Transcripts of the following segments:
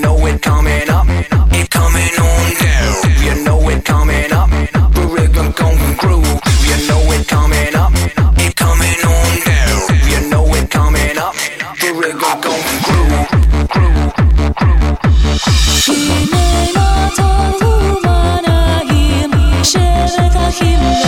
know it coming up, he coming on down. You know it coming up, you know it coming groove. You know it coming up, he coming on down. You know it coming up, up for rhythm gon' groove. You know it coming up, it coming on down. You know it coming up, for rhythm gon' groove. You know it coming up, it coming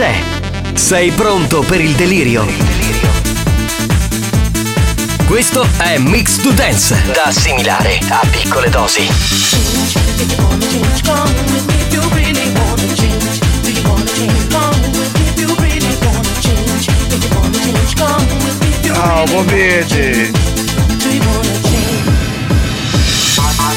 C'è. Sei pronto per il delirio? Questo è Mix to Dance, da assimilare a piccole dosi. Ciao, popete! A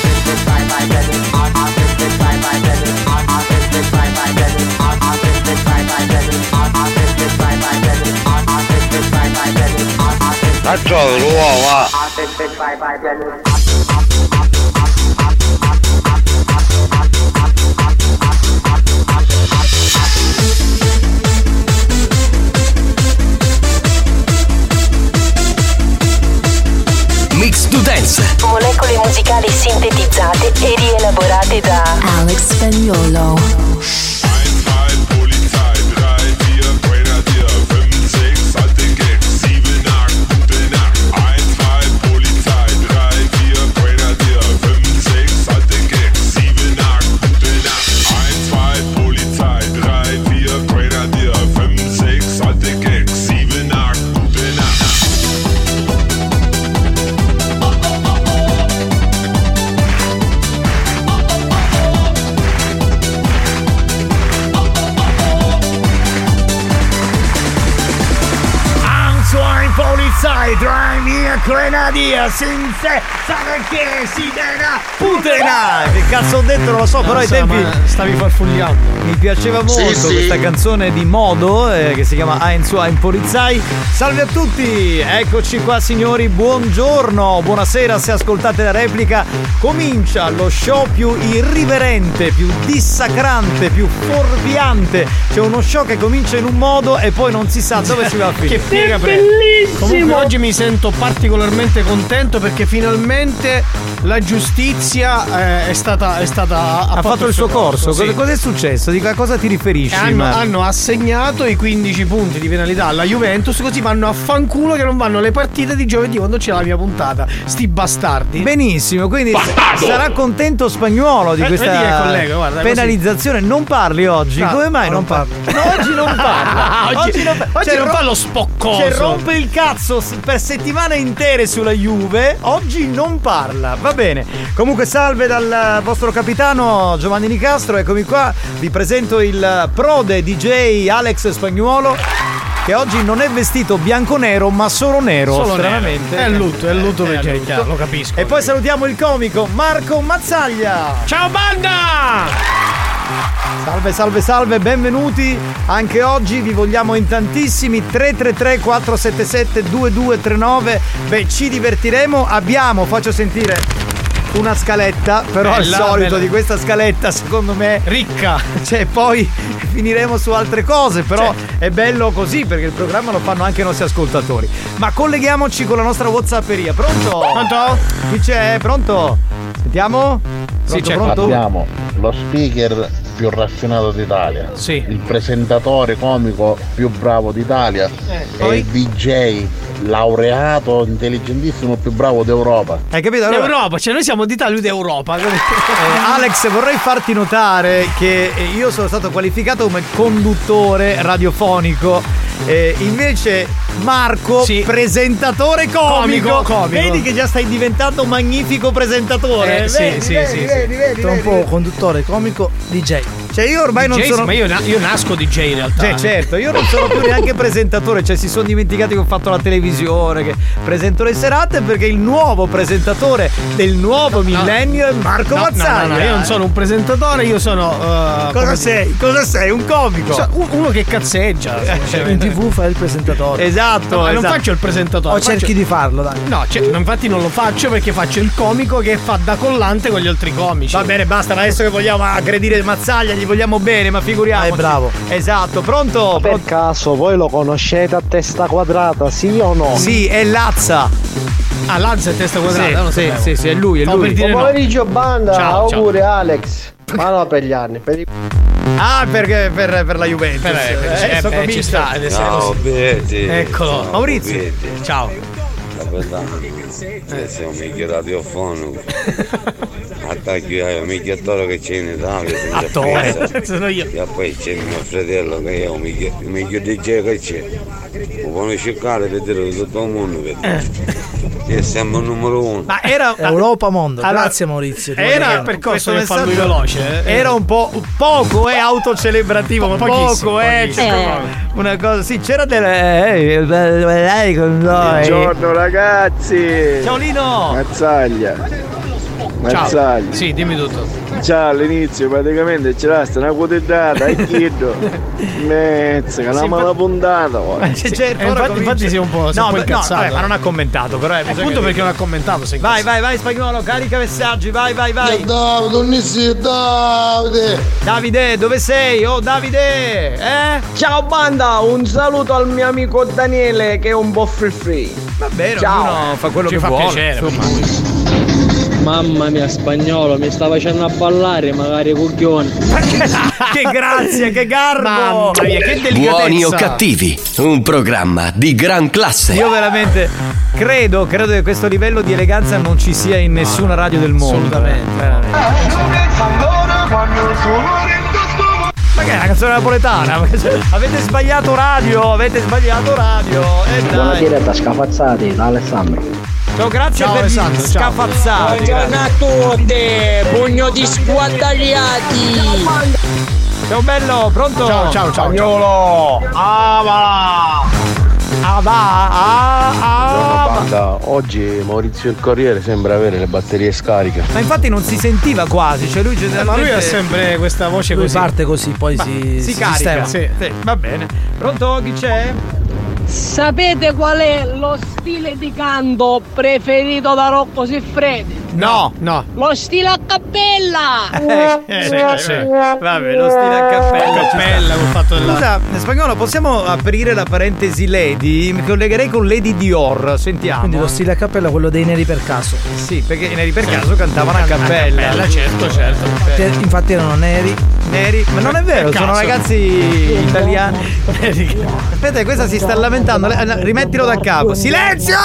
gioco, l'uomo, va! Mix to Dance, molecole musicali sintetizzate e rielaborate da Alex Spagnolo. Crenadia senza perché si dena putena. Che cazzo ho detto non lo so, però ai so, tempi stavi farfugliando. mi piaceva molto sì. questa canzone di Modo eh, che si chiama Ein su Ein Polizei. Salve a tutti, eccoci qua signori, buongiorno, buonasera se ascoltate la replica. Comincia lo show più irriverente, più dissacrante, più fuorviante. C'è uno show che comincia in un modo e poi non si sa dove si va a finire. Che figa pre- Comunque oggi mi sento particolarmente contento perché finalmente la giustizia eh, è stata è stata Ha fatto il suo corso, sì. cosa, è successo? Di a cosa ti riferisci? Hanno, hanno assegnato i 15 punti di penalità alla Juventus così vanno a fanculo che non vanno alle partite di giovedì quando c'è la mia puntata sti bastardi Benissimo, quindi Bastardo! sarà contento spagnolo di Eh, questa che collega, guarda, così. penalizzazione. Non parli oggi? No, Come mai no, non non parli? No, oggi non parla. Oggi- non, oggi Cioè, non fa lo spoccoso. Cioè, rompe il cazzo per settimane intere sulla Juve. Oggi non parla. Va bene. Comunque, salve dal vostro capitano Giovanni Nicastro. Eccomi qua. Vi presento il prode DJ Alex Spagnuolo. Che oggi non è vestito bianco-nero, ma solo nero. Solo nero. stranamente. È il lutto, è il lutto Eh, perché è è lutto. chiaro, lo capisco. E poi salutiamo il comico Marco Mazzaglia. Ciao banda! Salve, salve, salve, benvenuti. Anche oggi vi vogliamo in tantissimi 333 477 2239. Beh, ci divertiremo. Abbiamo, faccio sentire una scaletta, però Bella, al solito bella. di questa scaletta, secondo me ricca. Cioè, poi finiremo su altre cose, però è bello così perché il programma lo fanno anche i nostri ascoltatori. Ma colleghiamoci con la nostra WhatsApperia. Pronto? Pronto? Chi c'è? Pronto? Sentiamo? Pronto, pronto? Abbiamo lo speaker più raffinato d'Italia, Sì. il presentatore comico più bravo d'Italia Eh, e il DJ laureato intelligentissimo più bravo d'Europa. Hai capito? Allora- L'Europa, cioè noi siamo d'Italia, lui d'Europa. Eh, Alex, vorrei farti notare che io sono stato qualificato come conduttore radiofonico. Eh, invece Marco, Sì. presentatore comico. Comico, comico. Vedi che già stai diventando un magnifico presentatore. Eh, sì, Vedi, sì, vedi, sì, vedi, vedi, Tra un po' conduttore, comico, DJ. Cioè io ormai non DJ, sono. Ma io, na- io nasco DJ in realtà. Cioè, certo, io non sono più neanche presentatore, cioè si sono dimenticati che ho fatto la televisione, che presento le serate perché il nuovo presentatore del nuovo millennio è Marco No, no, Mazzaglia. no, no, io non sono un presentatore, io sono. uh, Cosa sei? Cosa sei? Un comico? So- un- uno che cazzeggia. In semplicemente. Tv fai il presentatore. Esatto, No, ma non esatto. faccio il presentatore. O cerchi faccio- di farlo, dai. No, cioè, no, infatti non lo faccio perché faccio il comico che fa da collante con gli altri comici. Va bene, basta, ma adesso che vogliamo aggredire Mazzaglia, gli vogliamo bene, ma figuriamoci. Ah, è bravo. Esatto, pronto? Per Pronto? caso voi lo conoscete a testa quadrata, sì o no? Sì, è Lazza. Ah, Lazza è testa quadrata, Sì, non lo sì, sì, sì, è lui, è Stavo lui. per dire Buon no. pomeriggio banda, Ciao, ciao. auguri Alex. Ma no per gli anni, per i... Ah, perché per, per la Juventus. Per- eh, Eh, eh, beh, comincia. ci sta, così. Betty. Eccolo. Maurizio. Ciao. Capitano, eh, sei un mica radiofonico. Attacchi al micchiattore che c'è in Italia. senza Attore. Sono io. E poi c'è mio fratello che è un miglior DJ che c'è. Lo vuole cercare per dire che tutto il mondo vede. E siamo il numero uno. Ma era Europa Mondo. Allora, Grazie Maurizio. Era percorso questo che fa lui veloce, eh. Era un po' poco eh, autocelebrativo, ma poco, eh. pochissimo. c'è una cosa, sì, c'era delle eh, lei con noi. Buongiorno ragazzi! Ciao Lino. Mazzaglia! Ciao. Mazzaglia! Sì, dimmi tutto. Già all'inizio praticamente c'era sta una quotidiana e chiedo mezza che la mala puntata. C'è- c'è- Eh, infatti, comincia- infatti si è un po', si no, un po' no, vabbè, ma non ha commentato, però è Appunto perché non ha commentato. sei Vai, incazzato. vai, vai, spagnolo, carica messaggi, vai, vai, vai. Davide, Davide! Davide, dove sei? Oh, Davide, eh? Ciao banda, un saluto al mio amico Daniele che è un po' free free. Va bene, Ciao. fa quello Ci che fa vuole. piacere. insomma. Mamma mia, spagnolo, mi sta facendo a ballare, magari cucchione. che grazia, che garbo. Mamma mia, che delicatezza. Buoni o cattivi, un programma di gran classe. Io veramente credo, credo che questo livello di eleganza non ci sia in nessuna radio del mondo. assolutamente. veramente. Ma che è una canzone napoletana? Avete sbagliato radio, avete sbagliato radio. Eh dai. Buonasera, scafazzati da Alessandro. Ciao, grazie Ciao, per Alessandro, gli ciao. scafazzati. grazie. a tutti, pugno di sguattagliati. Ciao bello, pronto? Ciao, ciao, ciao. Spagnolo! Avala! Ah, va, ah, ah, va. Banda, oggi Maurizio il Corriere sembra avere le batterie scariche. Ma infatti non si sentiva quasi, cioè lui Ma generalmente lui ha sempre questa voce Lui così. parte così, poi Ma si, si si carica. Sì, sì, va bene. Pronto? Chi c'è? Sapete qual è lo stile di canto preferito da Rocco Siffredi? No, no. Lo stile a cappella! Eh, sì, sì. Vabbè, lo stile a cappella. Cappella, col fatto della- Scusa, spagnolo, possiamo aprire la parentesi Lady? Mi collegherei con Lady Dior, sentiamo. Quindi lo stile a cappella è quello dei neri per caso. Sì, perché i neri per caso cantavano a cappella. cappella, certo, certo. Te- Infatti erano neri. Neri, ma non è vero, Per sono caso. ragazzi italiani. Aspetta, questa si sta lamentando. Le- Rimettilo da capo. Silenzio!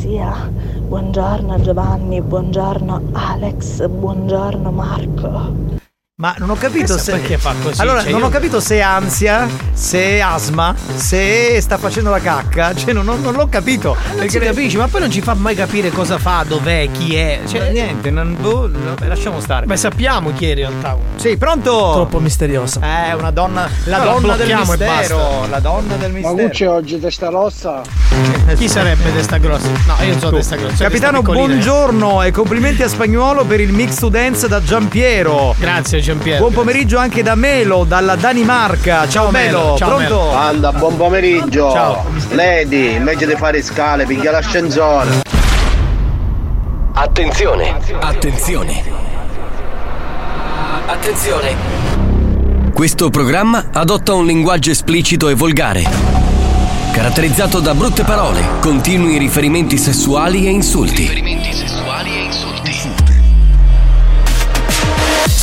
Zia, buongiorno Giovanni, buongiorno Alex, buongiorno Marco. Ma non ho capito se. perché fa così? Allora, Cioè, non io- ho capito se è ansia, se è asma, se sta facendo la cacca. Cioè, non, non- non l'ho capito. Non si capisci, ma poi non ci fa mai capire cosa fa, dov'è, chi è. Cioè, Cioè, niente, non, boh, lasciamo stare. Beh, sappiamo chi è in realtà. Sì, pronto? Troppo misteriosa. Eh, una donna. La Allora, donna del mistero. La donna del mistero. Magucci oggi testa rossa? Chi sarebbe testa grossa? No, io non so testa grossa. Capitano, testa buongiorno e complimenti a Spagnolo per il mix to dance da Giampiero. Grazie Giampiero. Buon pomeriggio anche da Melo, dalla Danimarca. Ciao, Melo, Melo, ciao, pronto? Melo. Banda, buon pomeriggio. Ciao. Lady, invece di fare scale, piglia l'ascensore. Attenzione, attenzione. Attenzione. Questo programma adotta un linguaggio esplicito e volgare, caratterizzato da brutte parole, continui riferimenti sessuali e insulti.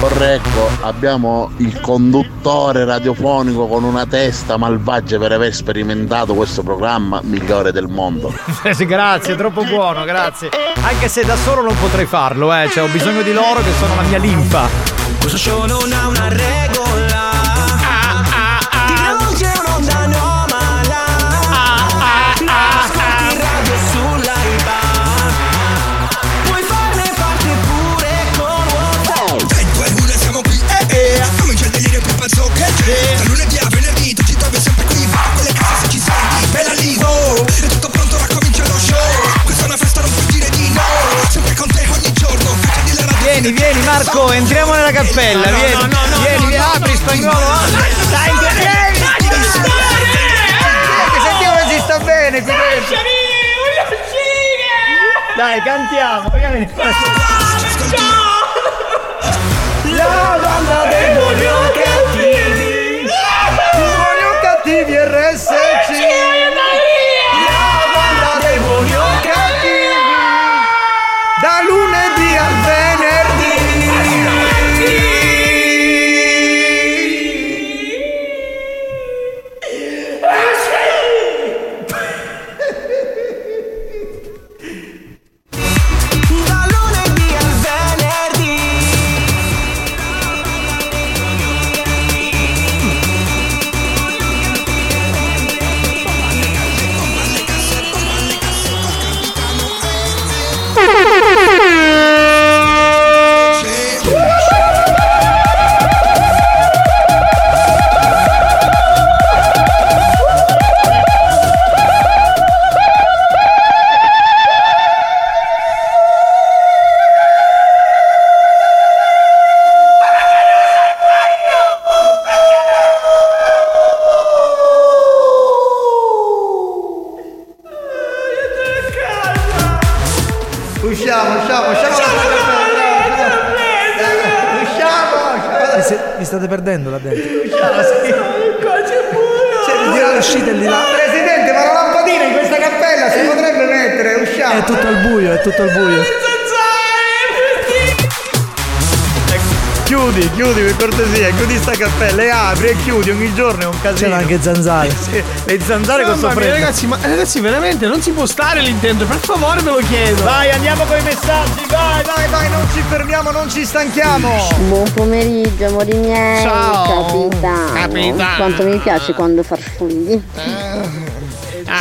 Correggo, abbiamo il conduttore radiofonico con una testa malvagia per aver sperimentato questo programma migliore del mondo. Eh sì, grazie, troppo buono, grazie. Anche se da solo non potrei farlo, eh. Cioè, ho bisogno di loro che sono la mia linfa. Questo show non ha una regola. Marco, entriamo nella cappella. No, vieni, no, no, no, vieni, no, apri no, spagnolo. Dai, vieni. Che sentiamo che si sta bene qui dentro. Dai, cantiamo. Vieni. La banda dei buoni o casino. C'erano anche zanzare. Sì, le zanzare con Mamma mia, sopra. ragazzi, ma ragazzi, veramente non si può stare lì dentro, per favore ve lo chiedo. Vai, andiamo con i messaggi, vai, vai, vai, non ci fermiamo, non ci stanchiamo. Buon pomeriggio, amori miei. Ciao. Capitano. Capitano. Quanto mi piace quando farfugli.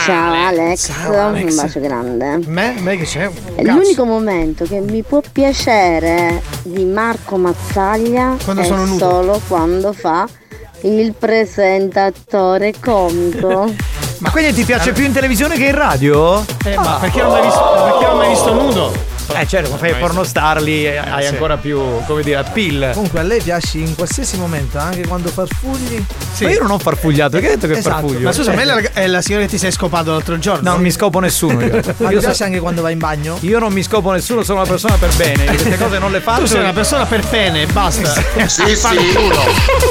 Ciao Alex. Ciao, Alex. un bacio grande. Me? Me che c'è? È L'unico momento che mi può piacere di Marco Mazzaglia Quando è sono nudo. solo quando fa il presentatore comico. Ma quindi ti piace più in televisione che in radio? Eh, ma perché non l'hai visto, perché non l'hai visto nudo? Eh certo, ma fai il pornostar lì eh, hai sì. ancora più, come dire, appeal. Comunque a lei piace in qualsiasi momento, anche quando farfugli. Ma io non ho farfugliato, che hai detto che Esatto. farfuglio? Ma scusa, a me è la, è la signora che ti sei scopato l'altro giorno. No, non mi scopo nessuno io. Ma Io, piace so- anche quando vai in bagno? io non mi scopo nessuno, sono una persona per bene. Queste cose non le faccio. Tu sei una persona per pene, basta. Sì, sì.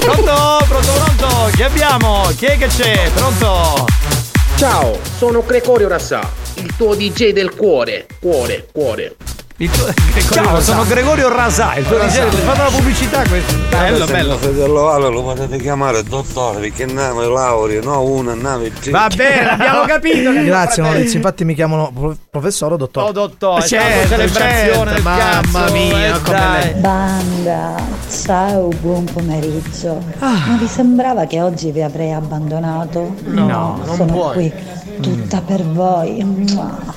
Pronto, pronto, pronto. Chi abbiamo? Chi è che c'è? Pronto? Ciao, sono Gregorio Rassà, il tuo DJ del cuore. Cuore, cuore. Il tuo- Ciao, sono Gregorio Rasà, il tuo DJ. Fate la pubblicità questo. Bello, bello. Fratello Ale lo potete chiamare dottore perché nave laurea, no una nave. Va bene, abbiamo capito. Grazie. Maurizio, infatti mi chiamano pro- professore o dottore. Oh dottore, Certo, certo, celebrazione certo, del mamma cazzo, mia, eh, come. Banda, ciao, buon pomeriggio. Ma vi sembrava che oggi vi avrei abbandonato? No, non sono puoi. qui, tutta per voi. Mua.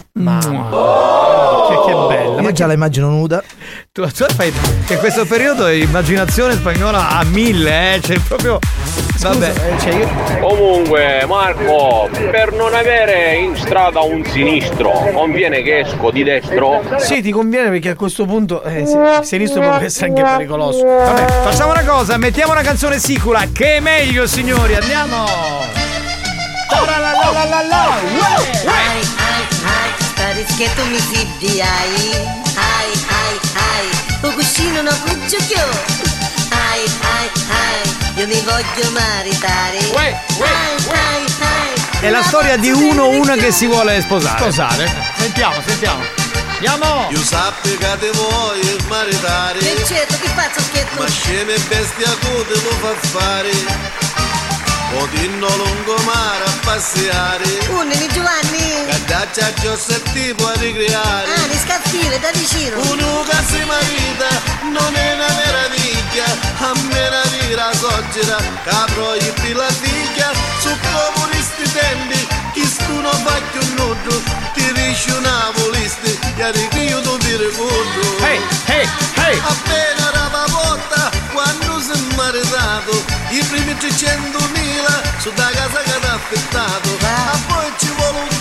Che, che bella. Io già la immagino nuda. Tu, tu fai che questo periodo immaginazione spagnola a mille, eh? Cioè proprio. Vabbè, eh, cioè io. Comunque, Marco, per non avere in strada un sinistro, conviene che esco di destro? Sì, ti conviene perché a questo punto eh, sì, sinistro può essere anche pericoloso. vabbè, facciamo una cosa, mettiamo una canzone sicula, che è meglio signori, andiamo! Ora la la la la la! uè, uè. Ai, ai, ai, pare che tu mi fidi, ai, ai, ai, ai, un cuscino no cucciocchio, ai, ai, ai, io mi voglio maritare, ai, ai, ai, È la storia di uno una che si vuole sposare. Sposare. Sentiamo, sentiamo. Andiamo! Io sappi che ti vuoi maritare E certo, che faccio schietto? Ma sceme bestia cute lo fa fare Odinno lungomare a passeare. Unneni Giovanni, Cadaccia a se ti puoi ricreare. Ah, di scaffire da vicino, Uno che si marita non è una meraviglia. A meraviglia soggera capro e la figlia. Su comunisti tempi chi stu non fa più nudo Ti dice una volisti e arrivi tu ti ricordo Ehi, ehi, ehi!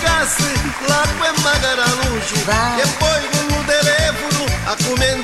Gas, l'acqua e magari la luce E poi con il telefono a cominciano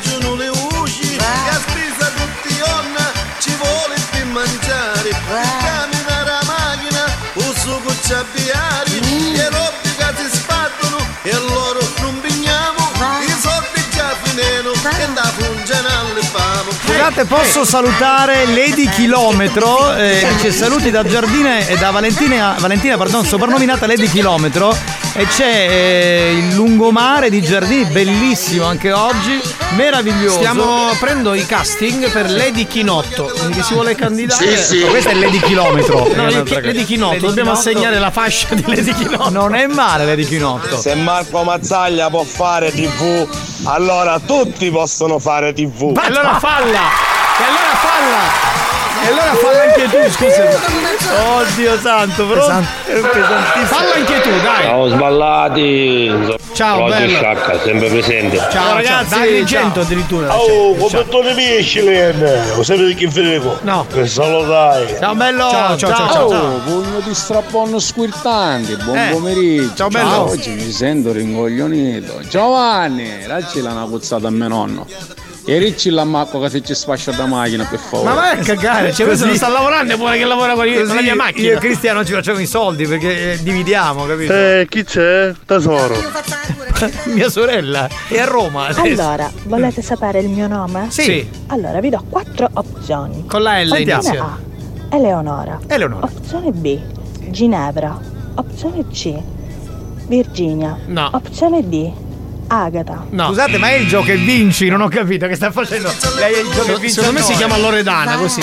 Scusate, posso salutare Lady Chilometro? Eh, dice saluti da Giardina e da Valentina, Valentina, pardon, soprannominata Lady Chilometro. E c'è eh, il lungomare di Giardini, bellissimo anche oggi, meraviglioso. Stiamo prendendo i casting per Lady Chinotto. Che si vuole candidare. Sì, sì. Questa è Lady Chilometro. No, cosa. Lady Chinotto, Lady dobbiamo Chinotto. assegnare la fascia di Lady Chinotto. Non è male Lady Chinotto. Se Marco Mazzaglia può fare tv, allora tutti possono fare tv. E allora falla! E allora falla! E allora falla anche tu, scusa. Oddio santo, però pesantissimo. Falla anche tu, dai. Ciao sballati! Ciao, bello. sciacca, sempre presente. Ciao, Ciao, ragazzi. ragazzi, Da Agrigento ciao. addirittura. Oh, come tu ne riesci, Len? Lo sapete chi frego? No. Che solo dai. Ciao bello, Ciao, ciao, ciao, ciao. Pugno di strappone squirtante, buon Eh. pomeriggio. Ciao, bello. Oggi mi sento ringoglionito. Giovanni, dacci la una puzzata a mio nonno. E ricci la macco che se ci sfascia da macchina, per favore. Ma vai a cagare, cioè questo non sta lavorando e vuole che lavora con Così la mia macchina. Io e Cristiano ci facciamo i soldi perché eh, dividiamo, capito? Eh, chi c'è? Tesoro. Mia sorella è a Roma. adesso. Allora, volete sapere il mio nome? Sì. Allora, vi do quattro opzioni. Con la L inizia. A. Eleonora. Eleonora. Opzione B. Ginevra. Opzione C. Virginia. No. Opzione D. Agata. Scusate, ma è il gioco che vinci? Non ho capito che sta facendo. Lei è il gioco che vinci. Secondo me si chiama Loredana, così.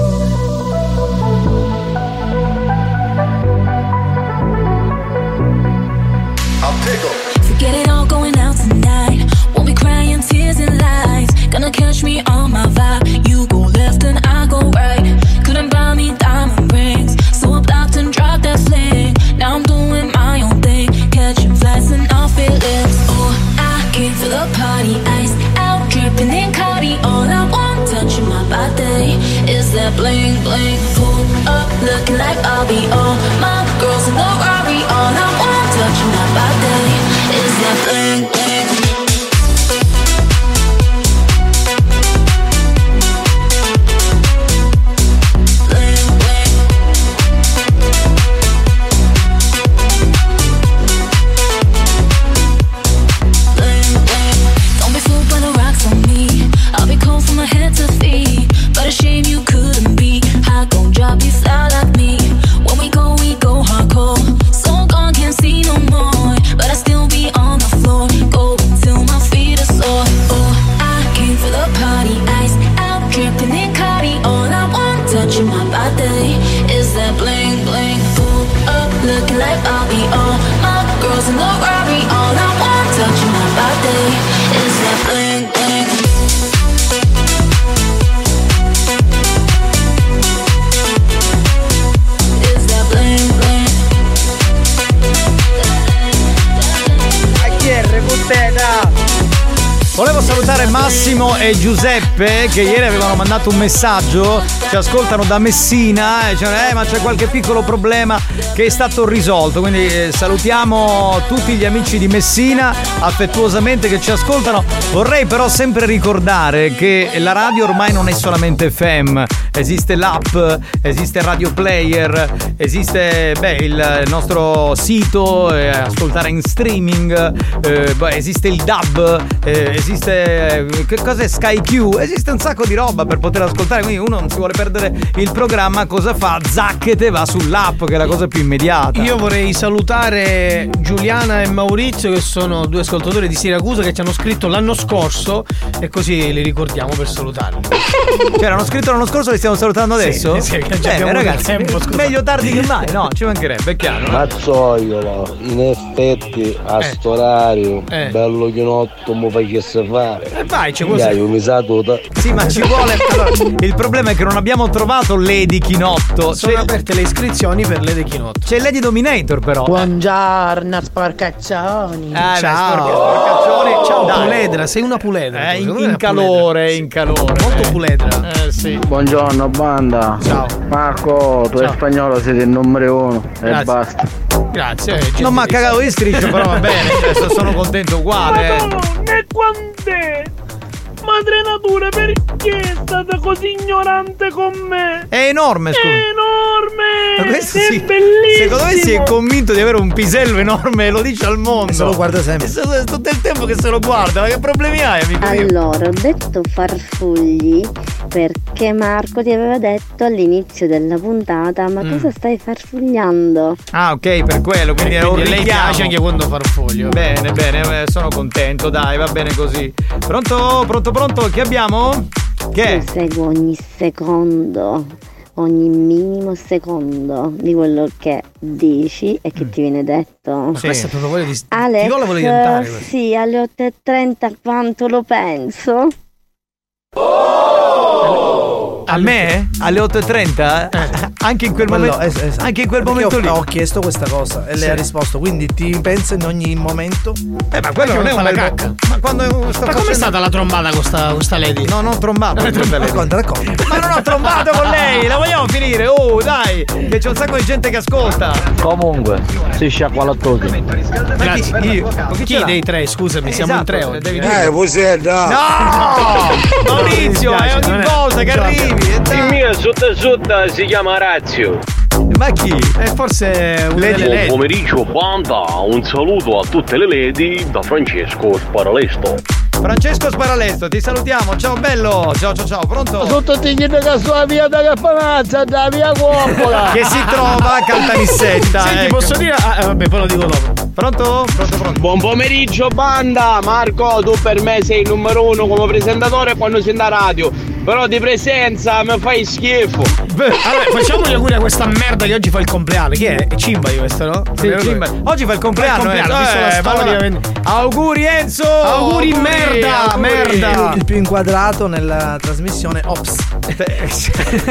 Looking like I'll be all my girls in the Rari. All I want. Touching my body is bling salutare Massimo e Giuseppe che ieri avevano mandato un messaggio, ci ascoltano da Messina e dicevano eh ma c'è qualche piccolo problema che è stato risolto, quindi eh, salutiamo tutti gli amici di Messina affettuosamente che ci ascoltano. Vorrei però sempre ricordare che la radio ormai non è solamente FM, esiste l'app, esiste radio player, esiste beh, il nostro sito, eh, ascoltare in streaming, eh, beh, esiste il DAB, eh, esiste che cos'è SkyQ? Esiste un sacco di roba per poter ascoltare, quindi uno non si vuole perdere il programma, cosa fa? Zacchete va sull'app che è la cosa più immediata. Io vorrei salutare Giuliana e Maurizio che sono due ascoltatori di Siracusa che ci hanno scritto l'anno scorso e così li ricordiamo per salutarli. Cioè, erano scritto l'anno scorso, li stiamo salutando adesso? Sì, sì, che già Beh, abbiamo ragazzi, tempo, meglio tardi che mai, no, ci mancherebbe, è chiaro. Mazzoiolo, in effetti a sto orario, Eh. bello chinotto mi facesse fare. Eh, vai, c'è Dai, mi sa tutta. Sì, ma ci vuole. Allora, il problema è che non abbiamo trovato Lady Chinotto. Sono aperte le iscrizioni per Lady Chinotto. C'è Lady Dominator, però. Buongiorno, sporcaccioni. Eh, beh, Ciao. sporca- sporcaccioni. Ciao, Dai. puledra, sei una puledra. Eh, in, in è calore, in calore. Molto eh. puledra. Eh, sì. Buongiorno banda. Ciao. Marco, tu Ciao. e spagnolo siete il numero uno. Grazie. E basta. Grazie. eh, Non mi ha cagato di striscio, però va bene. cioè, sono contento uguale. eh. E quant'è? Madre natura, perché è stata così ignorante con me? È enorme, scusa. È enorme! Ma questo è sì. bellissimo! Secondo me si è convinto di avere un pisello enorme e lo dice al mondo. E se lo guarda sempre. Se- tutto il tempo che se lo guarda, ma che problemi hai, amico? Allora, ho detto farfugli perché Marco ti aveva detto all'inizio della puntata, ma Mm. cosa stai farfugliando? Ah, ok, per quello, quindi Quindi lei piace anche quando farfoglio. Bene, bene, eh, sono contento, dai, va bene così. Pronto, pronto, pronto? Che abbiamo? Che è? Io seguo ogni secondo, ogni minimo secondo di quello che dici e che ti viene detto. Ma questa è proprio voglia di. Alex, Ti cantare questa. sì, alle 8.30 quanto lo penso? A me? Alle 8.30? Anche in quel Quello- momento. es- esatto. Anche in quel Perché momento ho, lì. ho chiesto questa cosa e lei Sì. ha risposto, quindi ti pensa in ogni momento? Eh, ma quello non è un fa la bel cacca. mo- Ma quando sto Ma com'è facendo- stata la trombata con sta, con sta lady? No, non trombato. con quella lì. Racconta, racconta. Ma non ho trombato con lei, la vogliamo finire? Oh, dai, che c'è un sacco di gente che ascolta. Comunque, si sciacqua la tutti. Grazie. chi- io- chi dei tre? Scusami, siamo in Esatto, tre oggi. devi dire. Eh, Posedda! No! Maurizio, è non ogni è- volta che non arrivi. Il mio sotto sotto si chiama Razio. Ma chi? E forse una delle Buon lady. pomeriggio banda, un saluto a tutte le lady da Francesco Sparalesto. Francesco Sparalesto, ti salutiamo. Ciao bello. Ciao ciao ciao, pronto? Sotto ti chiedo che sulla via da Cappanazza, da via Coppola. Che si trova a Caltanissetta. Senti, ecco. posso dire. Ah, eh, vabbè, poi lo dico dopo. Pronto? Pronto, pronto. Buon pomeriggio banda, Marco, tu per me sei il numero uno come presentatore quando sei in radio, però di presenza mi fai schifo. Allora, facciamo gli auguri a questa merda che oggi fa il compleanno. Chi è? È Cimba questo, no? Sì, Jimba. Oggi fa il compleanno, Fa il compleanno, Enzo. visto la Eh, storia, allora, vedi. Auguri Enzo! Auguri, merda, merda. Il più inquadrato nella trasmissione Ops.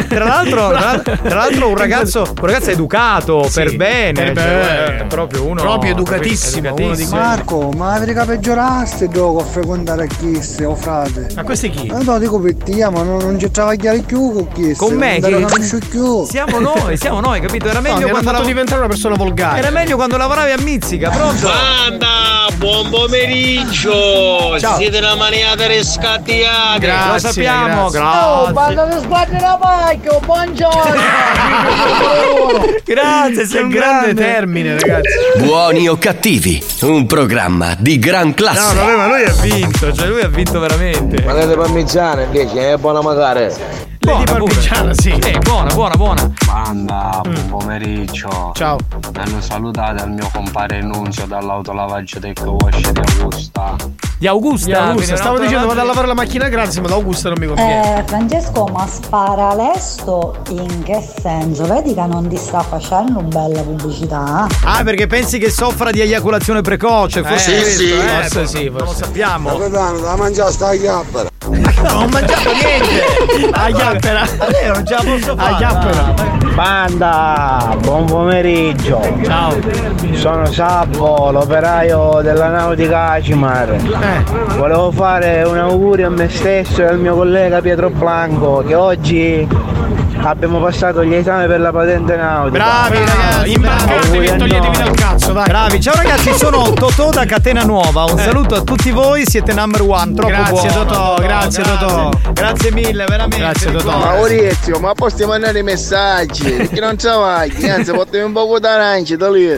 Tra l'altro, tra l'altro- tra l'altro un ragazzo, un ragazzo educato, Sì, per bene, per cioè, bene. è proprio uno Proprio educatissimo, uno di quelli. Marco, ma avrei peggioraste dopo a frequentare chi o frate? Ma questo è chi? Eh, no, dico per te, ma non, non ci travagliare più con chi Con me, capisci più. Siamo noi, siamo noi, capito? Era No, meglio hanno quando lav- diventare una persona volgare. Era meglio quando lavoravi a Mizzica, pronto? Banda, buon pomeriggio! Ciao. Siete una maniata riscattiata! Lo sappiamo, Oh, grazie. banda di sguardi da pacchio, buongiorno! Grazie, sei un grande grande termine, ragazzi. Buoni o cattivi, un programma di gran No, classe. vabbè, ma lui ha vinto, cioè lui ha vinto veramente. Ma le parmigiane invece è buona magari. Lady Parmigiana, sì. Eh, buona, buona, buona. Banda, buon pomeriggio. Ciao. Mi hanno salutato al mio compare Nunzio dall'autolavaggio Tech Wash di Augusta. Di Augusta. Di Augusta. Stavo dicendo vado a lavare la macchina gratis, ma da Augusta non mi conviene. Eh, Francesco, ma spara in che senso? Vedi che non ti sta facendo bella pubblicità? Ah, perché pensi che soffra di eiaculazione precoce? Forse Eh, questo, sì, eh, forse sì, Non lo forse. sappiamo. Capitano, da mangiare sta chiappera. Non ho mangiato niente. A non ce la posso fare. A chiappera. Banda, buon pomeriggio. Ciao. Sono Sabbo, l'operaio della nautica Acimar. Eh. Volevo fare un augurio a me stesso e al mio collega Pietro Blanco che oggi abbiamo passato gli esami per la patente nautica. Bravi ragazzi, Imbarcatevi e a toglietevi dal cazzo, dai. Bravi, ciao ragazzi, sono Totò da Catena Nuova. Un saluto a tutti voi, siete number one. Troppo Grazie, buono. Totò, grazie, Totò. Grazie mille, veramente. Grazie, Totò. Maurizio, ma posti mandare i messaggi? Perché non travagli? Anzi, portami un po' di arance da lì.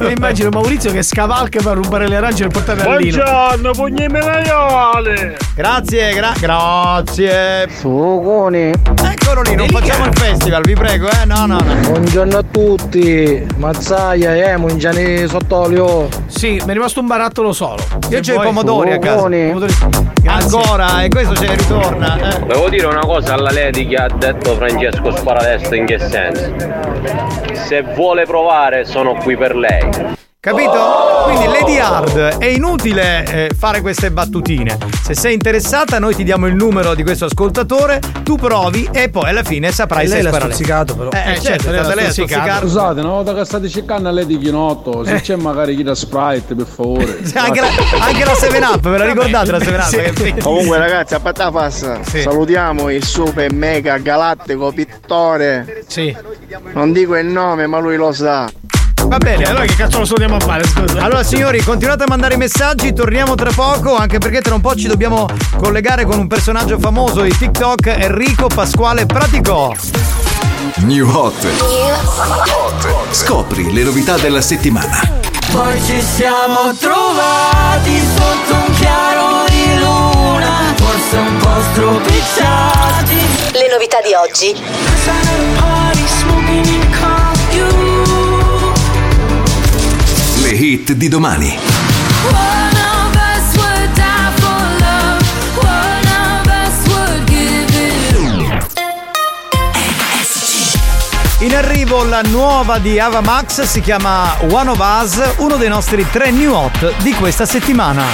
Mi immagino Maurizio che scavalca per rubare le arance e portarle a Lino. Buongiorno, pugni menaiole! Grazie, gra- grazie. Suconi. Eccolo lì, non facciamo il festival, vi prego, eh? No, no, no. Buongiorno a tutti. Mazzaia, eh, mungiani sott'olio. Sì, mi è rimasto un barattolo solo. Io c'ho i pomodori a casa. Pomodori-. Ancora, e questo ce ne ritorna. eh. Devo dire una cosa alla Lady che ha detto Francesco Sparadesta in che senso? Se vuole provare sono qui per lei. Capito? Quindi Lady Hard è inutile eh, fare queste battutine. Se sei interessata, noi ti diamo il numero di questo ascoltatore, tu provi e poi alla fine saprai se lei l'ha sparare. stuzzicato però. Eh, eh, certo, certo, è lei l'ha stuzzicato. Scusate, una volta che state cercando a lei di chinotto, se c'è magari chi da Sprite, per favore. Sì, Anche la, anche la 7up, ve la ricordate la 7up? Sì. Che- Comunque ragazzi, a passa, Sì. salutiamo il super mega galattico pittore. Sì. Non dico il nome, ma lui lo sa. Va bene, Allora che cazzo lo salutiamo a fare, scusa? Allora signori, continuate a mandare i messaggi, torniamo tra poco, anche perché tra un po' ci dobbiamo collegare con un personaggio famoso di TikTok, Enrico Pasquale Pratico. New Hot. Scopri le novità della settimana. Poi ci siamo trovati sotto un chiaro di luna, forse un po' stropicciati. Le novità di oggi. Le hit di domani. In arrivo la nuova di Ava Max, si chiama One of Us, uno dei nostri tre new hot di questa settimana.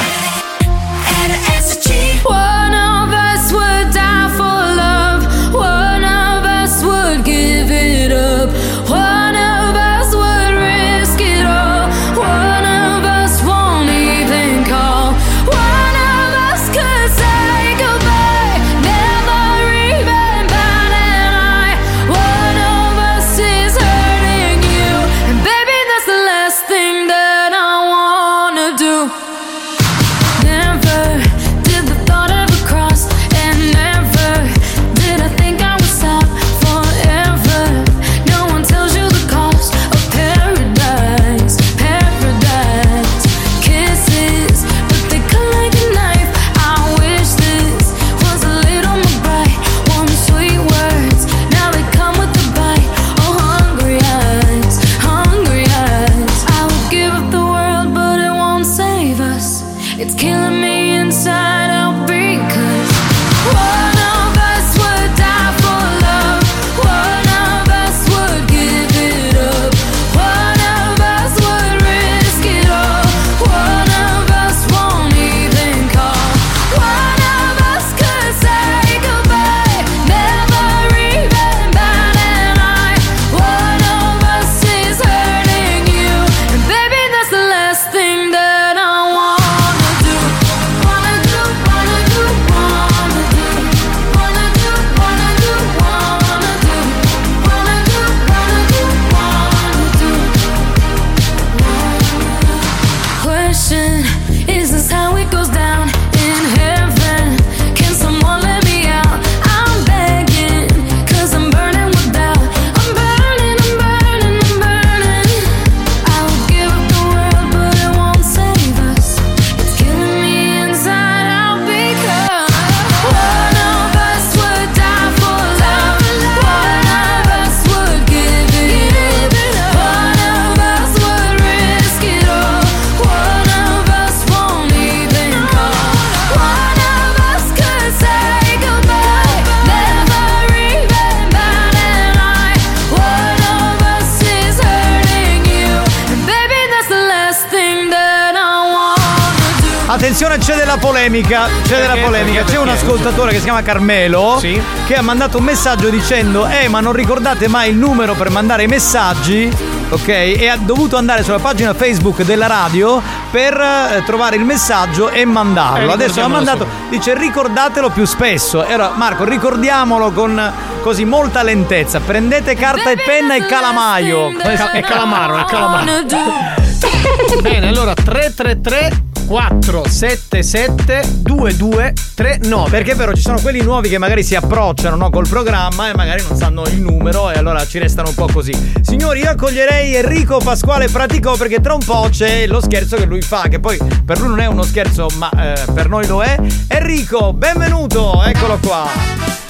Chiama Carmelo Sì. che ha mandato un messaggio dicendo: Eh, ma non ricordate mai il numero per mandare i messaggi? Ok? E ha dovuto andare sulla pagina Facebook della radio per eh, trovare il messaggio e mandarlo. Eh, Adesso l'ha ricordiamolo mandato, dice ricordatelo più spesso. E allora, Marco, ricordiamolo con così molta lentezza. Prendete carta e penna e calamaio. È calamaro, è calamaro. Bene, allora 333 477 2239. Perché però ci sono quelli nuovi che magari si approcciano no, col programma e magari non sanno il numero e allora ci restano un po' così. Signori, io accoglierei Enrico Pasquale Praticò perché tra un po' c'è lo scherzo che lui fa, che poi per lui non è uno scherzo, ma eh, per noi lo è. Enrico, benvenuto, eccolo qua.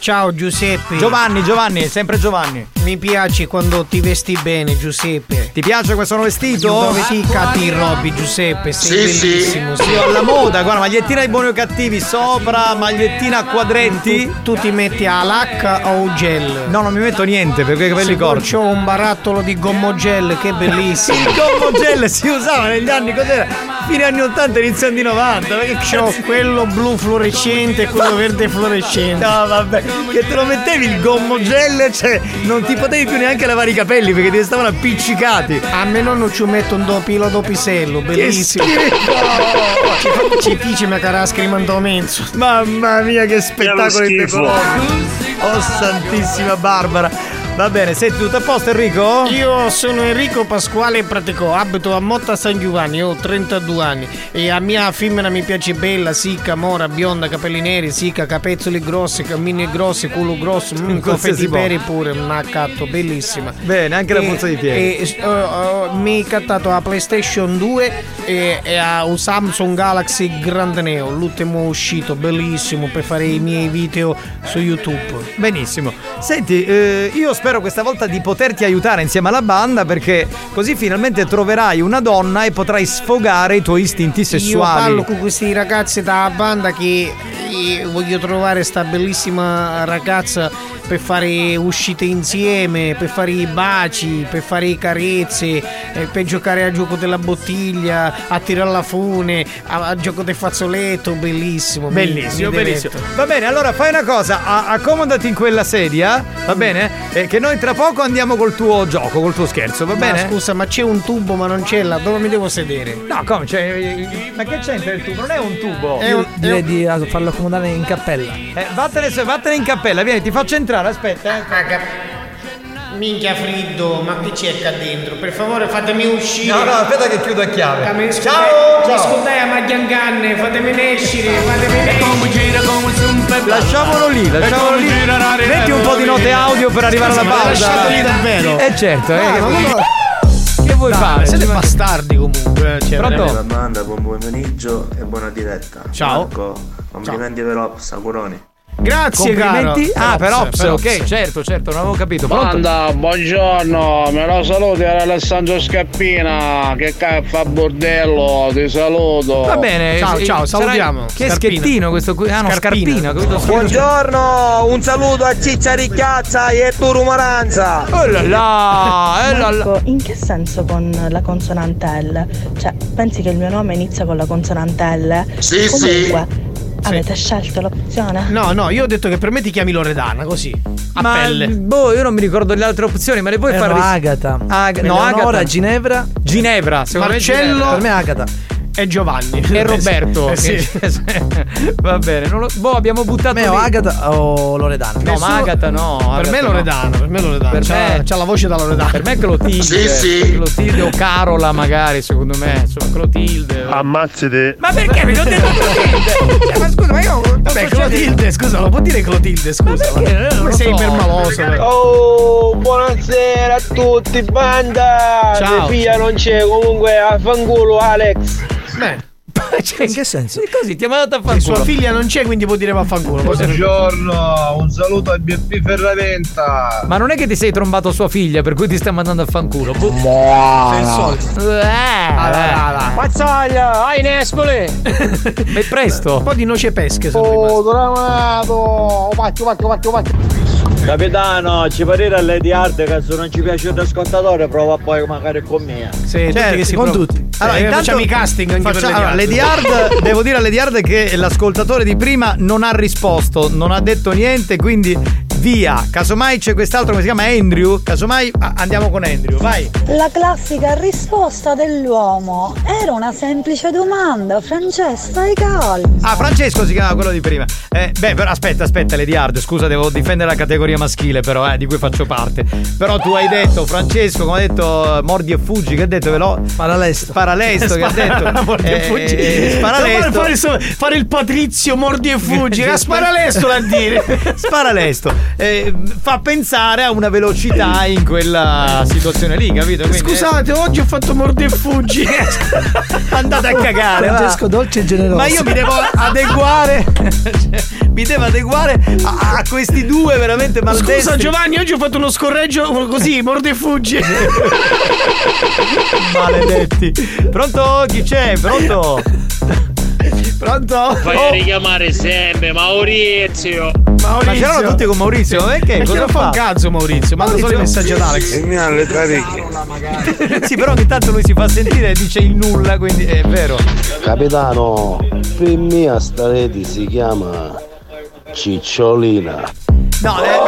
Ciao Giuseppe. Giovanni, Giovanni, sempre Giovanni. Mi piace quando ti vesti bene, Giuseppe. Ti piace questo nuovo vestito? Dove ti cati Robby, Giuseppe? Sei Sì, bellissimo. sì. Io alla moda, guarda, magliettina ai buoni o cattivi sopra, magliettina a quadretti. Tu, tu ti metti a lacca o gel? No, non mi metto niente perché ho i capelli Sì, corti. C'ho un barattolo di gommogel, che bellissimo. Il gommogel si usava negli anni cos'era? Fine anni 80, inizio anni 90. Perché C'ho quello blu fluorescente e quello verde fluorescente. No, vabbè, che te lo mettevi il gommogel, cioè non ti potevi più neanche lavare i capelli perché ti stavano appiccicati. A me nonno ci mette un dopilo dopisello, bellissimo. schifo! Ci dice mia cara scrimandomento. Mamma mia, che spettacolo schifo. indecoroso! Oh, santissima Barbara! Va bene, sei tutto a posto, Enrico? Io sono Enrico Pasquale Pratico, abito a Motta San Giovanni, ho 32 anni e a mia femmina mi piace bella, sicca, mora, bionda, capelli neri, sicca, capezzoli grossi, cammini grossi, culo grosso, mm, confetti peri pure, una catto, bellissima. Bene, anche la puzza di piedi. E, eh, eh, mi hai cattato la PlayStation 2 e, e a un Samsung Galaxy Grande Neo, l'ultimo uscito, bellissimo per fare i miei video su YouTube. Benissimo. Senti, eh, io spero questa volta di poterti aiutare insieme alla banda perché così finalmente troverai una donna e potrai sfogare i tuoi istinti Io sessuali. parlo con questi ragazzi dalla banda che eh, voglio trovare sta bellissima ragazza per fare uscite insieme, per fare i baci, per fare i carezze, eh, per giocare a gioco della bottiglia, a tirare la fune, a, a gioco del fazzoletto, bellissimo. Bellissimo, bellissimo. Va bene, allora fai una cosa, accomodati in quella sedia, va bene? E che noi tra poco andiamo col tuo gioco, col tuo scherzo, va Ma bene? scusa, ma c'è un tubo ma non c'è là, dove mi devo sedere? No, come? Cioè, ma che c'entra il tubo? Non è un tubo. È un- Direi di eh, farlo accomodare in cappella. Eh, vattene, vattene in cappella, vieni, ti faccio entrare, aspetta. eh. Minchia friddo, ma che c'è qua dentro? Per favore fatemi uscire. No, no, aspetta che chiudo a chiave. Ciao! Ciao! Mi a Maglianganne, fatemi escere, fatemi escere. Lasciamolo lì, lasciamolo lì. Metti un po' di note audio per arrivare alla pausa. lasciato lì davvero? Eh certo, eh. Ah, che ma vuoi- Che vuoi Dai, fare? Siete bastardi comunque. Cioè, Pronto? Banda, buon pomeriggio e buona diretta. Ciao. Marco, complimenti per Ops, auguroni. Grazie, Complimenti. caro. Ah, per Ops, per ok, certo, certo, non avevo capito. Pronto? Banda, buongiorno, me lo saluti era Alessandro Scappina, che fa bordello, ti saluto. Va bene, Ciao, eh, ciao, salutiamo. Che Scarpina. schettino questo qui. Ah, no, Scarpina. scarpino, capito? Buongiorno, un saluto a Ciccia Ricchiazza e tu Rumoranza. Oh là là, eh là là. Marco, in che senso con la consonante L? Cioè, pensi che il mio nome inizia con la consonante L? Sì, Comunque, avete scelto l'opzione? No, no, io ho detto che per me ti chiami Loredana, così. A Ma pelle. boh, io non mi ricordo le altre opzioni, ma le puoi Eh, fare no, Agata. Ag- no, Eleonora, Agata. Ginevra. Ginevra, secondo me Marcello. Ginevra. Per me Agata. E Giovanni. e Roberto. Eh sì. Va bene, non lo- boh, abbiamo buttato Me o. Agata o Loredana. No, ma Agata no. Per Agata me no. Loredana, per me Loredana. Per c'ha, me- c'ha la voce da Loredana. Per me Clotilde. Sì, sì. Clotilde o Carola magari, secondo me. Insomma, Clotilde. Ammazzate. Ma perché mi ho detto Clotilde? Cioè, ma scusa, ma io. Vabbè, Clotilde, scusa, lo può dire Clotilde, scusa. perché? Eh, non sei so. ipermaloso. però. Oh, buonasera a tutti, banda! Ciao. Mia figlia non c'è, comunque affanculo Alex. Beh, Cioè, In che senso? Così ti ha mandato a fare sua figlia non c'è, quindi può dire vaffanculo. Buongiorno, un saluto a BP Ferraventa. Ma non è che ti sei trombato sua figlia, per cui ti sta mandando a fanculo. Boh. Sei il solito. Eh, eh. Mazzaglia, ai Nespoli! Ma è presto. Un po' di noce pesche. Oh, Doramato! Vacchio, vacchio, vacchio, vacchio! Capitano, ci parere a Lady Hard che se non ci piace il scontatore prova poi magari con me. Sì, tutti che si con pro- tutti. Eh, facciamo i casting anche facciamo- per allora, Lady Lady Hard, devo dire a Lady Hard che l'ascoltatore di prima non ha risposto, non ha detto niente, quindi via. Casomai c'è quest'altro che si chiama Andrew, casomai ah, andiamo con Andrew, vai. La classica risposta dell'uomo era una semplice domanda, Francesco, stai calmo. Ah, Francesco si chiama quello di prima. Eh, beh, però aspetta, aspetta, Lady Hard, scusa, devo difendere la categoria maschile, però, eh, di cui faccio parte. Però tu hai detto, Francesco, come hai detto, mordi e fuggi, che hai detto, ve l'ho? Paralesto. Paralesto, che ha detto. Mordi e fuggi. Eh, Sparalesto. Fare, fare- fare il patrizio mordi e fuggi. Che sparalesto da dire. Sparalesto. Eh, fa pensare a una velocità in quella situazione lì, capito? Quindi, eh, Scusate, oggi ho fatto mordi e fuggi. andate a cagare. va. Francesco dolce e generoso. Ma io mi devo adeguare. mi devo adeguare a, a questi due veramente maldestri. Scusa Giovanni, oggi ho fatto uno scorreggio così, mordi e fuggi. Maledetti. Pronto? Chi c'è? Pronto? Pronto? Fai Oh, richiamare sempre Maurizio. ma c'erano tutti con Maurizio, ma perché? Ma Cosa non fa fa? un cazzo Maurizio, manda solo i messaggi ad Alex. E mi ha le parecchie. sì, però ogni tanto lui si fa sentire e dice il nulla, quindi è vero. Capitano, per me sta rete si chiama Cicciolina. No, eh,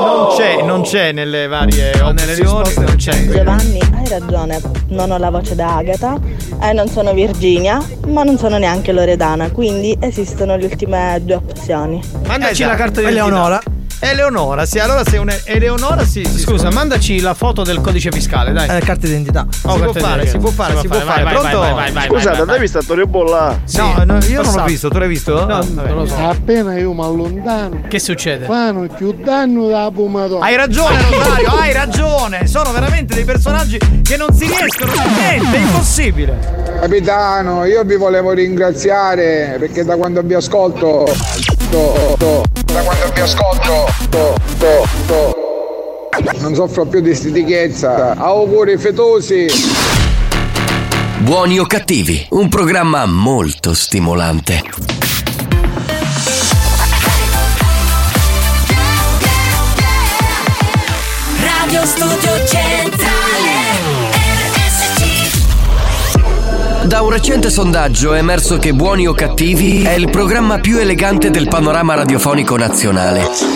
non c'è, non c'è nelle varie opzioni, non c'è. Giovanni, hai ragione, non ho la voce da Agata, eh, non sono Virginia, ma non sono neanche Loredana, quindi esistono le ultime due opzioni. Mandaci Esatto. la carta di Eleonora. Eleonora, sì, allora sei un Eleonora, sì, sì. Scusa, mandaci la foto del codice fiscale, dai. Eh, carta d'identità. Si può fare, si può fare, si può fare. Vai, vai, Pronto? vai, vai, vai, Scusate, vai, vai. hai visto Torre Bolla? No, no, io non l'ho visto, tu l'hai visto? No, Vabbè. non lo so. Appena io mi allontano, Che succede? fanno più danno da pomodoro. Hai ragione Rosario, hai ragione. Sono veramente dei personaggi che non si riescono a niente, è impossibile. Capitano, io vi volevo ringraziare perché da quando vi ascolto. to- to- da quando vi ascolto. To- to- to- non soffro più di stitichezza. Auguri fetosi. Buoni o cattivi, un programma molto stimolante. Radio Studio Centrale Da un recente sondaggio è emerso che Buoni o cattivi è il programma più elegante del panorama radiofonico nazionale.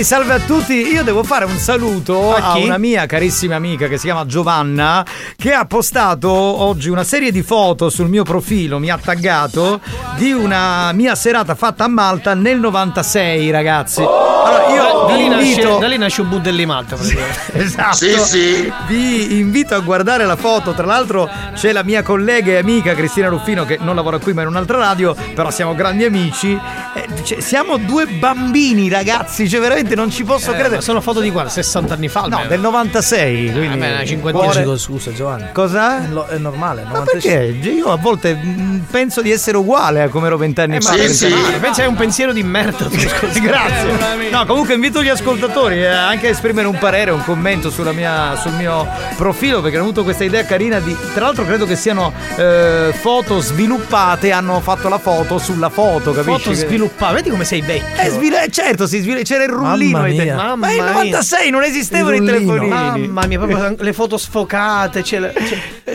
Bentrovati, salve a tutti. Io devo fare un saluto A a, una mia carissima amica che si chiama Giovanna, che ha postato oggi una serie di foto sul mio profilo, mi ha taggato, di una mia serata fatta a Malta nel 96, ragazzi. Allora io da, lì nasce, invito... da lì nasce un budelli Malta. Esatto. Sì, sì. Vi invito a guardare la foto. Tra l'altro c'è la mia collega e amica Cristina Ruffino che non lavora qui ma in un'altra radio, però siamo grandi amici. Eh, dice, siamo due bambini, ragazzi, cioè veramente non ci posso Eh, credere. ma sono foto di quando? 60 anni fa No, almeno. del 96, quindi Vabbè, una cinquantina. Cuore- scusa Giovanni. Cosa? È, lo- è normale. Ma perché? Io a volte mm, penso di essere uguale a come ero vent'anni Eh, fa. pensa, esempio. pensa è un pensiero di merda. Grazie. No, comunque invito gli ascoltatori eh, anche a esprimere un parere, un commento sulla mia- sul mio profilo perché hanno avuto questa idea carina di. Tra l'altro credo che siano eh, foto sviluppate, hanno fatto la foto sulla foto, capisci? Foto sviluppate, vedi come sei vecchio. Eh, svil- eh, certo, si svil- c'era il rullino Mamma mia. Ma Mamma nel mia. 96 non esistevano i telefonini. Mamma mia, proprio le foto sfocate, c'è la,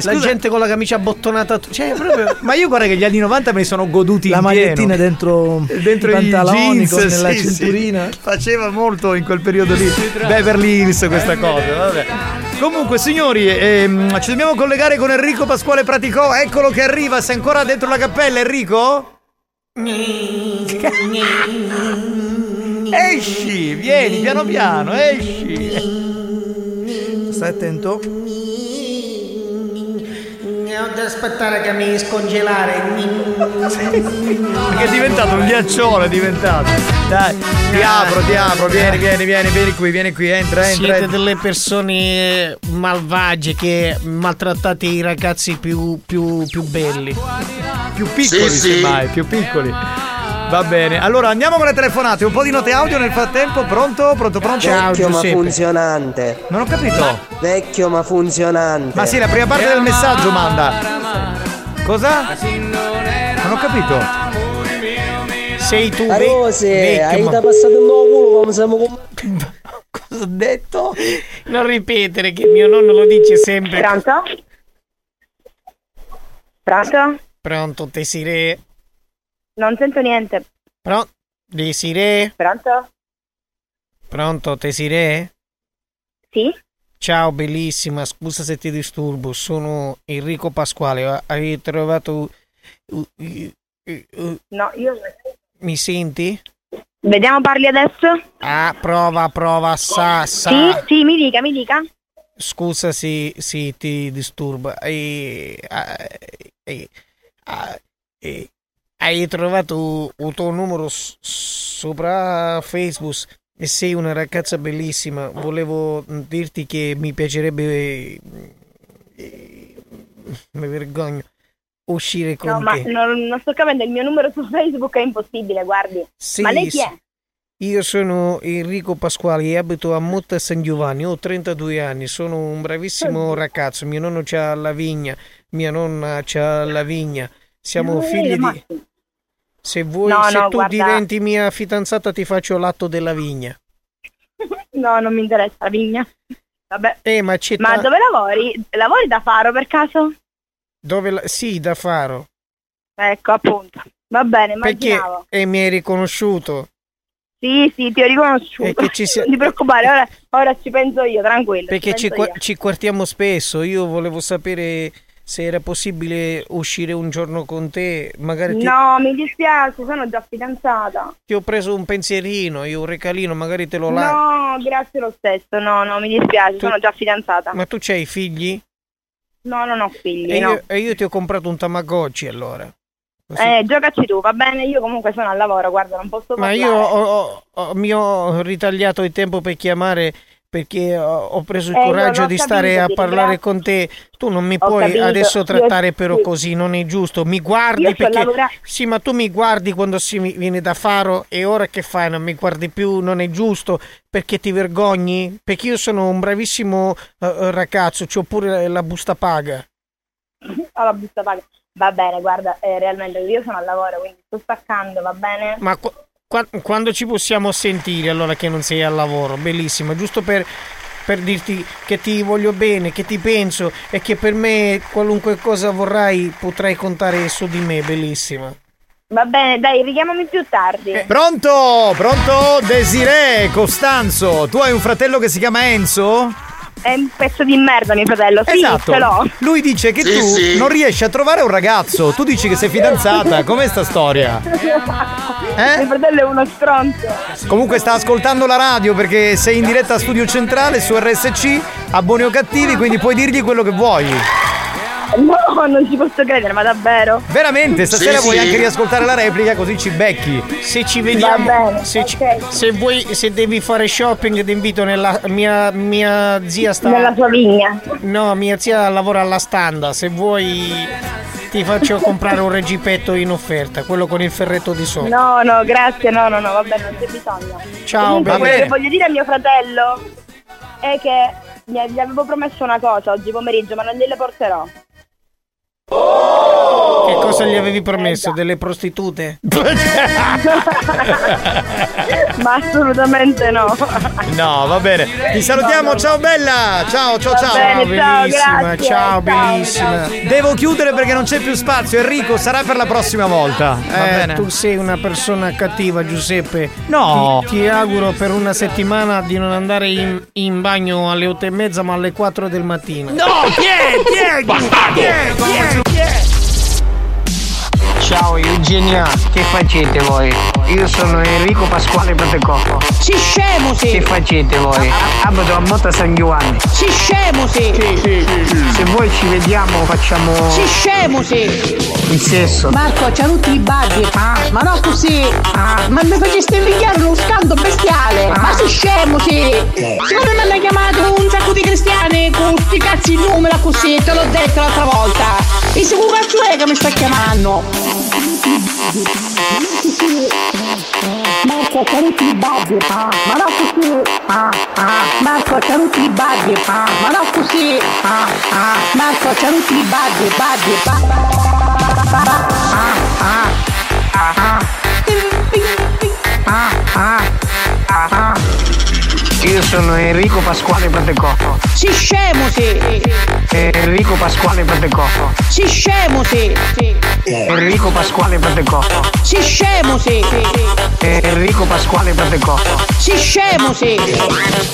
la Scusa. gente con la camicia abbottonata. Cioè, proprio. Ma io guarda che gli anni 90 me li sono goduti La magliettina dentro, dentro i pantaloni jeans, con nella sì, sì. cinturina. Faceva molto in quel periodo lì. Beverly Hills questa cosa, vabbè. Comunque, signori, ehm, ci dobbiamo collegare con Enrico Pasquale Praticò. Eccolo che arriva. Sei ancora dentro la cappella, Enrico? Esci, vieni piano piano, esci. Stai attento. Devo aspettare che mi scongelare. Perché è diventato un ghiaccione, è diventato. Dai, ti apro, ti apro, vieni, vieni, vieni, vieni qui, vieni qui, entra, entra. Siete delle persone malvagie che maltrattate i ragazzi più, più, più belli. Più piccoli, semmai, più piccoli. Va bene, allora andiamo con le telefonate, un po' di note audio nel frattempo, pronto? Pronto, pronto? Vecchio ma funzionante. Non ho capito. Vecchio ma funzionante. Ma sì, la prima parte del messaggio manda. Cosa? Non ho capito. Sei tu, ve- Rose, vecchio, hai ma- da passato un nuovo culo come siamo con... Cosa ho detto? Non ripetere che mio nonno lo dice sempre. Pronto? Pronto? Pronto, Desiree. Non sento niente. Pronto? Desiree? Pronto? Pronto, Desiree? Sì? Ciao, bellissima. Scusa se ti disturbo. Sono Enrico Pasquale. Hai trovato... uh, uh, uh, No, io... Mi senti? Vediamo parli adesso? Ah, prova, prova, sa, sa. Sì, sì, mi dica, mi dica. Scusa se, se ti disturba. E, e- e- hai trovato il tuo numero s- sopra Facebook e sei una ragazza bellissima. Volevo dirti che mi piacerebbe. eh, Mi vergogno. Uscire con No, ma te. non, non sto capendo, il mio numero su Facebook è impossibile, guardi. Sì, ma lei chi è? Io sono Enrico Pasquale e abito a Motta San Giovanni, ho 32 anni, sono un bravissimo ragazzo, mio nonno c'ha la vigna, mia nonna c'ha la vigna, siamo figli di... Se vuoi, No, se no, tu guarda- diventi mia fidanzata ti faccio l'atto della vigna. No, non mi interessa la vigna. Vabbè. Eh, ma c'è Ma ta- dove lavori? Lavori da faro per caso? Dove la- Sì, da faro. Ecco, appunto. Va bene, Perché immaginavo. e mi hai riconosciuto. Sì, sì, ti ho riconosciuto. Ci sia- Non ti preoccupare, ora, ora ci penso io, tranquillo. Perché ci, qua- io. ci guardiamo spesso. Io volevo sapere se era possibile uscire un giorno con te. Magari ti, No, mi dispiace, sono già fidanzata. ti ho preso un pensierino, io un recalino, magari te lo lascio. No, grazie lo stesso. No, no, mi dispiace, sono già fidanzata. Ma tu c'hai figli? No, non ho figli, E no. io, e io ti ho comprato un Tamagotchi allora. Così. Eh, giocaci tu, va bene? Io comunque sono al lavoro, guarda, non posso Ma parlare. io ho- ho- ho- mi ho ritagliato il tempo per chiamare perché ho, ho preso il Eh, io coraggio di capito, stare a parlare ringrazio. con te. Tu non mi Ho puoi capito, adesso io- trattare però sì. così, non è giusto. Mi guardi Io perché... lavora- Sì, ma tu mi guardi quando si viene da faro e ora che fai? Non mi guardi più, non è giusto perché ti vergogni? Perché io sono un bravissimo eh, ragazzo, c'ho pure la busta paga. Ho la busta paga. Va bene, guarda, eh, realmente io sono al lavoro, quindi sto staccando, va bene? Ma qu- quando ci possiamo sentire allora che non sei al lavoro? Bellissimo, giusto per, per dirti che ti voglio bene, che ti penso e che per me qualunque cosa vorrai potrai contare su di me, bellissima. Va bene, dai, richiamami più tardi. Eh, Pronto? Pronto? Desiree, Costanzo, tu hai un fratello che si chiama Enzo? È un pezzo di merda, mio fratello. Sì, esatto. ce l'ho. Lui dice che Sì, tu sì. non riesci a trovare un ragazzo. Tu dici che sei fidanzata. Com'è sta storia? Eh? Mio fratello è uno stronzo. Comunque sta ascoltando la radio perché sei in diretta a Studio Centrale su RSC, a buoni o cattivi, quindi puoi dirgli quello che vuoi. No, non ci posso credere, ma davvero? Veramente, stasera Sì, vuoi sì. anche riascoltare la replica così ci becchi. Se ci vediamo, Va bene, se, ci- se vuoi, se devi fare shopping, ti invito nella mia, mia zia sta. Nella sua vigna. No, mia zia lavora alla standa. Se vuoi, ti faccio comprare un reggipetto in offerta, quello con il ferretto di sotto. No, no, grazie, no, no, no, vabbè, non c'è bisogno. Ciao, Comunque, va quello bene. che voglio dire a mio fratello è che gli gli avevo promesso una cosa oggi pomeriggio, ma non gliele porterò. Oh! Che cosa gli avevi promesso? Delle prostitute? ma assolutamente no. No, va bene. Ti salutiamo, ciao bella! Ciao, ciao, ciao! bene, ciao, bellissima, grazie, ciao, bellissima. Devo chiudere perché non c'è più spazio. Enrico, sarà per la prossima volta. Va Eh, bene. tu sei una persona cattiva, Giuseppe. No. Ti, ti auguro per una settimana di non andare in, in bagno alle otto e mezza, ma alle 4 del mattino. No, chi è? Chi è? Chi è? Chi è? Chi è? Ciao Eugenia, che facete voi? Io sono Enrico Pasquale Patecocco. Si scemo sì! Che facete voi? Abito a Motta San Giovanni. Si scemo sì! Se voi ci vediamo facciamo Si scemo sì! il sesso. Marco, c'ha tutti i bagni! Ma no così! Ma mi faceste invidiare uno scando bestiale! Ma si scemo sì! Secondo me mi hanno chiamato un sacco di cristiani con sti cazzi di numero così, te l'ho detto l'altra volta! E se che cazzo è che mi sta chiamando? Marco, c'ha tutti i bagni! Ma no così! Marco, c'ha tutti i bagni! Ma no così! Marco, c'ha tutti i bagni! Bagni! Io sono Enrico Pasquale Patecocco. Si scemo sì! Enrico Pasquale Patecocco. Si scemo sì! Enrico Pasquale Patecocco. Si scemo sì! Enrico Pasquale Patecocco. Si scemo sì!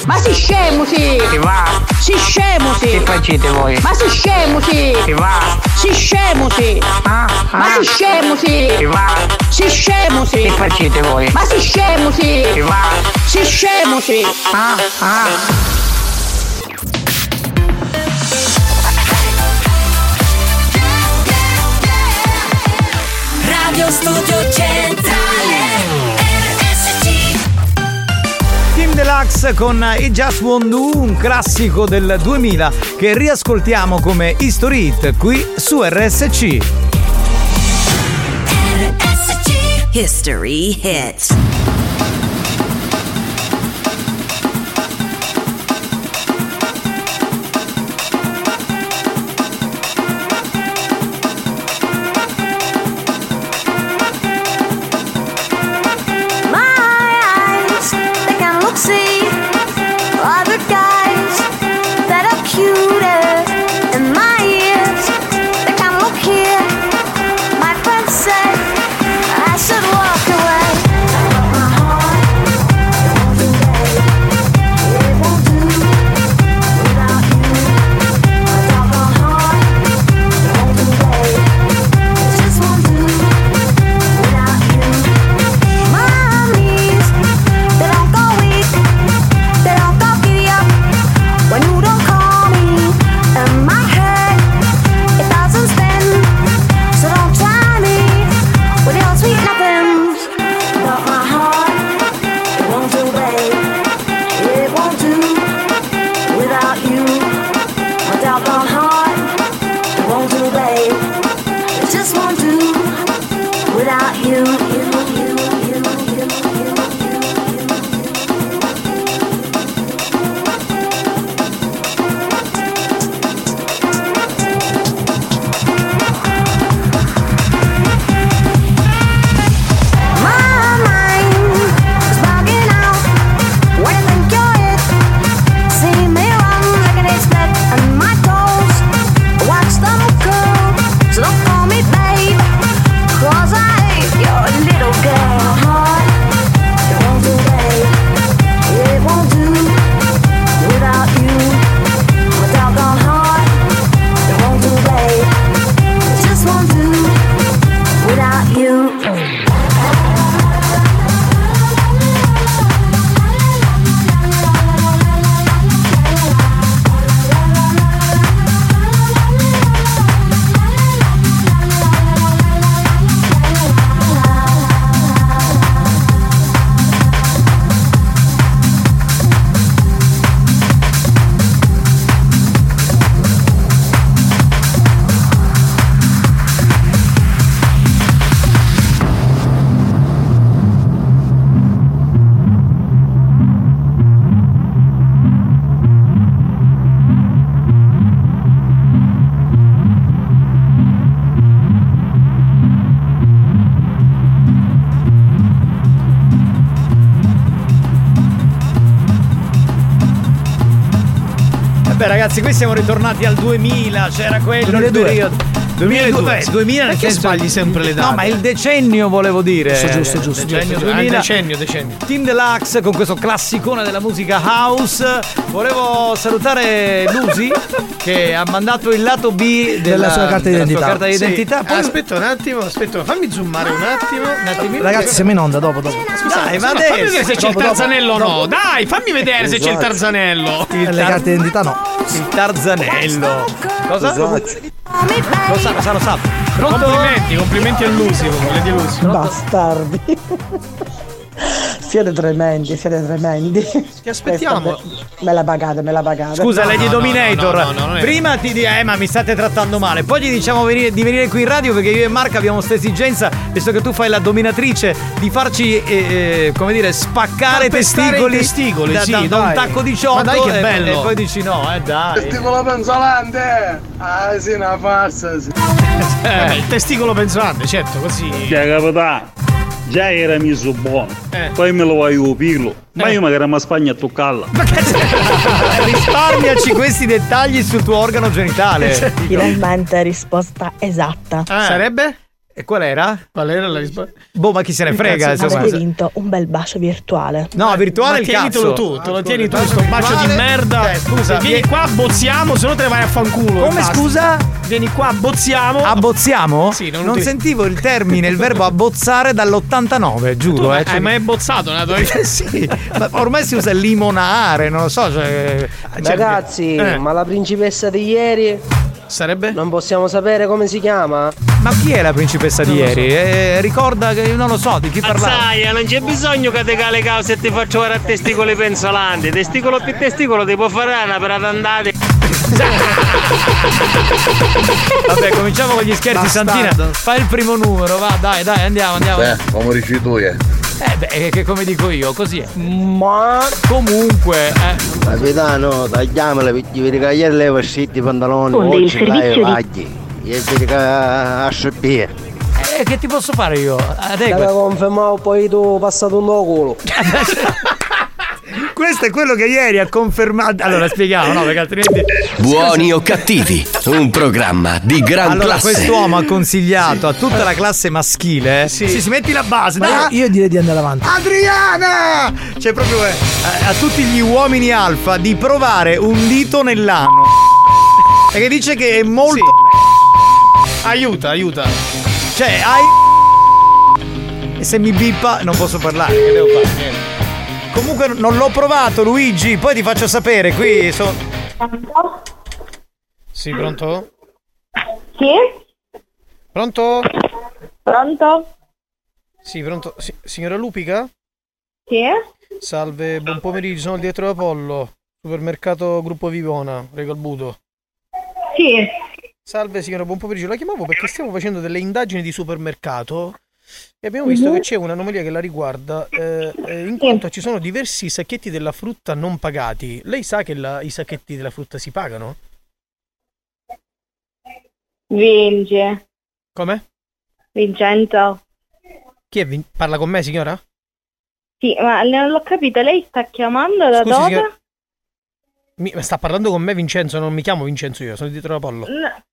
Ma si scemo sì! Che va? Si scemo sì! Che facete voi? Ma si scemo sì! Che va? Si scemo sì! Ma si scemo sì! Che va? Si scemo sì! Che facete voi? Ma si scemo sì! Che va? Si scemo sì! Ah, ah. Radio Studio Centrale RSC Team Deluxe con It Just Won't Do, un classico del 2000 che riascoltiamo come History Hit qui su RSC. History Hits qui siamo ritornati al 2000, c'era quello il 2002. periodo. 2002, eh, 2000 nel Perché senso- sbagli sempre le date? No, ma il decennio volevo dire. Giusto, giusto, giusto. Decennio Giusto, 2000. ah, decennio, decennio. Team Deluxe con questo classicone della musica house. Volevo salutare Lusi che ha mandato il lato B della, Della sua carta della d'identità. sua carta Sì. d'identità. Poi- Aspetta un attimo, aspetta, fammi zoomare un attimo. Un attimino. Ragazzi, siamo in onda dopo, dopo. Dai, ma Fammi adesso. vedere se c'è il Dopo, dopo, tarzanello o no. dopo. Dai, fammi vedere se c'è il tarzanello. Il, Le tar- carte d'identità no. il tarzanello. Cosa? Lo sa, lo sa, lo sa. Pronto? Complimenti, complimenti a Lusi, quelle di Lusi. Bastardi. Siete tremendi, siete tremendi. Ti aspettiamo. Me la pagate, me la pagate. Scusa, No, Lady Dominator. no, no, no, non è- Prima ti di eh, ma mi state trattando male. Poi gli diciamo venire- di venire qui in radio perché io e Marco abbiamo questa esigenza, visto che tu fai la dominatrice, di farci, eh, eh, come dire, spaccare testicoli, i testicoli, da, sì, da- da un dai. tacco di Ma ciotto. dai che e- bello. E, poi dici no, eh dai. Testicolo penzolante! Ah, sì, una farsa, sì. Eh, il testicolo pensante, certo, così. Cioè, capità, già era messo buono. Eh. Poi me lo vai a pilo. Ma io magari a Spagna a toccarla. Risparmiaci questi dettagli sul tuo organo genitale. Finalmente risposta esatta. Sarebbe? E qual era? Qual era la risposta? Boh, ma chi se ne frega. Avete vinto un bel bacio virtuale. No, virtuale Ma il tienitelo cazzo. tu, te lo Ah, tieni tu, sto bacio di merda. Eh, scusa, vieni vi- qua, bozziamo, se no te ne vai a fanculo. Come scusa? Vieni qua, bozziamo. Abbozziamo? Sì, non non uti- sentivo il termine, il verbo abbozzare dall'89, giuro. Tu eh, hai cioè- mai bozzato nella tua vita? sì, ma ormai si usa limonare, non lo so. Cioè, Ragazzi, Eh. ma la principessa di ieri sarebbe? Non possiamo sapere come si chiama? Ma chi è la principessa di ieri? Eh, ricorda che non lo so di chi parlava. Azzaia, non c'è bisogno che ti cale cause e ti faccio fare a testicoli pensolanti. Testicolo più testicolo ti può fare una per andare. Vabbè, cominciamo con gli scherzi, Bastardo. Santina. Fai il primo numero, va, dai, dai, andiamo, andiamo. Beh, come tu, eh. Eh beh, che come dico io, così è. Ma comunque, eh. Capitano, vedi che ieri lei vestiti i pantaloni, il oggi dai servizio di- vagli. E che a sciopire. Eh, che ti posso fare io? Te Adegua. la confermavo poi tu passato un tuo culo. Questo è quello che ieri ha confermato. Allora, spieghiamo, no? Perché altrimenti. Buoni o cattivi, un programma di gran Allora, classe. quest'uomo ha consigliato a tutta la classe maschile. Sì, si metti la base. Ma dai. io direi di andare avanti. Adriana! Cioè, proprio eh, a tutti gli uomini alfa di provare un dito nell'ano. Perché dice che è molto. Aiuta, aiuta. Cioè, hai. E se mi bippa, non posso parlare. Che devo fare? Niente. Comunque, non l'ho provato, Luigi. Poi ti faccio sapere. Qui sono. Sì, pronto? Sì? Pronto? Pronto? Sì, pronto. Sì, signora Lupica? Sì? Salve, buon pomeriggio, sono il dietro Apollo, supermercato Gruppo Vivona, Regalbuto. Sì. Salve signora, buon pomeriggio. La chiamavo perché stiamo facendo delle indagini di supermercato e abbiamo visto Mhm. che c'è un'anomalia che la riguarda, eh, eh, in quanto ci sono diversi sacchetti della frutta non pagati. Lei sa che la- i sacchetti della frutta si pagano? Vince. Come? Vincenzo. Chi è? Vin- Parla con me, signora? Sì, ma non l'ho capito, lei sta chiamando da Scusi, dove? signora- Mi, sta parlando con me Vincenzo, non mi chiamo Vincenzo io, sono dietro Apollo. No.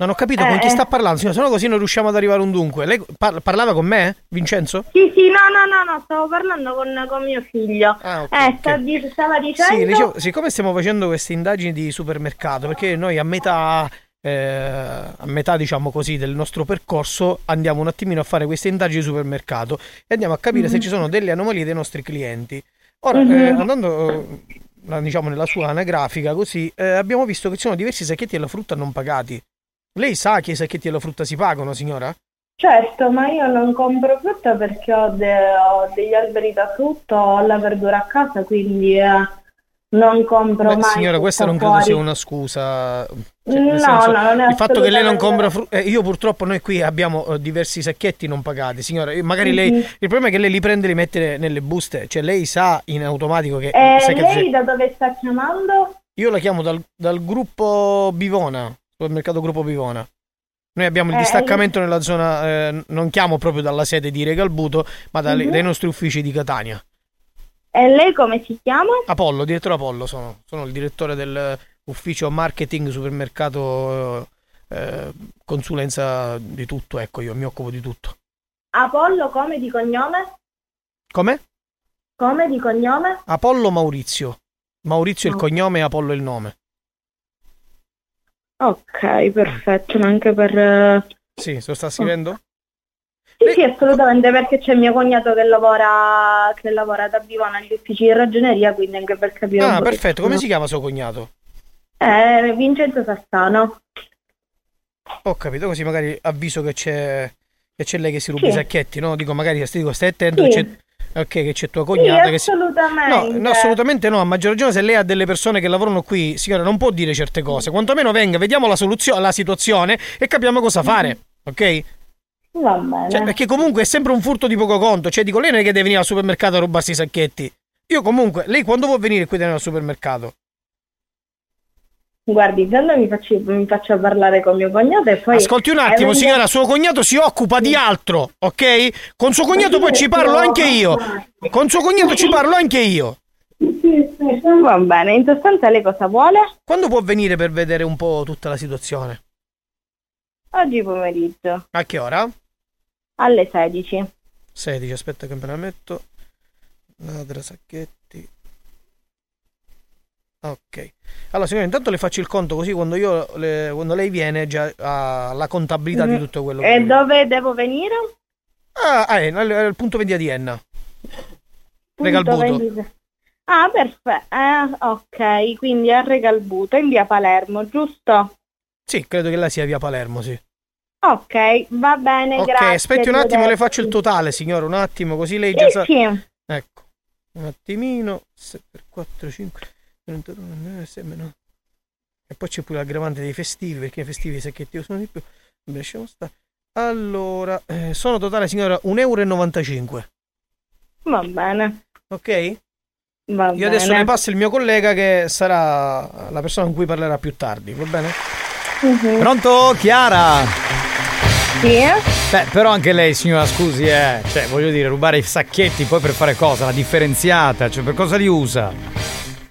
Non ho capito Eh, con chi eh. sta parlando, se no così non riusciamo ad arrivare un dunque. Lei par- parlava con me, Vincenzo? Sì, sì, no, no, no, no, stavo parlando con, con mio figlio. Ah, ok, eh, ok. sta di- stava dicendo... Sì, dicevo, siccome stiamo facendo queste indagini di supermercato, perché noi a metà eh, a metà diciamo così del nostro percorso andiamo un attimino a fare queste indagini di supermercato e andiamo a capire se Mhm. ci sono delle anomalie dei nostri clienti. Ora, Mhm. eh, andando eh, diciamo nella sua anagrafica così, eh, abbiamo visto che ci sono diversi sacchetti della frutta non pagati. Lei sa che i sacchetti della frutta si pagano, signora? Certo, ma io non compro frutta perché ho, de- ho degli alberi da frutta, ho la verdura a casa, quindi eh, non compro Beh, mai. signora, questa non credo sia fuori. una scusa. Cioè, No, senso, no, non è il fatto che lei non compra frutta. io purtroppo noi qui abbiamo eh, diversi sacchetti non pagati, signora. io- Magari lei. Mhm. Il problema è che lei li prende e li mette nelle buste. Cioè, lei sa in automatico che. E sai che- Eh, lei da dove sta chiamando? Io la chiamo dal, dal gruppo Bivona, supermercato gruppo Bivona. Noi abbiamo il Eh, distaccamento nella zona, eh, non chiamo proprio dalla sede di Regalbuto, ma dalle- Mhm. dai nostri uffici di Catania. E lei come si chiama? Apollo, direttore Apollo sono. Sono il direttore dell'ufficio marketing, supermercato, eh, consulenza di tutto. Ecco, io mi occupo di tutto. Apollo come di cognome? Come? Come di cognome? Apollo Maurizio. Maurizio è il Oh. cognome e Apollo il nome. Ok, perfetto, anche per... Sì, lo sta scrivendo? Sì, sì, assolutamente, perché c'è mio cognato che lavora, che lavora da Bivona agli uffici di ragioneria, quindi anche per capire Ah, perfetto. Come si chiama suo cognato? Eh, Vincenzo Sassano. Ho capito, così magari avviso che c'è, che c'è lei che si ruba Sì. i sacchetti, no? Dico, magari dico, stai attento Sì. c'è... Ok, che c'è tua cognata sì, che si... assolutamente. No, no, assolutamente no. A maggior ragione, se lei ha delle persone che lavorano qui, signora, non può dire certe cose. Quantomeno venga, vediamo la soluzione, la situazione e capiamo cosa fare. Ok? Va bene. Cioè, perché comunque è sempre un furto di poco conto. Cioè, dico, lei non è che deve venire al supermercato a rubarsi i sacchetti. Io comunque, lei quando può venire qui al supermercato? Guardi, intanto mi faccio, mi faccio parlare con mio cognato e poi... Ascolti un attimo, eh, signora, suo cognato si occupa di altro, ok? Con suo cognato poi ci parlo anche io. Con suo cognato ci parlo anche io. Va bene, in sostanza lei cosa vuole? Quando può venire per vedere un po' tutta la situazione? Oggi pomeriggio, A che ora? alle 16. 16, aspetta che me la metto. Ladra sacchetti. Ok. Allora, signora, intanto le faccio il conto così quando, io le- quando lei viene già ha la contabilità di tutto quello che... E dove devo venire? Ah, ah, è al, al punto vendita di Enna. Regalbuto. Ah, perfetto. Eh, ok, quindi a Regalbuto, in via Palermo, giusto? Sì, credo che lei sia via Palermo, sì. Ok, va bene, Ok, grazie. aspetti un attimo, le faccio il totale, signore, un attimo, così lei Sì, già sa... sì. Ecco, un attimino, 6 per 4, 5, 31, 6 meno... E poi c'è pure l'aggravante dei festivi, perché i festivi i sacchetti sono di più. Lasciamo stare. Allora, eh, sono totale, signora, 1,95 euro. Va bene. Ok? Va Io adesso bene. le passo il mio collega che sarà la persona con cui parlerà più tardi, va bene? Mhm. Pronto, Chiara? Sì? Beh, però anche lei, signora, scusi, eh. Cioè, voglio dire, rubare i sacchetti poi per fare cosa? La differenziata, cioè per cosa li usa?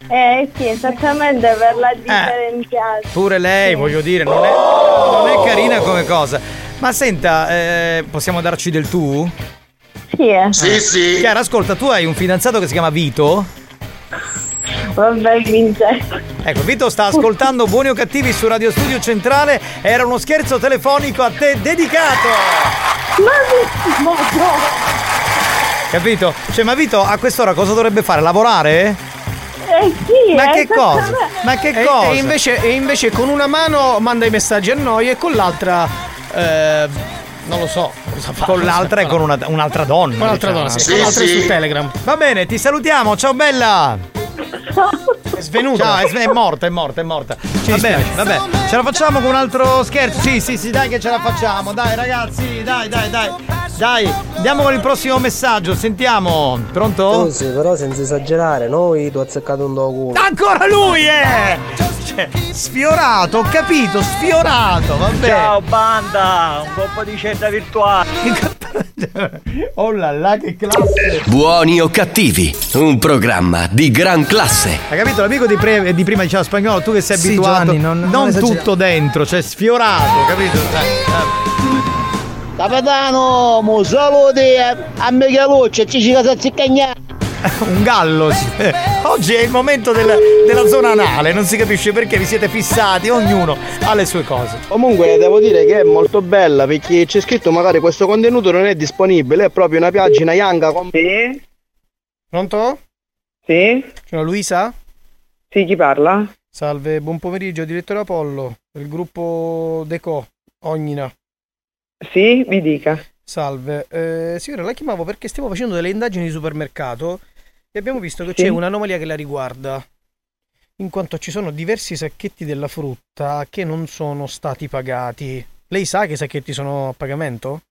Eh sì, esattamente per la differenziata. Pure lei, voglio dire, non è, non è carina come cosa. Ma senta, eh, possiamo darci del tu? Sì, eh. Sì, sì. Chiara, ascolta, tu hai un fidanzato che si chiama Vito? Vabbè, Vincenzo. Ecco, Vito sta ascoltando Buoni o Cattivi su Radio Studio Centrale. Era uno scherzo telefonico a te dedicato. Ma no, no. Capito? Cioè, ma Vito a quest'ora cosa dovrebbe fare? Lavorare? Eh sì, Ma che esattamente. cosa? Ma che E- cosa? E, invece, e invece con una mano manda i messaggi a noi e con l'altra... eh, non lo so cosa fa. Con l'altra e con una- un'altra donna. Con l'altra diciamo. donna, sì, con l'altra è su Telegram. Va bene, ti salutiamo. Ciao bella. È svenuta. Ciao, è, è morta, è morta, è morta. Va bene, vabbè. Ce la facciamo con un altro scherzo? Sì, sì, sì, dai che ce la facciamo. Dai ragazzi, dai, dai, dai. Dai, andiamo con il prossimo messaggio. Sentiamo. Pronto? Oh, sì, però senza esagerare, noi ho azzeccato un do culo. Ancora lui, eh! Cioè, sfiorato, ho capito, sfiorato, vabbè. Ciao banda, un colpo di cetta virtuale. Oh là là, che classe! Buoni o cattivi, un programma di gran classe. Hai capito? L'amico di, pre- di prima diceva spagnolo, tu che sei Sì, abituato. Giovanni, non- non esagerare. tutto dentro, cioè sfiorato, capito? Eh, eh. Capitano, mo saluti a Michelucci, ci ci casa. Un gallo. sì. Oggi è il momento del- della zona anale, non si capisce perché vi siete fissati, ognuno ha le sue cose. Comunque devo dire che è molto bella perché c'è scritto magari questo contenuto non è disponibile, è proprio una pagina Yanga con... Sì? Pronto? Sì? Sono Luisa? Sì, chi parla? Salve, buon pomeriggio, direttore Apollo, del gruppo Deco, Ognina. Sì, mi dica. Salve, eh, signora, la chiamavo perché stiamo facendo delle indagini di supermercato e abbiamo visto che Sì. c'è un'anomalia che la riguarda, in quanto ci sono diversi sacchetti della frutta che non sono stati pagati. Lei sa che i sacchetti sono a pagamento?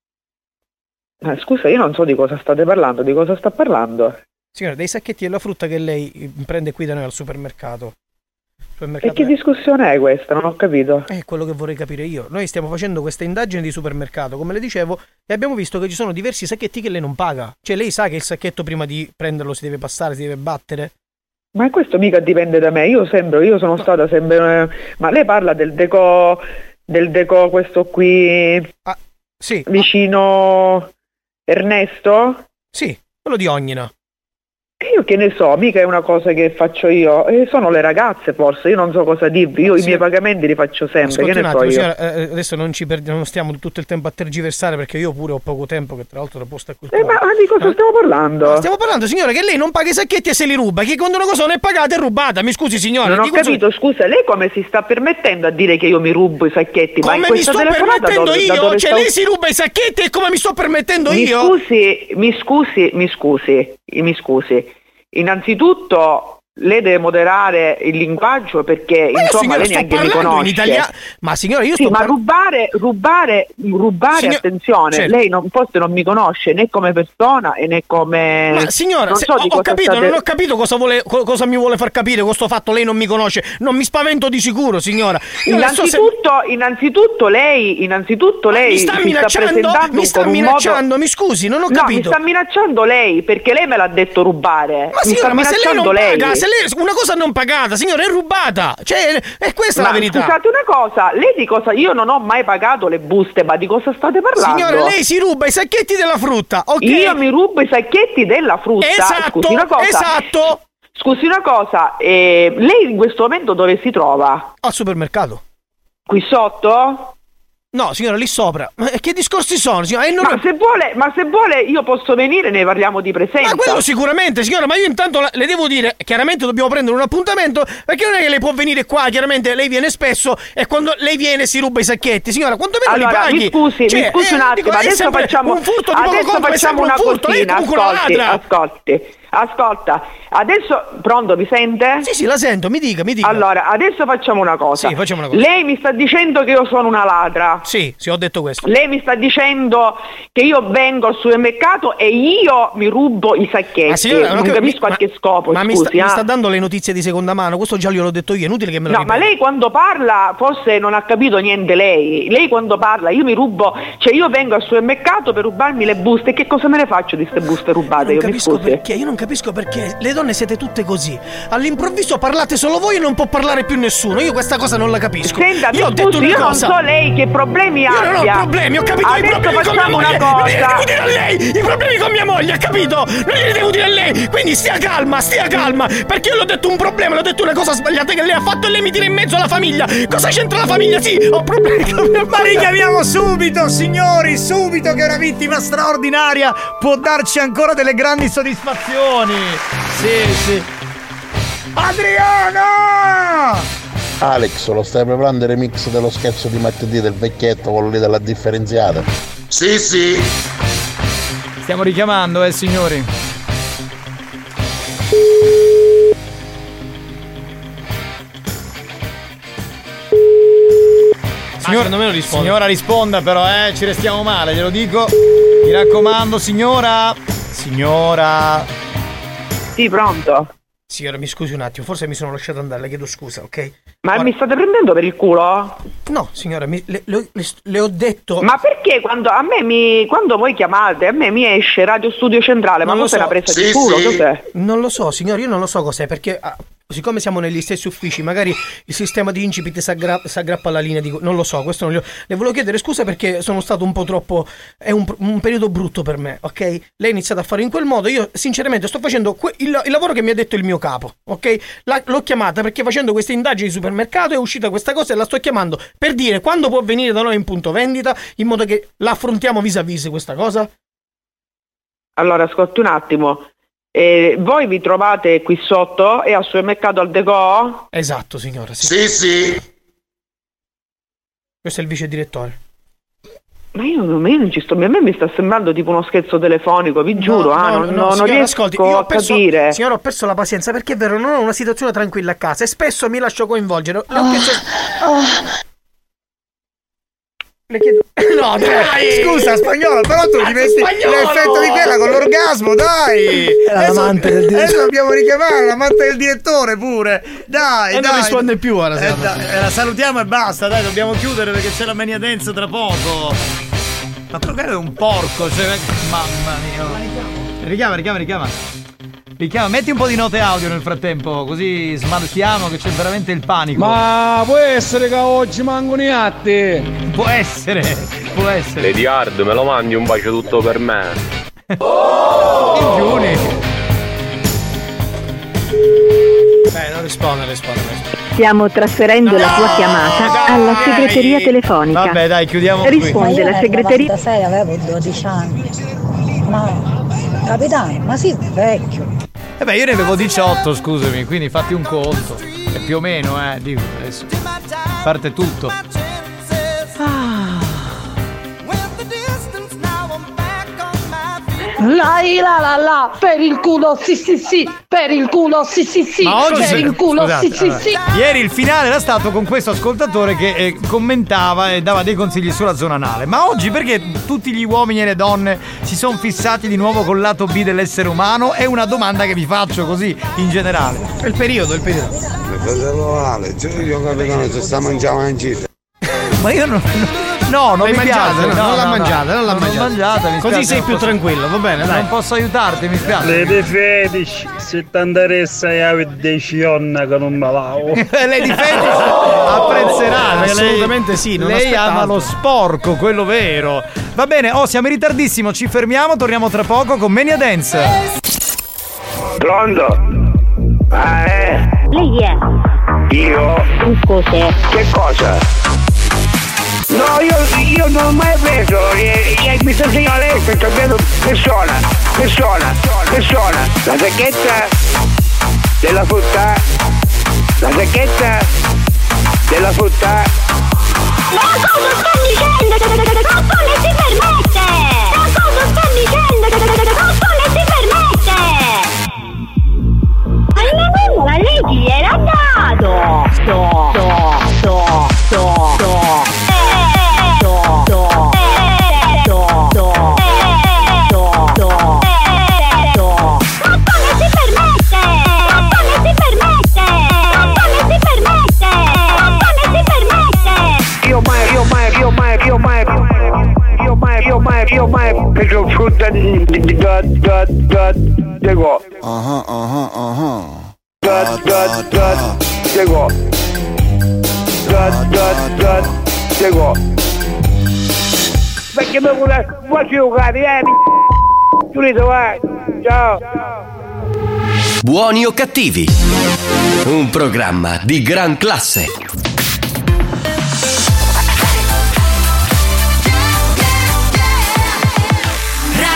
Eh, scusa, io non so di cosa state parlando, di cosa sta parlando? Signora, dei sacchetti della frutta che lei eh, prende qui da noi al supermercato. E che discussione è questa? Non ho capito. È quello che vorrei capire io. Noi stiamo facendo questa indagine di supermercato, come le dicevo, e abbiamo visto che ci sono diversi sacchetti che lei non paga. Cioè, lei sa che il sacchetto prima di prenderlo si deve passare, si deve battere? Ma questo mica dipende da me, io sembro, io sono stata sempre... Ma lei parla del deco, del deco questo qui... sì. Vicino Ernesto? Sì, quello di Ognina. Io che ne so, mica è una cosa che faccio io, e sono le ragazze forse, io non so cosa dirvi, io i miei pagamenti li faccio sempre, Ascolti che un ne so attimo, io. signora, eh, adesso non ci perdiamo, non stiamo tutto il tempo a tergiversare perché io pure ho poco tempo, che tra l'altro la posta qui. Eh, ma di cosa stiamo parlando? Stiamo parlando, signora, che lei non paga i sacchetti e se li ruba, che quando una cosa non è pagata è rubata. Mi scusi, signora. Non ho capito, scusa, lei come si sta permettendo a dire che io mi rubo i sacchetti? ma Come mi questa sto permettendo dove- da io? Cioè, sta- lei si ruba i sacchetti e come mi sto permettendo mi io? Scusi, mi scusi, mi scusi, mi scusi. Innanzitutto lei deve moderare il linguaggio perché Ma insomma signora, lei neanche mi conosce. italiano. Ma signora, io Sì, sto ma par- rubare, rubare, rubare, Signor- attenzione, certo. lei non, forse non mi conosce né come persona e né come... Ma signora, so ho, ho capito, state- non ho capito cosa, vuole- co- cosa mi vuole far capire questo fatto. Lei non mi conosce. Non mi spavento di sicuro, signora. Adesso se- Innanzitutto, innanzitutto lei, innanzitutto lei mi sta minacciando? presentando Mi sta minacciando? modo- Mi scusi, non ho No, capito. mi sta minacciando lei perché lei me l'ha detto rubare. Ma mi signora, sta ma se lei non minacciando paga, se lei una cosa non pagata, signora, è rubata. Cioè, è questa Ma la verità. Scusate una cosa, lei di cosa? Io non ho mai pagato le buste, ma di cosa state parlando? Signora, lei si ruba i sacchetti della frutta, ok? Io mi rubo i sacchetti della frutta. Esatto, Scusi una cosa. esatto. Scusi una cosa, eh, lei in questo momento dove si trova? Al supermercato. Qui sotto? No, signora, lì sopra. Ma che discorsi sono, signora? Eh, non- Ma se vuole, ma se vuole io posso venire ne parliamo di presenza. Ma quello sicuramente, signora, ma io intanto la- le devo dire, chiaramente dobbiamo prendere un appuntamento, perché non è che lei può venire qua, chiaramente lei viene spesso e quando lei viene si ruba i sacchetti, signora, quantomeno Allora, li paghi. mi scusi, Cioè, mi scusi un eh, attimo, dico, è adesso facciamo, un furto di adesso facciamo sempre una un furto, lei è cosina, una ascolti, ladra. ascolti, ascolta, adesso, pronto, mi sente? Sì, sì, la sento, mi dica, mi dica. Allora, adesso facciamo una cosa. Sì, facciamo una cosa. Lei mi sta dicendo che io sono una ladra. Sì, sì, ho detto questo. Lei mi sta dicendo che io vengo al supermercato e io mi rubo i sacchetti. Ma signora, non ho cap- capisco mi- a che scopo, Ma mi scusi, sta, mi ah. sta dando le notizie di seconda mano, questo già gliel'ho detto io, è inutile che me lo No, ma ripeta. lei quando parla forse non ha capito niente lei. Lei quando parla, io mi rubo, cioè io vengo al supermercato per rubarmi le buste, che cosa me ne faccio di queste buste rubate? Non Io mi capisco scusi. perché, io non capisco perché le donne siete tutte così. All'improvviso parlate solo voi e non può parlare più nessuno. Io questa cosa non la capisco. Senta, io ho detto scusi, una io non cosa. so lei che problemi Io non abbia. ho problemi, ho capito i Adesso problemi con mia moglie. Non glieli cosa. devo dire a lei, i problemi con mia moglie, ha capito? Non glieli devo dire a lei. Quindi stia calma, stia calma, perché io le ho detto un problema, le ho detto una cosa sbagliata che lei ha fatto e lei mi tira in mezzo alla famiglia. Cosa c'entra la famiglia? Sì, ho problemi con mia Ma moglie. richiamiamo subito, signori, subito che una vittima straordinaria può darci ancora delle grandi soddisfazioni. Sì, sì. Adriano! Alex, lo stai preparando il remix dello scherzo di martedì del vecchietto, quello lì della differenziata? Sì, sì. Stiamo richiamando, eh, signori. Signora, secondo me non risponde. Signora risponda però, eh, ci restiamo male, glielo dico. Mi raccomando, signora. Signora. Sì, pronto. Signora, mi scusi un attimo, forse mi sono lasciato andare, le chiedo scusa, ok? Ma mi state prendendo per il culo? No, signora, mi- le, le- le- le ho detto. Ma perché quando a me mi quando voi chiamate a me mi esce Radio Studio Centrale, ma Non lo cos'è so. una presa di culo? Cos'è? Non lo so, signore, io non lo so cos'è, perché ah, siccome siamo negli stessi uffici, magari il sistema di incipit si aggra- si aggrappa alla linea di... Non lo so, questo non gli ho- Le volevo chiedere scusa perché sono stato un po' troppo... È un, un periodo brutto per me, ok? Lei ha iniziato a fare in quel modo, io sinceramente sto facendo que- il, il lavoro che mi ha detto il mio capo, ok? La- l'ho chiamata perché facendo queste indagini di supermercato è uscita questa cosa e la sto chiamando per dire quando può venire da noi in punto vendita in modo che la affrontiamo vis a vis questa cosa. Allora, ascolti un attimo. Eh, voi vi trovate qui sotto e al supermercato al Deco? Esatto, signora. Sì, sì. Questo è il vice direttore. Ma io, ma io non ci sto, a me mi sta sembrando tipo uno scherzo telefonico, vi giuro, ah, non, non signora, riesco ascolti, io ho a perso, capire. Signora, ho perso la pazienza perché è vero, non ho una situazione tranquilla a casa e spesso mi lascio coinvolgere. Ho chiesto- Le chiedo... No, dai! Scusa, spagnolo, però tu ti metti l'effetto di quella con l'orgasmo, dai! Era Adesso- l'amante del direttore. Adesso dobbiamo richiamare l'amante del direttore pure. Dai, E non dai. risponde più ora, Eh, dai, eh, la salutiamo e basta, dai, dobbiamo chiudere perché c'è la mania dance tra poco. Ma però è un porco, cioè, mamma mia. Richiama, richiama, richiama. Richiama, metti un po' di note audio nel frattempo, così smaltiamo che c'è veramente il panico. Ma può essere che oggi manco i atti? Può essere, può essere. Lady Hard, me lo mandi un bacio tutto per me. Giuni. Beh, non risponde, risponde. risponde. Stiamo trasferendo la tua chiamata alla segreteria telefonica. Vabbè, dai, chiudiamo qui. Risponde la segreteria. 96 avevo 12 anni. Ma capitano, ma sì, vecchio. Eh beh, io ne avevo 18, scusami, quindi fatti un conto. E più o meno, eh, dico, adesso. Parte tutto. La la la la, per il culo, sì sì sì, per il culo, sì sì sì, Ma oggi per il culo, scusate, sì sì allora, sì. Ieri il finale era stato con questo ascoltatore che eh, commentava e dava dei consigli sulla zona anale. Ma oggi perché tutti gli uomini e le donne si sono fissati di nuovo col lato B dell'essere umano? È una domanda che vi faccio così in generale. È il periodo, è il periodo. Fratello Ale, cioè io capitano se sta mangiando ancita. Ma io non. No, non L'hai mi mangiata? piace. No, non l'ha mangiata, non l'ha l'ho mangiata. mangiata, mi Così spiace, sei non più posso- tranquillo, va bene, dai. Non posso aiutarti, mi spiace. Lady Fetish, se ti interessa io decisione che non me lavo. Lady Fetish apprezzerà perché lei- Assolutamente sì, non lei ama altro. lo sporco, quello vero. Va bene, oh, siamo in ritardissimo, ci fermiamo, torniamo tra poco con Mania Dance. Pronto? Ah, eh? Lei è? Io? Cos'è? Che cosa? No, io, io non ho mai preso, eh, eh, mi sta segnalando lei, sto cambiando persona, persona, persona. La sacchetta della frutta, la sacchetta della frutta. Ma cosa sta dicendo? Ma come si permette? Ma cosa sta dicendo? Ma come si permette? Ma il mio a lei chi era dato? Sto, sto, io mai, preso frutta di, di, di, da, da, da, dico. Ah ah ah Da, da, da, dico. Da, da, da, dico. Perché mi vuole, vuoi giocare, eh? Giulito, vai, ciao. Buoni o cattivi? Un programma di gran classe.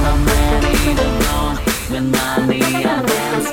I'm ready to go with Mania dance. And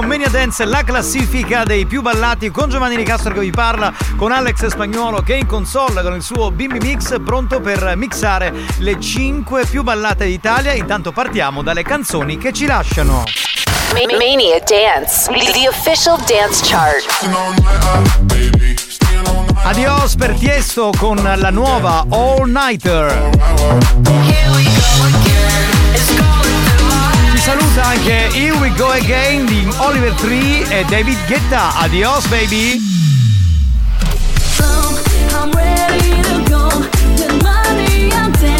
con Mania Dance la classifica dei più ballati con Giovanni Nicastro che vi parla, con Alex Spagnuolo che è in console con il suo Bimbi Mix pronto per mixare le 5 più ballate d'Italia. Intanto partiamo dalle canzoni che ci lasciano. Ma- Mania Dance, the official dance chart. Adios per Tiesto con la nuova All Nighter. Saluta anche Here We Go Again di Oliver Tree e David Guetta. Adios baby. I'm ready to go. With money and dance,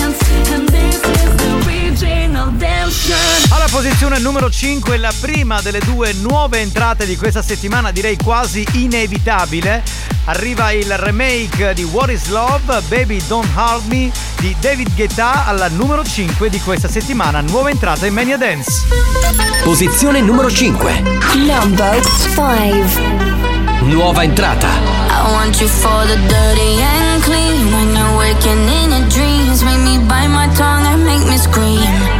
Alla posizione numero 5, la prima delle due nuove entrate di questa settimana, direi quasi inevitabile. Arriva il remake di What is Love, Baby Don't Hurt Me di David Guetta alla numero 5 di questa settimana, nuova entrata in Mania Dance. Posizione numero 5. Number 5. Nuova entrata. I want you for the dirty and clean. When you're waking in your dreams, make me bite my tongue and make me scream.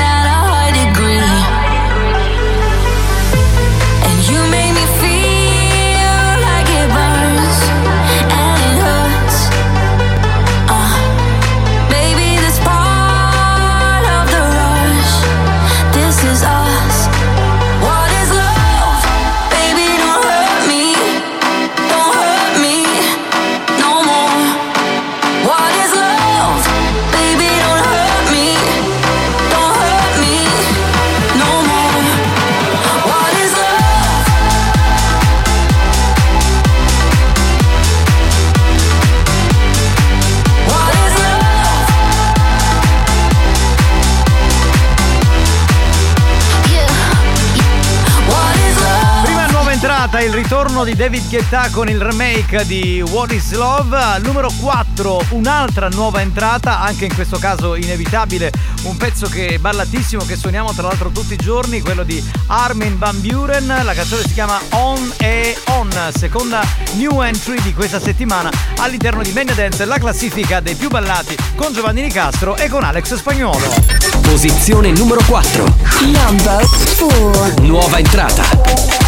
David Guetta con il remake di What is Love. Al numero 4, un'altra nuova entrata, anche in questo caso inevitabile, un pezzo che è ballatissimo, che suoniamo tra l'altro tutti i giorni, quello di Armin Van Buren. La canzone si chiama On e On, seconda new entry di questa settimana all'interno di Mania Dance, la classifica dei più ballati con Giovanni Nicastro e con Alex Spagnuolo. Posizione numero 4. Number 4. Nuova entrata.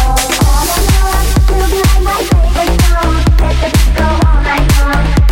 my way, but let the go all night long.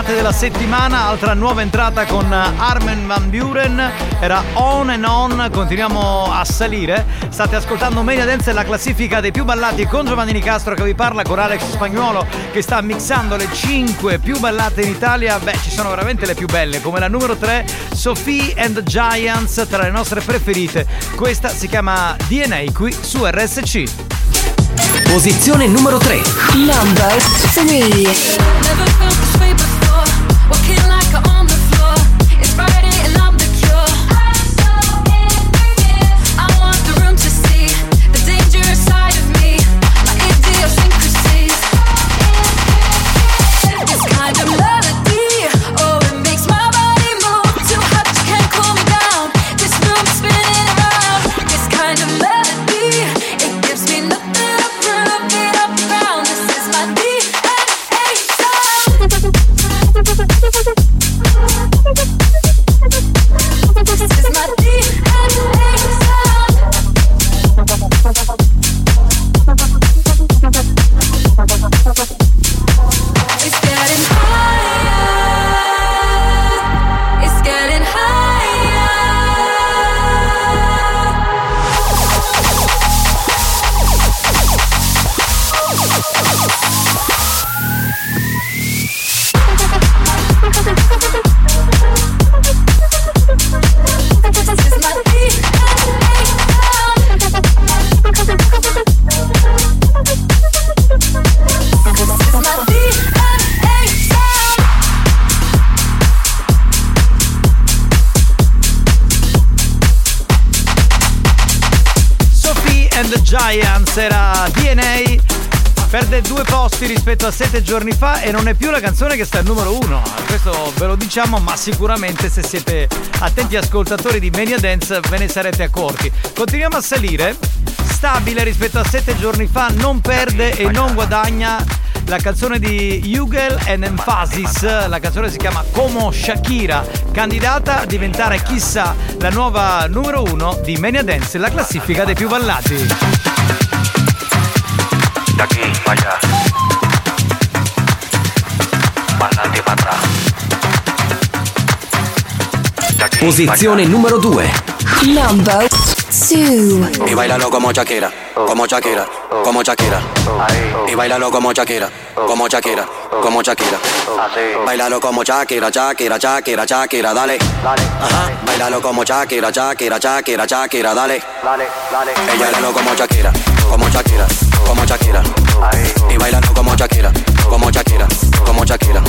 Ballate della settimana, altra nuova entrata con Armen Van Buren, era On and On, continuiamo a salire, state ascoltando Mania Dance la classifica dei più ballati con Giovanni Nicastro che vi parla con Alex Spagnuolo che sta mixando le 5 più ballate in Italia, beh ci sono veramente le più belle, come la numero 3 Sophie and the Giants tra le nostre preferite, questa si chiama DNA qui su RSC. Posizione numero 3. Number 3. Giants era DNA. Perde due posti rispetto a sette giorni fa e non è più la canzone che sta al numero uno. Questo ve lo diciamo, ma sicuramente se siete attenti ascoltatori di Mania Dance ve ne sarete accorti. Continuiamo a salire. Stabile rispetto a sette giorni fa, non perde e non guadagna la canzone di Hugel and Emphasis, la canzone si chiama Como Shakira, candidata a diventare chissà la nuova numero uno di Mania Dance, la classifica dei più ballati. Aquí para allá. Y para atrás. Posizione numero 2. Number Y bailalo como Shakira, como Shakira, como Shakira. Y bailalo como Shakira, como Shakira, como Shakira. Bailalo como Shakira, Shakira, Shakira, Shakira, dale. Ajá. Bailalo como Shakira, Shakira, Shakira, Shakira, dale. Ella bailalo como Shakira, como Shakira, como Shakira. Y bailalo como Shakira, como Shakira, como Shakira.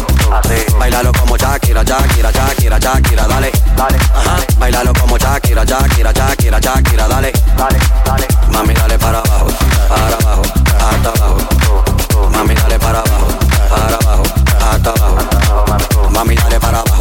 Bailalo como Shakira, Shakira, Shakira, Shakira, dale. Ajá. Bailalo como Shakira, Shakira, Shakira, Shakira, dale. Mami, dale para abajo, para abajo, hasta abajo. Mami, dale para abajo, para abajo, hasta abajo. Mami, dale para abajo,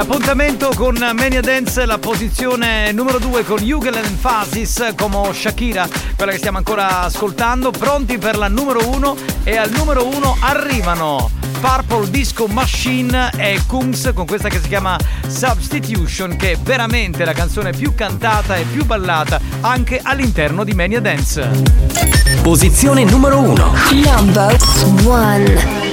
L'appuntamento con Mania Dance, la posizione numero 2 con Jugel and Fasis come Shakira, quella che stiamo ancora ascoltando, pronti per la numero 1 e al numero 1 arrivano Purple Disco Machine e Kungs con questa che si chiama Substitution che è veramente la canzone più cantata e più ballata anche all'interno di Mania Dance. Posizione numero 1. Number 1.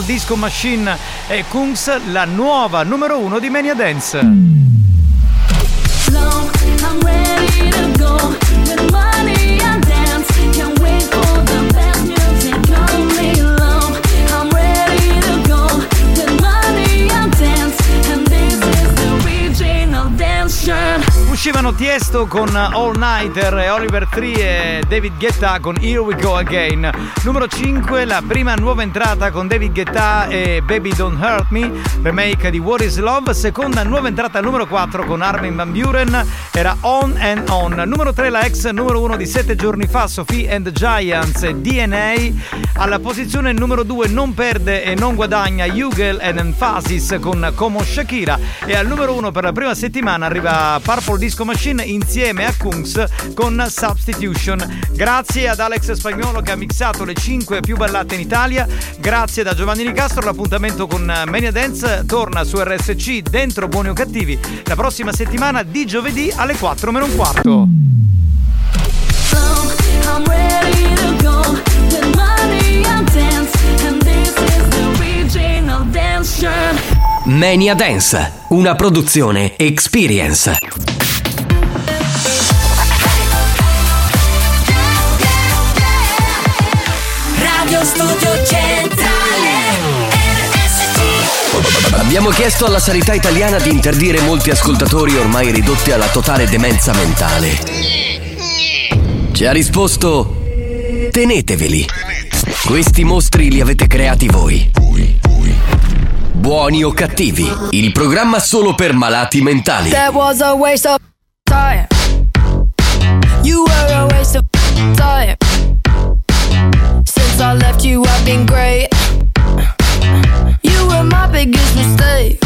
Disco Machine e Kungs, la nuova numero uno di Mania Dance. Tiesto con All Nighter e Oliver Tree e David Guetta con Here We Go Again. Numero 5, la prima nuova entrata con David Guetta e Baby Don't Hurt Me, remake di What is Love. Seconda nuova entrata numero 4 con Armin Van Buren, era On and On. Numero 3, la ex numero 1 di 7 giorni fa, Sophie and Giants e DNA. Alla posizione numero 2 non perde e non guadagna Hugel and Emphasis con Como Shakira. E al numero 1 per la prima settimana arriva Purple Disco Machine insieme a Kungs con Substitution. Grazie ad Alex Spagnolo che ha mixato le 5 più ballate in Italia. Grazie da Giovanni Nicastro. L'appuntamento con Mania Dance torna su RSC dentro Buoni o Cattivi la prossima settimana di giovedì alle 4 meno un quarto. Mania Dance, una produzione Experience. Studio centrale Abbiamo chiesto alla sanità italiana di interdire molti ascoltatori ormai ridotti alla totale demenza mentale. Ci ha risposto: teneteveli. Questi mostri li avete creati voi. Buoni o cattivi, il programma solo per malati mentali. That was a waste of time. You were a waste of time. Since I left you, I've been great. You were my biggest mistake.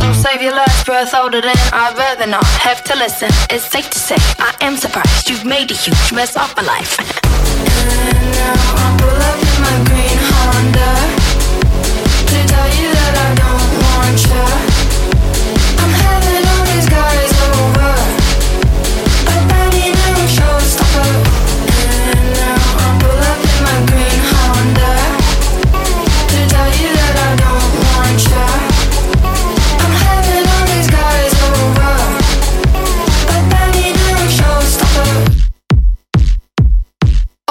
Don't save your last breath older than I'd rather not have to listen. It's safe to say I am surprised you've made a huge mess of my life. and now I pull up in my green Honda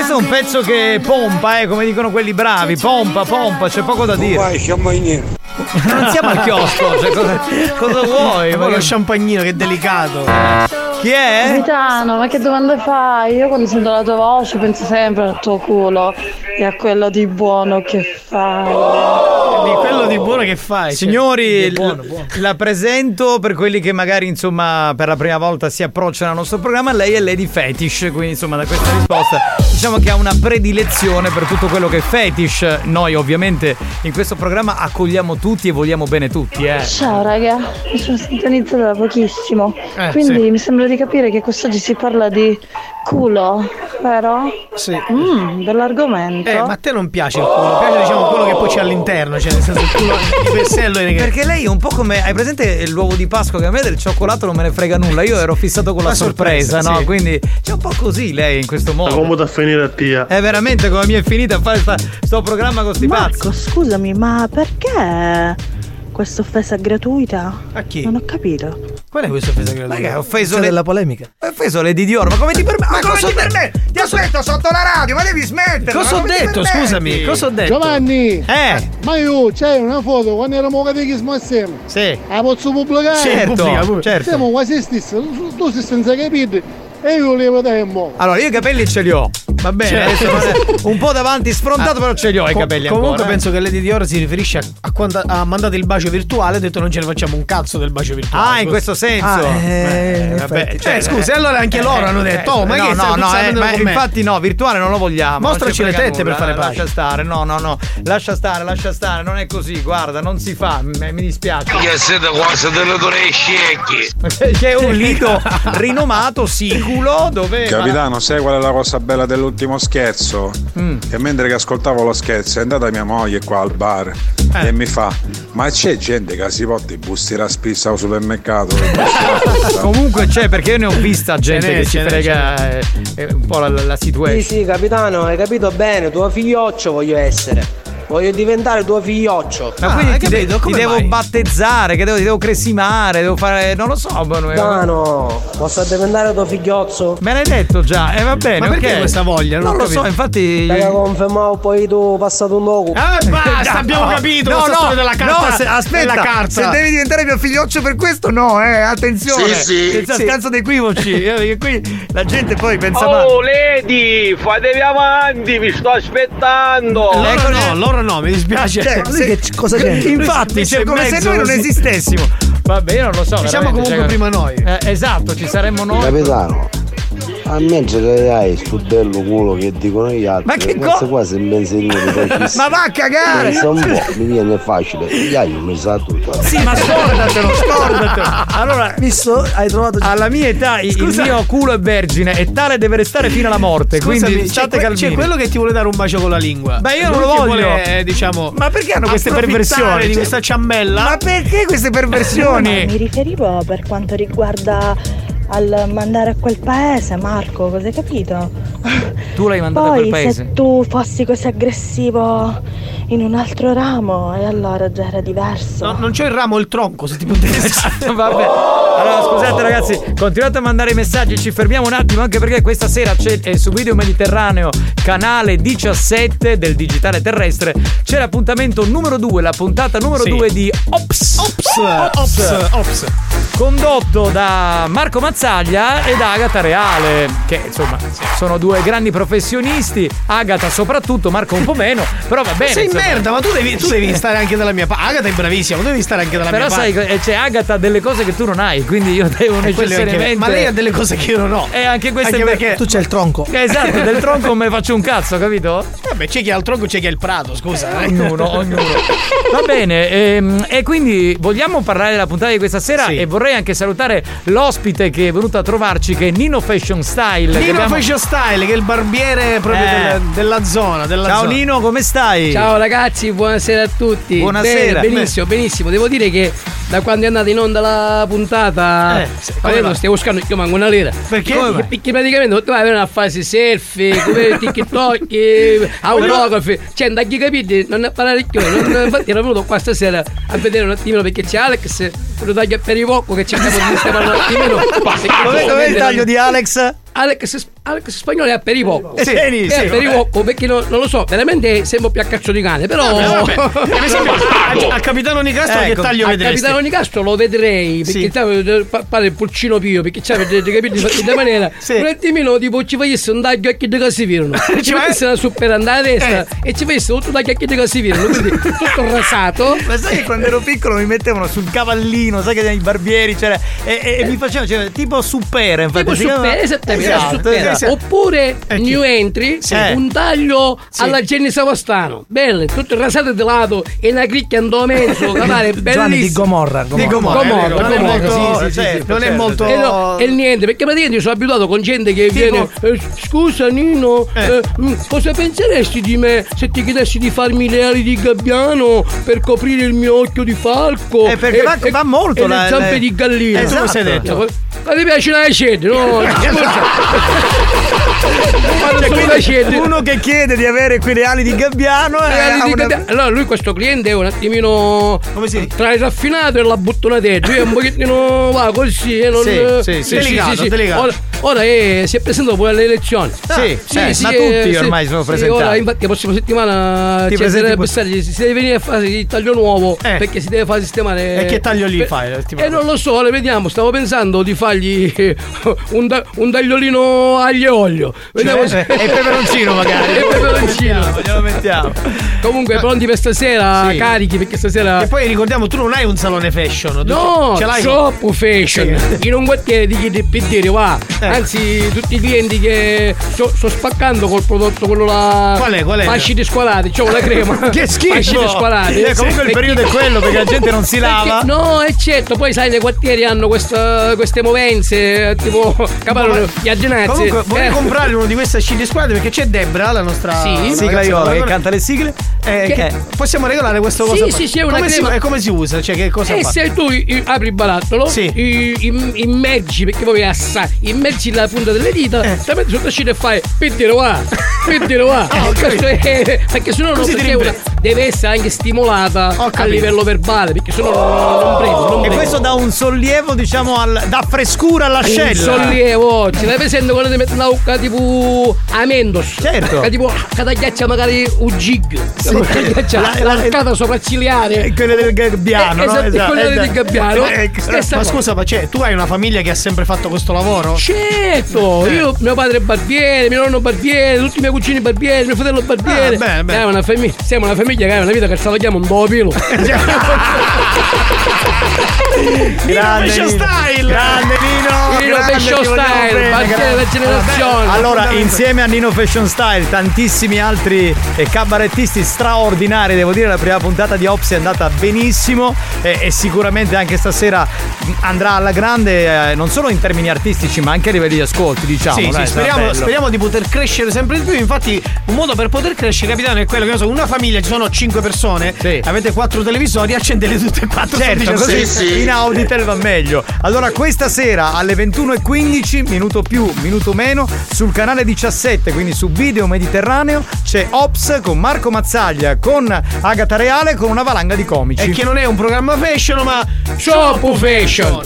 Questo è un pezzo che pompa, eh, come dicono quelli bravi. Pompa, pompa, c'è poco da dire. Non siamo al chiosco, cioè, cosa, cosa vuoi? Ma lo champagnino, che delicato. Chi è? Capitano, ma che domande fai? Io quando sento la tua voce penso sempre al tuo culo e a quello di buono che fai. Di quello di buono che fai. Signori, buono, buono. la presento per quelli che magari insomma per la prima volta si approcciano al nostro programma. Lei è Lady Fetish, quindi insomma da questa risposta diciamo che ha una predilezione per tutto quello che è fetish. Noi ovviamente in questo programma accogliamo tutti e vogliamo bene tutti, eh. Ciao raga, mi sono sintonizzata da pochissimo, Eh, quindi sì. mi sembra di capire che quest'oggi si parla di culo, vero? Sì. Mmm, bell'argomento. Eh, ma a te non piace il culo, piace diciamo quello che poi c'è all'interno, cioè nel senso il culo di per sé lo è che- Perché lei è un po' come. Hai presente l'uovo di Pasqua che a me del cioccolato non me ne frega nulla. Io ero fissato con la, La sorpresa, sorpresa, no? sì. Quindi c'è un po' così lei in questo modo. come da finire a tia? È veramente come mi è finita a fare sta- sto programma con sti pazzi. Marco, scusami, ma perché questa offesa gratuita? A chi? Non ho capito. Qual è questa offesa? Ma che ha offeso Questa le- della polemica. Hai offeso Lady Dior, ma come ti permetti? Ma, come ti permetti? Ti aspetto sotto la radio, ma devi smettere. Cosa ho detto? Scusami, cosa ho detto? Giovanni! Eh! Ma io c'è una foto quando eravamo catechismo assieme. Sì. La posso pubblicare? Certo, Pubblica pure. certo. Siamo quasi stessi, tu sei senza capire e io volevo dare un po'. Allora, io i capelli ce li ho. Va bene, Cioè- adesso un po' davanti sfrontato, però ce li ho i Co- capelli Comunque ancora. eh. penso che Lady Dior si riferisce a, a quando ha mandato il bacio virtuale ha detto non ce ne facciamo un cazzo del bacio virtuale. Ah, in questo senso. Ah, Eh, in vabbè, effetti. cioè, Eh, scusa, allora anche loro hanno detto, oh, ma no, che no, no, eh, ma infatti no, virtuale non lo vogliamo. Mostraci ci le tette per nulla, fare pace. Lascia stare, no, no, no. Lascia stare, lascia stare, non è così, guarda, non si fa, m- mi dispiace. Che siete quasi delle due scecchi. C'è un lido rinomato, siculo, dove. Capitano, sai qual è la cosa bella dell'ultimo scherzo? Mm. Che mentre che ascoltavo lo scherzo è andata mia moglie qua al bar Eh. e mi fa: Ma c'è gente che si porta i busti la spissa al supermercato? Comunque c'è perché io ne ho vista gente che n'è, frega eh, un po' la, la Sì, situation. sì, capitano, hai capito bene, tuo figlioccio voglio essere. Voglio diventare tuo figlioccio. Ma quindi ti, de- ti devo battezzare, che devo, ti devo cresimare, devo fare. non lo so. boh, no, Dano, posso diventare tuo figliozzo? Me l'hai detto già, e va bene. Ma perché ok. questa voglia? Non Non, lo capito. so, infatti. Perché confermavo poi tu passato un poco. Ah, basta, abbiamo capito No, no, della carta. no, se- aspetta, della carta. se devi diventare mio figlioccio per questo, no, eh, attenzione. Sì, sì. Senza Sì. scanso di equivoci, eh, perché qui la gente poi pensa male. Oh, Lady, fatevi avanti, vi sto aspettando. Loro no, loro no, mi dispiace. Cioè, Lui se- che c- cosa c'è? Infatti, in come se noi non esistessimo. Vabbè, io non lo so. Diciamo veramente, comunque cioè, prima noi. eh, esatto, ci saremmo noi. Capitano, a me ce che hai sto bello culo che dicono gli altri. Ma che Questo co- qua sei benzinato Ma va a cagare! Pensa un po', mi viene facile. Gli hai mi sa tutto. Sì, ma scordatelo, scordatelo. Allora, visto, hai trovato. Alla mia età il- il Scusa. mio culo è vergine e tale deve restare fino alla morte. Scusami, quindi c'è, state calmini. c'è quello che ti vuole dare un bacio con la lingua. Beh, io non lo voglio. Vuole, eh, diciamo, Ma perché hanno queste perversioni? di Cioè- questa ciambella? Ma perché queste No, ma mi perversioni? riferivo per quanto riguarda al mandare a quel paese, Marco, cosa hai capito? Tu l'hai mandato a quel Poi paese. se tu fossi così aggressivo in un altro ramo, e allora già era diverso. No, non c'ho il ramo, il tronco, se ti può interessare. Vabbè. Allora, scusate ragazzi, continuate a mandare i messaggi, ci fermiamo un attimo anche perché questa sera c'è eh, su Video Mediterraneo, canale 17 del digitale terrestre, c'è l'appuntamento numero 2, la puntata numero Sì. 2 di Ops. Ops, ops, ops. Condotto da Marco Mazzaglia ed Agata Reale, che insomma sono due grandi professionisti, Agata soprattutto, Marco un po' meno, però va bene. Sei insomma. merda, ma tu devi, tu devi stare anche dalla mia parte. Agata è bravissima, ma tu devi stare anche dalla Però mia sai, parte. eh, c'è Agata ha delle cose che tu non hai, quindi io devo E anche- necessariamente. Ma lei ha delle cose che io non ho. E anche queste Anche perché tu c'hai il tronco. Esatto, del tronco non me faccio un cazzo, capito? Vabbè, c'è chi ha il tronco, c'è chi ha il prato, scusa. eh. Ognuno, ognuno. Va bene, ehm, e quindi vogliamo parlare della puntata di questa sera e vorrei anche salutare l'ospite che è venuto a trovarci, che è Nino Fashion Style. Nino abbiamo- Fashion Style, che è il barbiere proprio Eh. della, della zona. Della Ciao zona. Nino, come stai? Ciao ragazzi, buonasera a tutti. Buonasera. Bene, benissimo, benissimo. Devo dire che da quando è andata in onda la puntata, Eh, non stiamo buscando, io manco una lira. Perché? Perché, perché praticamente tu vai a fase selfie, come TikTok, autografi. Cioè, non hai capito, non ne parlare più. Non, infatti ero venuto qua stasera a vedere un attimino perché c'è Alex, lo taglio per i vocco che cerchiamo di sistemare un attimino. Dov'è il taglio di Alex? Alex, Alex Spagnolo è a Perivocco. Sì, è sì, a Perivocco perché non, non lo so, veramente sembra più a cazzo di cane, però. Vabbè, vabbè. Esempio, a, a Capitano Nicastro che Ecco, taglio a vedresti? Capitano Nicastro lo vedrei perché Sì. sì. fare il pulcino pio perché c'è avete capito di questa maniera un attimino tipo ci facesse un taglio a chi che si virano ci Cioè? facesse una super andata a destra Eh. e ci facesse tutto taglio a chi che si virano quindi tutto rasato Ma sai che quando ero piccolo mi mettevano sul cavallino, sai che i barbieri c'era. E, e- e mi facevano, cioè, tipo suppera, infatti. Tipo super, esattamente, Esatto, esatto. Oppure new entry, Sì. un taglio alla Jenny Savastano, belle, tutto rasato di lato e una cricchia andò mezzo, capare, bellissimo. Giovanni, di Gomorra, Gomorra. Di Gomorra, Gomorra, Gomorra, non è molto- sì, sì, certo, sì, non è molto- E, no, e niente, perché praticamente io sono abituato con gente che viene, eh, scusa Nino, eh, mm, cosa penseresti di me se ti chiedessi di farmi le ali di gabbiano per coprire il mio occhio di falco? Eh, perché va- va molto e la- le zampe le- di gallina. Esatto. Detto? Ma ti piace la scede, no? Scusa. ハハハハ! Scende. uno che chiede di avere quelle ali di gabbiano eh, ali di una- gabbiano. Allora lui questo cliente è un attimino tra il raffinato e la buttonatezza. Io un pochettino va così e non Sì, eh, sì, sì. Delicato, delicato. Ora, ora eh, si è presentato poi alle elezioni. Sì, eh, ma tutti ormai sono presentati. Ora infatti la prossima settimana Ti ci presenti deve passare, si deve venire a fare il taglio nuovo perché si deve fare sistemare. E che taglio lì fai? E non lo so, le vediamo, stavo pensando di fargli un, da- un tagliolino aglio e olio. Vediamo Cioè, e peperoncino magari. e peperoncino. Glielo mettiamo. Comunque pronti per stasera, Sì. carichi perché stasera E poi ricordiamo, tu non hai un salone fashion. No, ce l'hai troppo fashion. In un quartiere di chi di PD va. Eh. Anzi, tutti i clienti che sto, sto spaccando col prodotto quello là. Qual è, qual è? Fasci di squalati, c'ho la crema. Che schifo! Fasci di squalati. Eh, comunque il periodo è quello, perché la gente non si lava. Perché- no, è certo, poi sai, nei quartieri hanno questa- queste movenze, tipo capano gli aggenazzi. Comunque, vorrei Eh. comprare uno di queste di squadre perché c'è Debra, la nostra Sì. Sigla Iola che canta le sigle. Eh, Che- che- Possiamo regolare questo Sì, cosa? sì, sì, è una come si, crema- e come si usa? Cioè, che cosa E fa? se tu apri il barattolo, im- immergi, perché poi assai, immergi la punta delle dita, Eh. la metti sotto scena e fai pettino va. Ah, ho Questo è- perché sennò non perché una, deve essere anche stimolata a livello verbale, perché sennò non, non prendo. Non E prendo. questo dà un sollievo, diciamo, al- dà frescura all'ascella. Un sollievo, ci l'hai presente quando ti metti una ucca tipo a Mendos? Certo. Che tipo che ti ghiaccia magari un gig. Sì. Ghiaccia La- la- l'arcata sopraccigliare. Quella del gabbiano, Eh, no? esatto, Esatto, quella del esatto. gabbiano. Eh, Stessa Ma cosa. scusa, ma cioè, tu hai una famiglia che ha sempre fatto questo lavoro? Certo, io, mio padre è barbiere, mio nonno barbiere, tutti i miei cugini barbieri, mio fratello barbiere. Ah, bene, bene. Siamo una, famiglia, siamo una famiglia che ha una vita che salutiamo un pilo. Grande. Style! Grande Nino! Fashion Style, grande. della generazione. Allora, insieme a Nino Fashion Style, tantissimi altri eh, cabarettisti straordinari, devo dire, la prima puntata di Ops è andata benissimo e, e sicuramente anche stasera mh, andrà alla grande, eh, non solo in termini artistici, ma anche a livelli di ascolti, diciamo. Sì, dai, sì, speriamo, speriamo di poter crescere sempre di più. Infatti, un modo per poter crescere, capitano, è quello che so, una famiglia, ci sono 5 persone, avete 4 televisori, accendete tutte e quattro. Certo, sono così 17. in Auditel va meglio. Allora, questa sera alle 21.15, minuto più, minuto meno, sul canale 17, quindi su Video Mediterraneo, c'è Ops con Marco Mazzaglia, con Agata Reale, con una valanga di comici. E che non è un programma fashion, ma Shop fashion.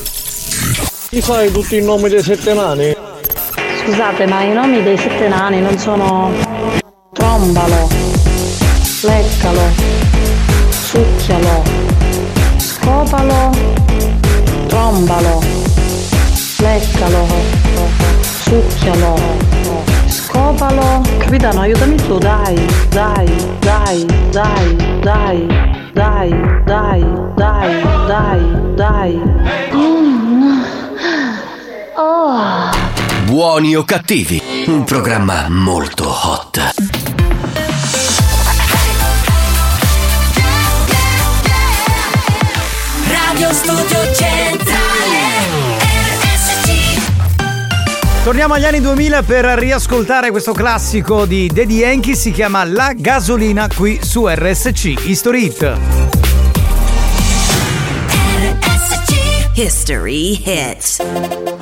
Ti sai tutti i nomi dei sette nani? Scusate, ma i nomi dei sette nani non sono trombalo, leccalo, succhialo, scopalo, trombalo, leccalo, succhialo, scopalo. Capitano, aiutami tu, dai, dai, dai, dai, dai, dai, dai, dai, dai, dai. Mm. Oh. Buoni o cattivi, un programma molto hot. Radio Studio Centrale Torniamo agli anni 2000 per riascoltare questo classico di Daddy Yankee, si chiama La gasolina qui su RSC History Hit. History hit.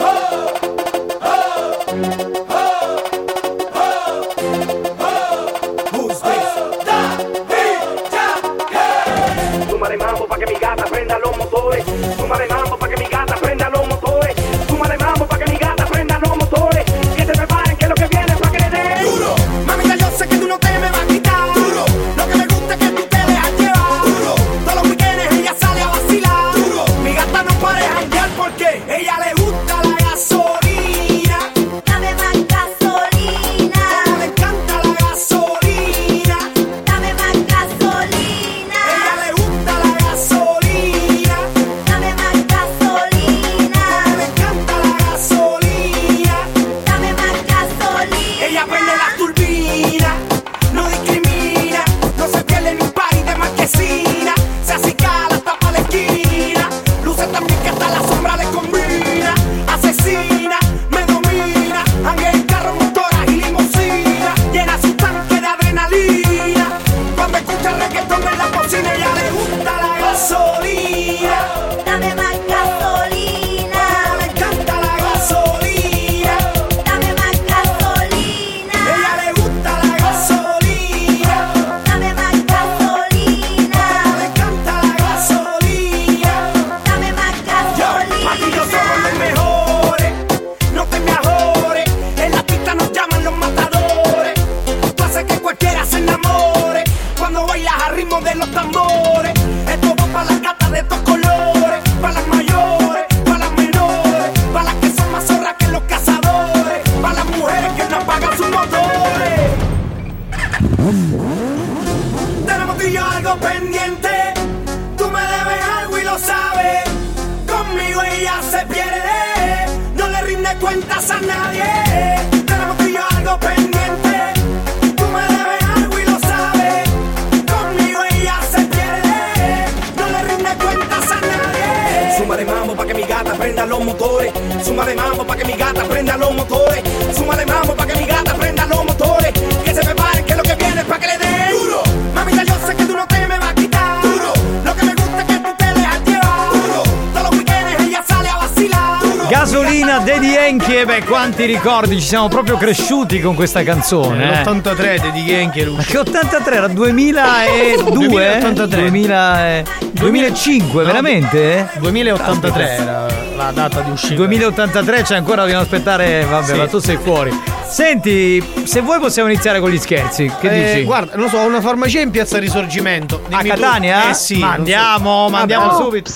Ricordi, ci siamo proprio cresciuti con questa canzone. eh. L'83 di Yankee Ma che 83 era 2002? 2083. 2000 e- 2005, veramente? 2083 era la data di uscita. 2083 c'è ancora dobbiamo aspettare, vabbè, Sì. ma tu sei fuori. Senti, se vuoi possiamo iniziare con gli scherzi. Che Eh, dici? Guarda, non so, ho una farmacia in piazza Risorgimento. A Dimmi tu- Catania? Eh sì. Ma so. andiamo, ma andiamo subito.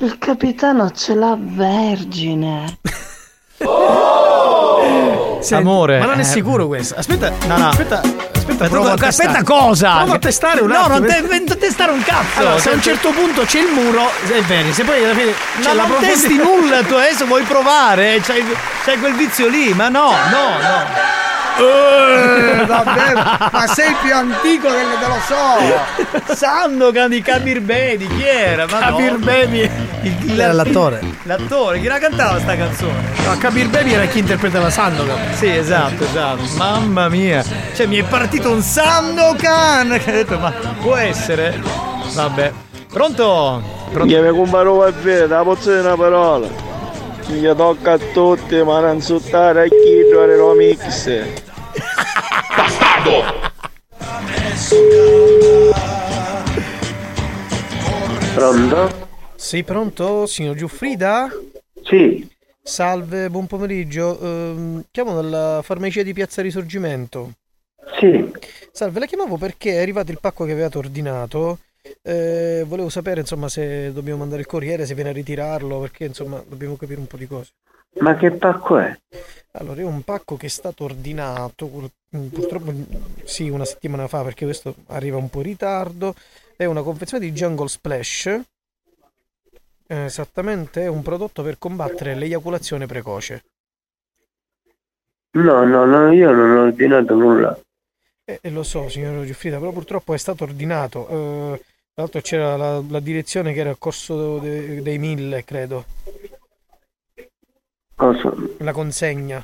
Il capitano ce l'ha vergine. Senti, Amore, Ma non è eh. sicuro questo. Aspetta, No, no. aspetta, aspetta, Aspetta, provo aspetta testare. cosa? Provo a testare un No, attimo. non te- non testare un cazzo. Allora, se a un Senti- certo punto c'è il muro, è bene. Se poi alla fine c'è Ma la non profondità- testi nulla, tu adesso vuoi provare? C'hai, c'hai quel vizio lì, ma no, no, no. Eh, vabbè, ma sei più antico del te lo so. Sandokan di Kabir Bedi, chi era? Ma Kabir no. Bedi. L'attore. L'attore, chi la cantava sta canzone? No, Kabir Baby era chi interpretava Sandokan. Sì, esatto, esatto. Mamma mia. Cioè, mi è partito un Sandokan. Che ho detto, ma può essere? Vabbè. Pronto? Pronto? Mi comparo a vedere, la pozzo di una parola. Mi tocca a tutti, ma non insultare a chi giocare lo mix. Pronto? Sei pronto, signor Giuffrida? Sì. Salve, buon pomeriggio. Ehm, chiamo dalla farmacia di Piazza Risorgimento. Sì. Salve, la chiamavo perché è arrivato il pacco che avevate ordinato. Eh, volevo sapere insomma se dobbiamo mandare il corriere, se viene a ritirarlo, perché insomma dobbiamo capire un po' di cose. Ma che pacco è? Allora, è un pacco che è stato ordinato pur- purtroppo sì, una settimana fa, perché questo arriva un po' in ritardo. È una confezione di Jungle Splash. Esattamente, è un prodotto per combattere l'eiaculazione precoce. No, no, no, io non ho ordinato nulla. Eh, eh, lo so, signor Giuffrida, però purtroppo è stato ordinato. Eh, tra l'altro c'era la, la direzione che era il corso de- dei mille, credo. Cosa? La consegna.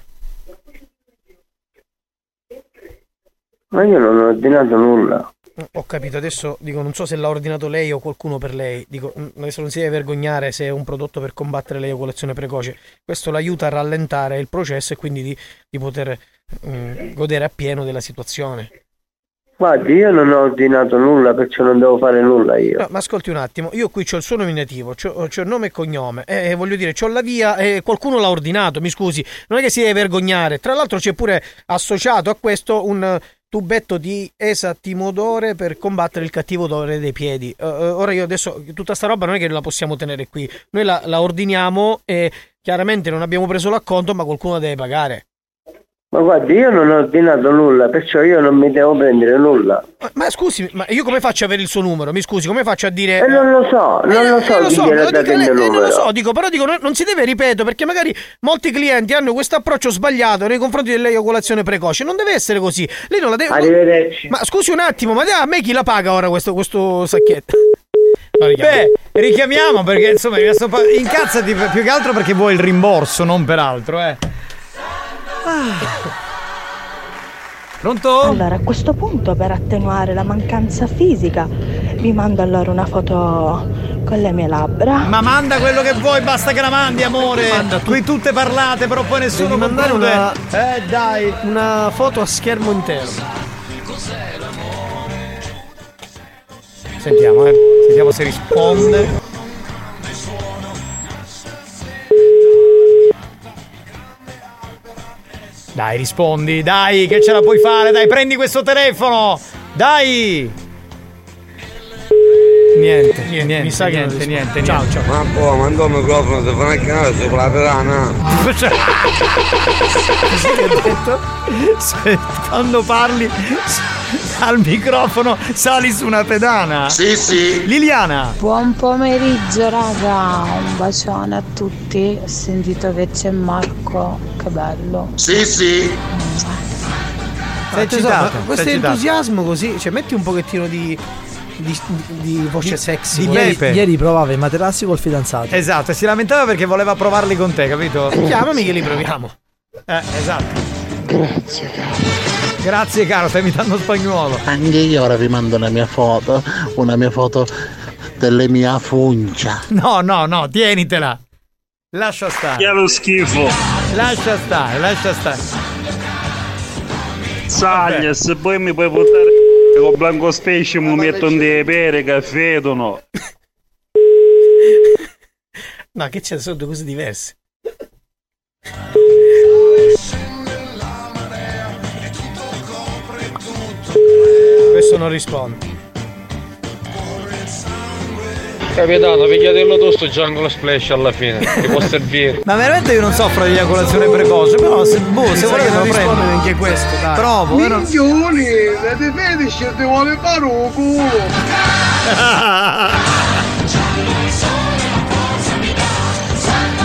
Ma io non ho ordinato nulla. Ho capito, adesso dico, non so se l'ha ordinato lei o qualcuno per lei. Dico, mm, adesso non si deve vergognare se è un prodotto per combattere l'eiaculazione precoce. Questo l'aiuta a rallentare il processo e quindi di, di poter mm, godere appieno della situazione. Guardi, io non ho ordinato nulla, perciò non devo fare nulla io. No, ma ascolti un attimo, io qui ho il suo nominativo, c'ho, c'ho il nome e cognome, e e voglio dire, c'ho la via e qualcuno l'ha ordinato, mi scusi, non è che si deve vergognare. Tra l'altro c'è pure associato a questo un eh, tubetto di esattimodore per combattere il cattivo odore dei piedi. Eh, ora io adesso, tutta sta roba non è che la possiamo tenere qui, noi la, la ordiniamo e chiaramente non abbiamo preso l'acconto, ma qualcuno deve pagare. Ma guardi, io non ho ordinato nulla, perciò io non mi devo prendere nulla. Ma, ma scusi, ma io come faccio ad avere il suo numero? Mi scusi, come faccio a dire... E non lo so, non lo so Eh, lo so, lo eh, non lo so, dico, però dico, non, non si deve ripetere perché magari molti clienti hanno questo approccio sbagliato nei confronti dell'eiaculazione precoce. Non deve essere così. Lei non la deve. Arrivederci. Ma scusi un attimo, ma a me chi la paga ora questo, questo sacchetto? Beh, richiamiamo perché insomma mi sto pa- incazzati più che altro perché vuoi il rimborso, non per altro, eh. Pronto? Allora, a questo punto, per attenuare la mancanza fisica, vi mando allora una foto con le mie labbra. Ma manda quello che vuoi, basta che la mandi, amore. Qui tutte parlate, però poi nessuno Devi mandare conclude. una- Eh, dai. Una foto a schermo intero. Sentiamo, eh. Sentiamo se risponde. Dai, rispondi, dai, che ce la puoi fare, dai, prendi questo telefono. Dai. Niente, niente, mi sa che niente, risponde. niente, Ciao, niente. ciao. Ma poi mandò il microfono, ti fa una canale sopra la pedana. Se- Quando parli al microfono sali su una pedana. Sì, sì. Liliana. Buon pomeriggio raga, un bacione a tutti. Ho sentito che c'è Marco, che bello. Sì, sì. Sei eccitata, ma questo sei entusiasmo così, cioè metti un pochettino di, di, di voce sexy. di Ieri-. Ieri provava i materassi col fidanzato. Esatto, e si lamentava perché voleva provarli con te, capito? Chiamami che li proviamo. Eh, esatto. Grazie, caro. Grazie caro, stai imitando spagnolo. Anche io ora vi mando una mia foto, una mia foto delle mie funcia. No, no, no, tienitela. Lascia stare. Che lo schifo. Lascia stare, lascia stare. Saglia, se poi mi puoi portare con Blanco Specie mi mettono dei pere che fedono. No, che c'è? Sono due cose diverse. Questo non risponde. Capitano, pigliatello tu sto Jungle Splash alla fine, che può servire. Ma veramente io non soffro di eiaculazione precoce, però se, boh, se volete che lo prendo. neanche questo, dai. Provo, Minchioni, siete fetici e ti vuole fare un culo.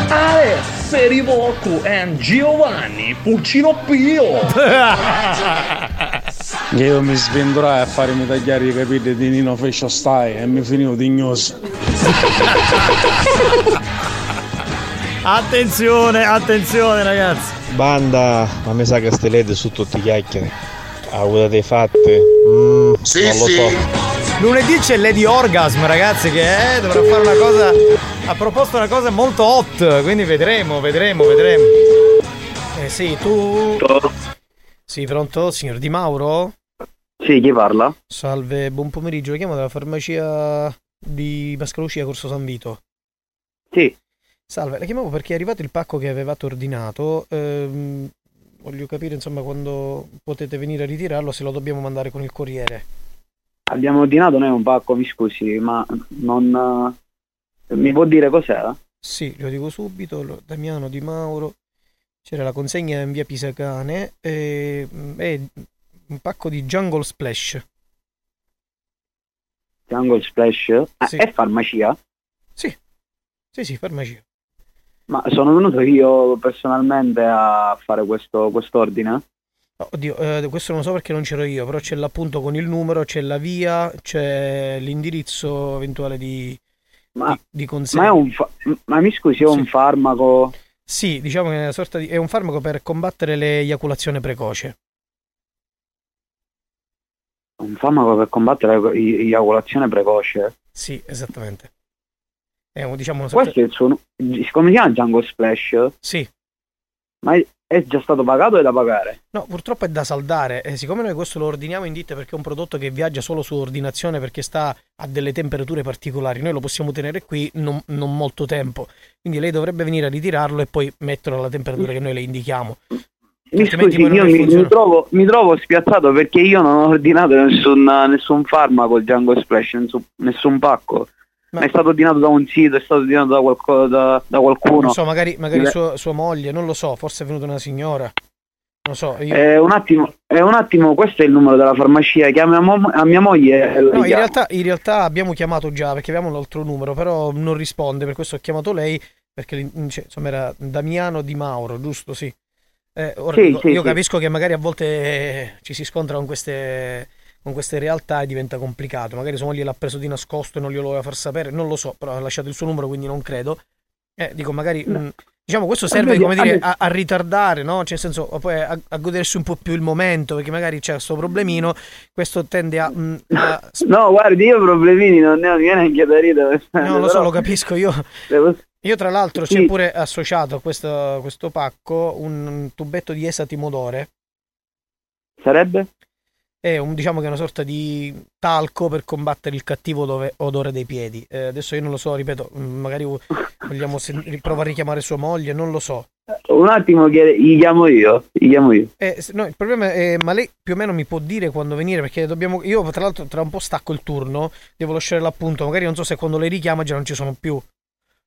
Ale, Serivocco and Giovanni Pulcino Pio. Io mi svendurai a farmi tagliare i capelli di Nino Fescio Stai e mi finivo dignoso. Attenzione, attenzione ragazzi. Banda, ma mi sa che ste led su tutti chiacchiere. Avete fatte? Mm, Sì, non lo sì. so. Lunedì c'è Lady Orgasm, ragazzi, che eh, dovrà fare una cosa. Ha proposto una cosa molto hot, quindi vedremo, vedremo, vedremo. Eh sì, tu. Sì, pronto, signor Di Mauro? Sì, chi parla? Salve, buon pomeriggio. Chiamo dalla farmacia di Mascalucia Corso San Vito. Sì. Salve, la chiamavo perché è arrivato il pacco che avevate ordinato. Ehm, voglio capire, insomma, quando potete venire a ritirarlo, se lo dobbiamo mandare con il corriere. Abbiamo ordinato noi un pacco, mi scusi, ma non... eh, Mi può dire cos'era? Sì, lo dico subito, Damiano Di Mauro. C'era la consegna in via Pisacane e mm, è un pacco di Jungle Splash. Jungle Splash? Ah, Sì. È farmacia? Sì, sì, farmacia. Ma sono venuto io personalmente a fare questo quest'ordine? Oddio, eh, questo non so perché non c'ero io, però c'è l'appunto con il numero, c'è la via, c'è l'indirizzo eventuale di, Ma, di, di consegna. ma è un fa- ma mi scusi, è un farmaco? Sì, diciamo che è una sorta di... è un farmaco per combattere l'eiaculazione precoce. Un farmaco per combattere l'eiaculazione precoce? Sì, esattamente. È un, diciamo una sorta... Questo è il suo... Come si chiama Jungle Splash? Sì. Ma è, già stato pagato o è da pagare? No, purtroppo è da saldare. E siccome noi questo lo ordiniamo in ditta perché è un prodotto che viaggia solo su ordinazione perché sta a delle temperature particolari, noi lo possiamo tenere qui non, non molto tempo. Quindi lei dovrebbe venire a ritirarlo e poi metterlo alla temperatura che noi le indichiamo. Mi scusi, io mi, mi trovo, mi trovo spiazzato perché io non ho ordinato nessun, nessun farmaco il Jungle Splash, nessun, nessun pacco. Ma... È stato ordinato da un sito, è stato ordinato da, qualco- da- da qualcuno. Non so, magari, magari Beh, sua, sua moglie, non lo so, forse è venuta una signora. Non so, io... eh, un, attimo, eh, un attimo, questo è il numero della farmacia, chiami a, mo- a mia moglie No, in realtà, in realtà abbiamo chiamato già perché avevamo l'altro numero, però non risponde, per questo ho chiamato lei, perché insomma era Damiano Di Mauro, giusto? Sì. Eh, ora Sì, io sì. capisco che magari a volte eh, ci si scontra con queste, con queste realtà diventa complicato. Magari sua moglie l'ha preso di nascosto e non glielo voleva far sapere, non lo so, però ha lasciato il suo numero, quindi non credo. Eh, dico, magari. mh, Diciamo, questo serve vedi, come dire, a, a ritardare, no? Cioè, nel senso, poi a, a godersi un po' più il momento, perché magari c'è questo problemino, questo tende a, mh, a No, guardi, io problemini non ne ho neanche da ridere. No, lo so, lo capisco io. Devo- Io tra l'altro Sì. c'è pure associato a questo, questo pacco un tubetto di esatimodore. Sarebbe? È un, diciamo che è una sorta di talco per combattere il cattivo odore, odore dei piedi. Eh, adesso io non lo so, ripeto, mh, magari vo- vogliamo sen- provare a richiamare sua moglie, non lo so. Un attimo, gli chiamo io. Gli chiamo io. Eh, no, il problema è, ma lei più o meno mi può dire quando venire, perché dobbiamo, io tra l'altro tra un po' stacco il turno, devo lasciare l'appunto, magari non so se quando lei richiama già non ci sono più.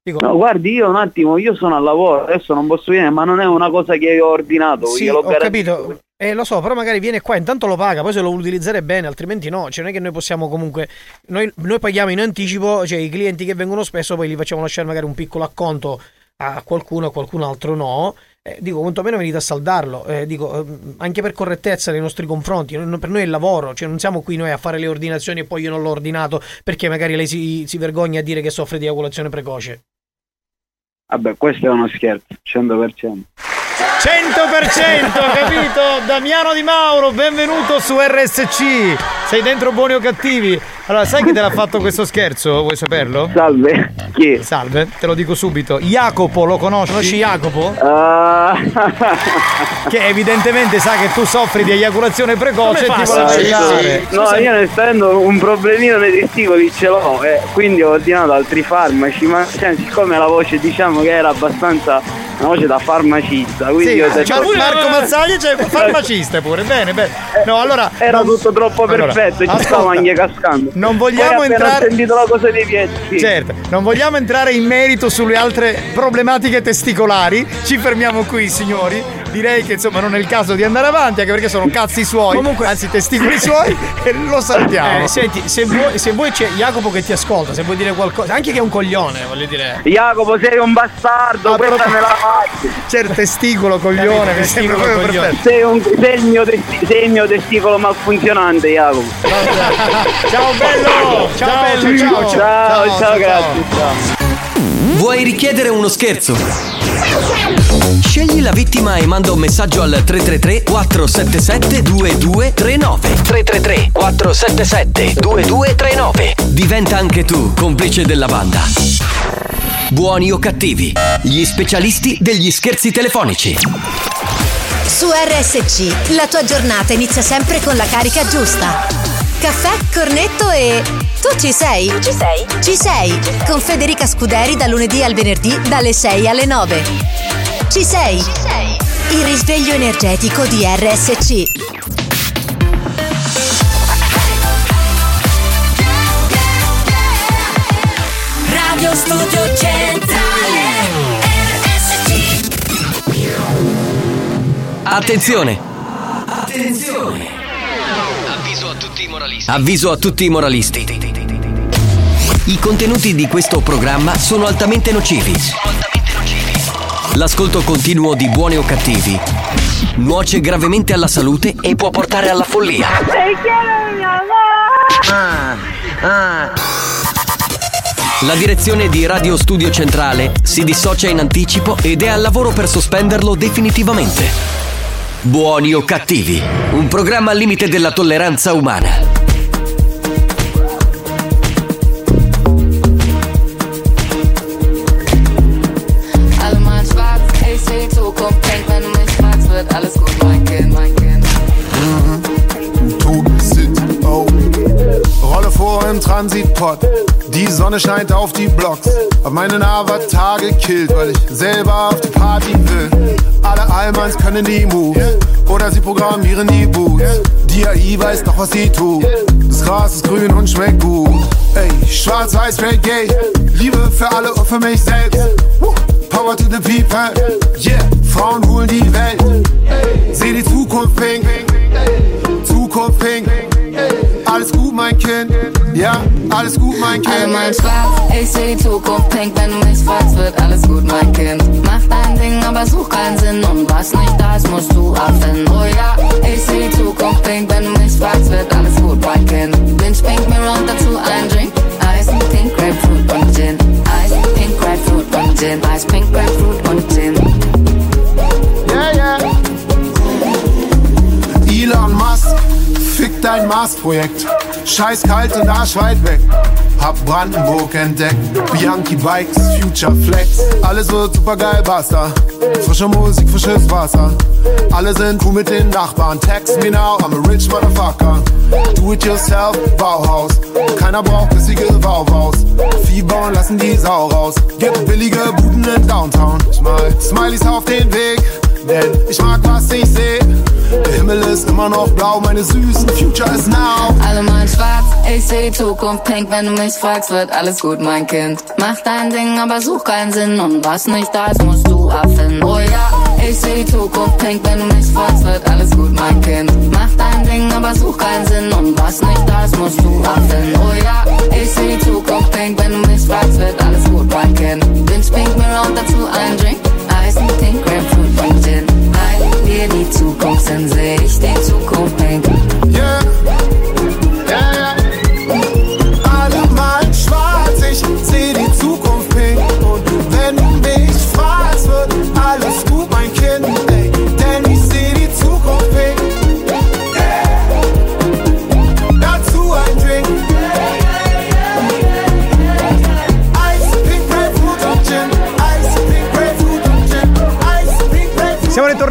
Dico, No, guardi, io un attimo, io sono al lavoro, adesso non posso venire, ma non è una cosa che ho ordinato. Sì, ho garantisco. capito. Eh, lo so, però magari viene qua, intanto lo paga, poi se lo vuole utilizzare bene, altrimenti no. Cioè, non è che noi possiamo comunque. Noi, noi paghiamo in anticipo, cioè i clienti che vengono spesso, poi gli facciamo lasciare magari un piccolo acconto a qualcuno, a qualcun altro no. Eh, dico, quantomeno venite a saldarlo. Eh, dico, eh, anche per correttezza nei nostri confronti. per noi è il lavoro, cioè non siamo qui noi a fare le ordinazioni e poi io non l'ho ordinato perché magari lei si, si vergogna a dire che soffre di eiaculazione precoce. Vabbè, questo è uno scherzo, 100%. 100% capito? Damiano Di Mauro, benvenuto su RSC. Sei dentro buoni o cattivi? Allora, sai chi te l'ha fatto questo scherzo? Vuoi saperlo? Salve. Chi? Salve, te lo dico subito. Jacopo, lo conosci? Conosci Jacopo? Ah. Che evidentemente sa che tu soffri di eiaculazione precoce e ti vuole a accettare. No, io ne sto avendo un problemino nei testicoli ce l'ho e quindi ho ordinato altri farmaci, ma cioè, siccome la voce diciamo che era abbastanza una voce da farmacista, quindi Sì, ho detto c'è Marco Mazzaglia c'è farmacista pure, bene, bene. No, allora era non- tutto troppo allora, perfetto, ci ascolta, stavo anche cascando. Non vogliamo Poi entrare ho sentito la cosa dei piedi. sì. Certo, non vogliamo entrare in merito sulle altre problematiche testicolari. Ci fermiamo qui, signori. Direi che insomma non è il caso di andare avanti, anche perché sono cazzi suoi, anzi testicoli suoi, e lo saltiamo. Eh, senti, se vuoi, se vuoi c'è Jacopo che ti ascolta, se vuoi dire qualcosa, anche che è un coglione, voglio dire. Jacopo sei un bastardo, questa me la. C'è il testicolo, coglione, mi sembra proprio perfetto. Sei, un- sei il mio testi- sei il mio testicolo malfunzionante, Jacopo. Ciao bello! Ciao, bello, ciao, ciao. ciao, ciao, grazie. Ciao. Vuoi richiedere uno scherzo? Scegli la vittima e manda un messaggio al 333 477 2239 333 477 2239 Diventa anche tu complice della banda. Buoni o cattivi, gli specialisti degli scherzi telefonici. Su RSC la tua giornata inizia sempre con la carica giusta. Caffè, cornetto e. Tu ci sei? Ci sei? Ci sei! Con Federica Scuderi dal lunedì al venerdì dalle 6 alle 9. Ci sei? Ci sei! Il risveglio energetico di RSC. Radio Studio Centrale RSC Attenzione! Attenzione! Avviso a tutti i moralisti. Avviso a tutti i moralisti. I contenuti di questo programma sono altamente nocivi. L'ascolto continuo di buoni o cattivi nuoce gravemente alla salute e può portare alla follia. La direzione di Radio Studio Centrale si dissocia in anticipo ed è al lavoro per sospenderlo definitivamente. Buoni o cattivi, un programma al limite della tolleranza umana. Im Transitpot. Die Sonne scheint auf die Blocks. Hab meinen Avatar gekillt, weil ich selber auf die Party will. Alle Allmanns können die Moves. Oder sie programmieren die Boots. Die AI weiß doch, was sie tut. Das Gras ist grün und schmeckt gut. Ey, schwarz-weiß, gay. Liebe für alle und für mich selbst. Power to the people. Yeah, Frauen holen die Welt. Seh die Zukunft pink. Zukunft pink. Alles gut, mein Kind. Ja, alles gut, mein Kind. Allemaal schwarz, ich seh die Zukunft pink, wenn du mich fragst, wird alles gut, mein Kind. Mach dein Ding, aber such keinen Sinn und was nicht da ist, musst du erfinden. Oh ja, ich seh die Zukunft pink, wenn du mich fragst, wird alles gut, mein Kind. Binge pink, mir und dazu ein Drink. Eis, Pink, Grapefruit und Gin. Eis, Pink, Grapefruit und Gin. Eis, Pink, Grapefruit und Gin. Dein Mars-Projekt. Scheiß kalt und arschweit weg. Hab Brandenburg entdeckt. Bianchi Bikes, Future Flex. Alles wird super geil, basta. Frische Musik, frisches Wasser. Alle sind cool mit den Nachbarn. Text me now, I'm a rich motherfucker. Do it yourself, Bauhaus. Keiner braucht bissige Bauhaus. Vieh bauen, lassen die Sau raus. Gibt billige Buden in Downtown. Smileys auf den Weg. Denn ich mag, was ich seh. Der Himmel ist immer noch blau, meine süßen Future is now. Allemaal schwarz, ich seh die Zukunft pink, wenn du mich fragst, wird alles gut, mein Kind. Mach dein Ding, aber such keinen Sinn und was nicht da ist, musst du erfinden. Oh ja, ich seh die Zukunft pink, wenn du mich fragst, wird alles gut, mein Kind. Mach dein Ding, aber such keinen Sinn und was nicht da ist, musst du erfinden. Oh ja, ich seh die Zukunft pink, wenn du mich fragst, wird alles gut, mein Kind. Binge pink, mir und dazu ein Drink. Eis, Pink, Grapefruit Zukunft hin, weil wir die Zukunft in sich, die Zukunft hängt. Yeah.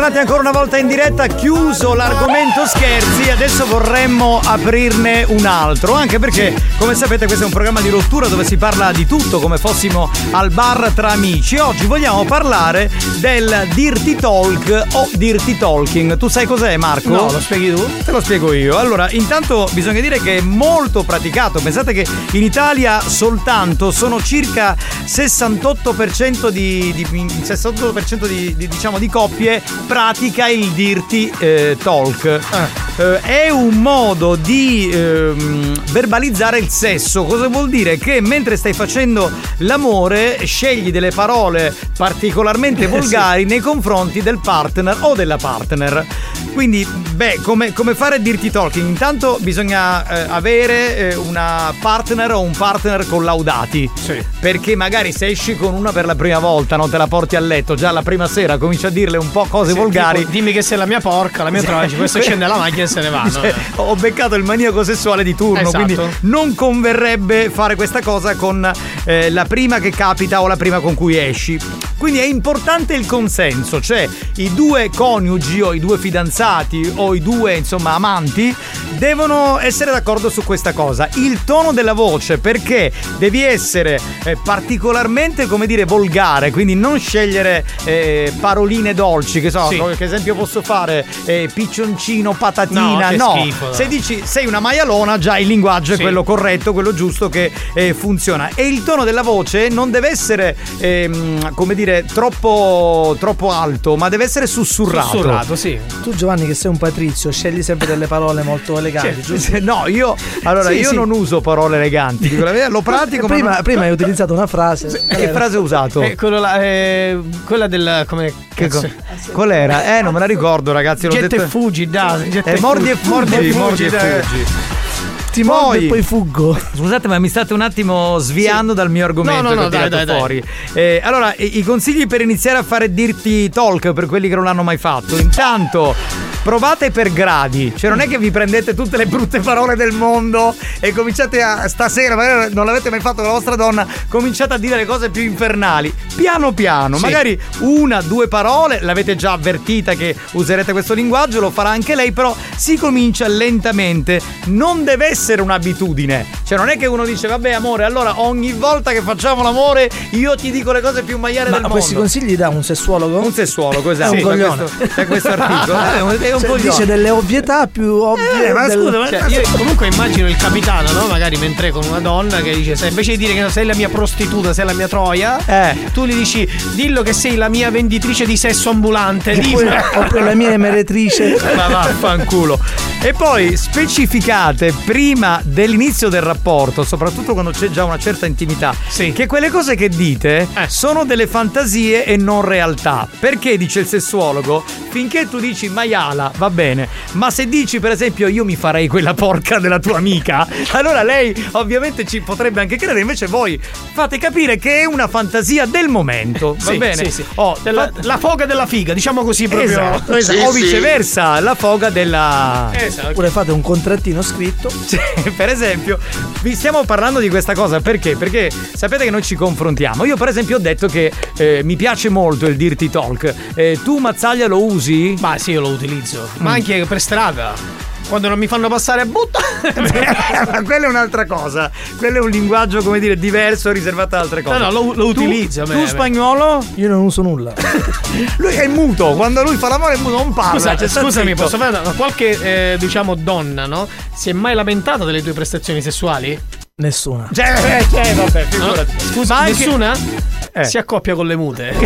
Bentornati ancora una volta in diretta, chiuso l'argomento scherzi, adesso vorremmo aprirne un altro, anche perché come sapete questo è un programma di rottura dove si parla di tutto come fossimo al bar tra amici. Oggi vogliamo parlare del dirty talk o dirty talking. Tu sai cos'è Marco? No, lo spieghi tu? Te lo spiego io. Allora, intanto bisogna dire che è molto praticato. Pensate che in Italia soltanto sono circa 68% di, di- 68% di, di- diciamo, di coppie pratica il dirty eh, talk. Eh, è un modo di ehm, verbalizzare il sesso. Cosa vuol dire? Che mentre stai facendo l'amore scegli delle parole particolarmente volgari nei confronti del partner o della partner. Quindi, beh, come, come fare dirty talking? Intanto bisogna eh, avere eh, una partner o un partner collaudati. Perché magari se esci con una per la prima volta, non te la porti a letto, già la prima sera cominci a dirle un po' cose Sì, volgari. tipo, dimmi che sei la mia porca, la mia troia, questo scende alla macchina e se ne va. no? Ho beccato il maniaco sessuale di turno, Esatto. quindi non converrebbe fare questa cosa con eh, la prima che capita o la prima con cui esci. Quindi è importante il consenso, cioè i due coniugi o i due fidanzati o i due insomma amanti devono essere d'accordo su questa cosa. Il tono della voce perché devi essere eh, particolarmente come dire volgare, quindi non scegliere eh, paroline dolci, che so, Sì. che esempio posso fare eh, piccioncino, patatina, No, che no. schifo, Se dici sei una maialona, già il linguaggio è Sì. quello corretto, quello giusto che eh, funziona. E il tono della voce non deve essere, ehm, come dire, troppo, troppo alto, ma deve essere sussurrato. Sussurrato, sì. Tu Giovanni che sei un patrizio, scegli sempre delle parole molto eleganti, giusto? No, io allora Sì, io sì. non uso parole eleganti, dico la verità, lo pratico. ma prima, non- prima hai utilizzato una frase. Che frase hai usato? Eh, quello là, eh, quella del. come. Che cazzo- co- Qual era? Eh, non me la ricordo, ragazzi. l'ho Getta detto- e fuggi, dai. getta Eh, mordi e Mordi fuggi, e mordi e fuggi, dai. fuggi. Ti mordo e poi fuggo. Scusate, ma mi state un attimo sviando dal mio argomento No, no, no, dai, dai, dai. fuori. Eh, allora, i, i consigli per iniziare a fare dirty talk per quelli che non l'hanno mai fatto. Intanto, provate per gradi. Cioè, non è che vi prendete tutte le brutte parole del mondo e cominciate a stasera, magari non l'avete mai fatto con la vostra donna, cominciate a dire le cose più infernali. Piano piano, Sì. magari una, due parole, l'avete già avvertita che userete questo linguaggio, lo farà anche lei, però si comincia lentamente. Non deve essere un'abitudine. Cioè, non è che uno dice, vabbè, amore, allora ogni volta che facciamo l'amore io ti dico le cose più magliare Ma del questi mondo. consigli da un sessuologo? Un sessuologo, esatto. È un da coglione. questo- da questo articolo. Eh, È un, è un Cioè, coglione. dice delle ovvietà più ovvie. Eh, ma del- scusa, ma- Cioè, io comunque immagino il capitano, no? Magari mentre con una donna che dice: se invece di dire che sei la mia prostituta, sei la mia troia, tu gli dici: dillo che sei la mia venditrice di sesso ambulante. Oppure, Dillo. oppure la mia emeretrice. Ma vaffanculo. E poi specificate prima dell'inizio del rapporto, soprattutto quando c'è già una certa intimità, che quelle cose che dite sono delle fantasie e non realtà. Perché dice il sessuologo? Finché tu dici maiala, va bene. Ma se dici, per esempio, io mi farei quella porca della tua amica, allora lei ovviamente ci potrebbe anche credere. Invece voi fate capire che è una fantasia del momento. Va Sì, bene? sì, sì. Oh, Della- fa- la foga della figa, diciamo così proprio. Esatto, esatto. o viceversa, la foga della. Esatto. Oppure fate un contrattino scritto. Sì, per esempio, vi stiamo parlando di questa cosa perché? Perché sapete che noi ci confrontiamo. Io, per esempio, ho detto che eh, mi piace molto il dirty talk. Eh, tu, Mazzaglia, lo usi? Ma sì, io lo utilizzo. Mm. Ma anche per strada. Quando non mi fanno passare, butta. Ma quella è un'altra cosa. Quello è un linguaggio, come dire, diverso, riservato ad altre cose. No, no, lo- lo Tu- utilizzo, Tu, beh. spagnolo? Io non uso nulla. Lui è muto. Quando lui fa l'amore è muto, non parla. Scusa, cioè, scusami, posso fare una- qualche, eh, diciamo, donna, no? Si è mai lamentata delle tue prestazioni sessuali? Nessuna. Cioè, eh, cioè, vabbè, figurati. Scusa, Ma anche- nessuna? Eh. Si accoppia con le mute.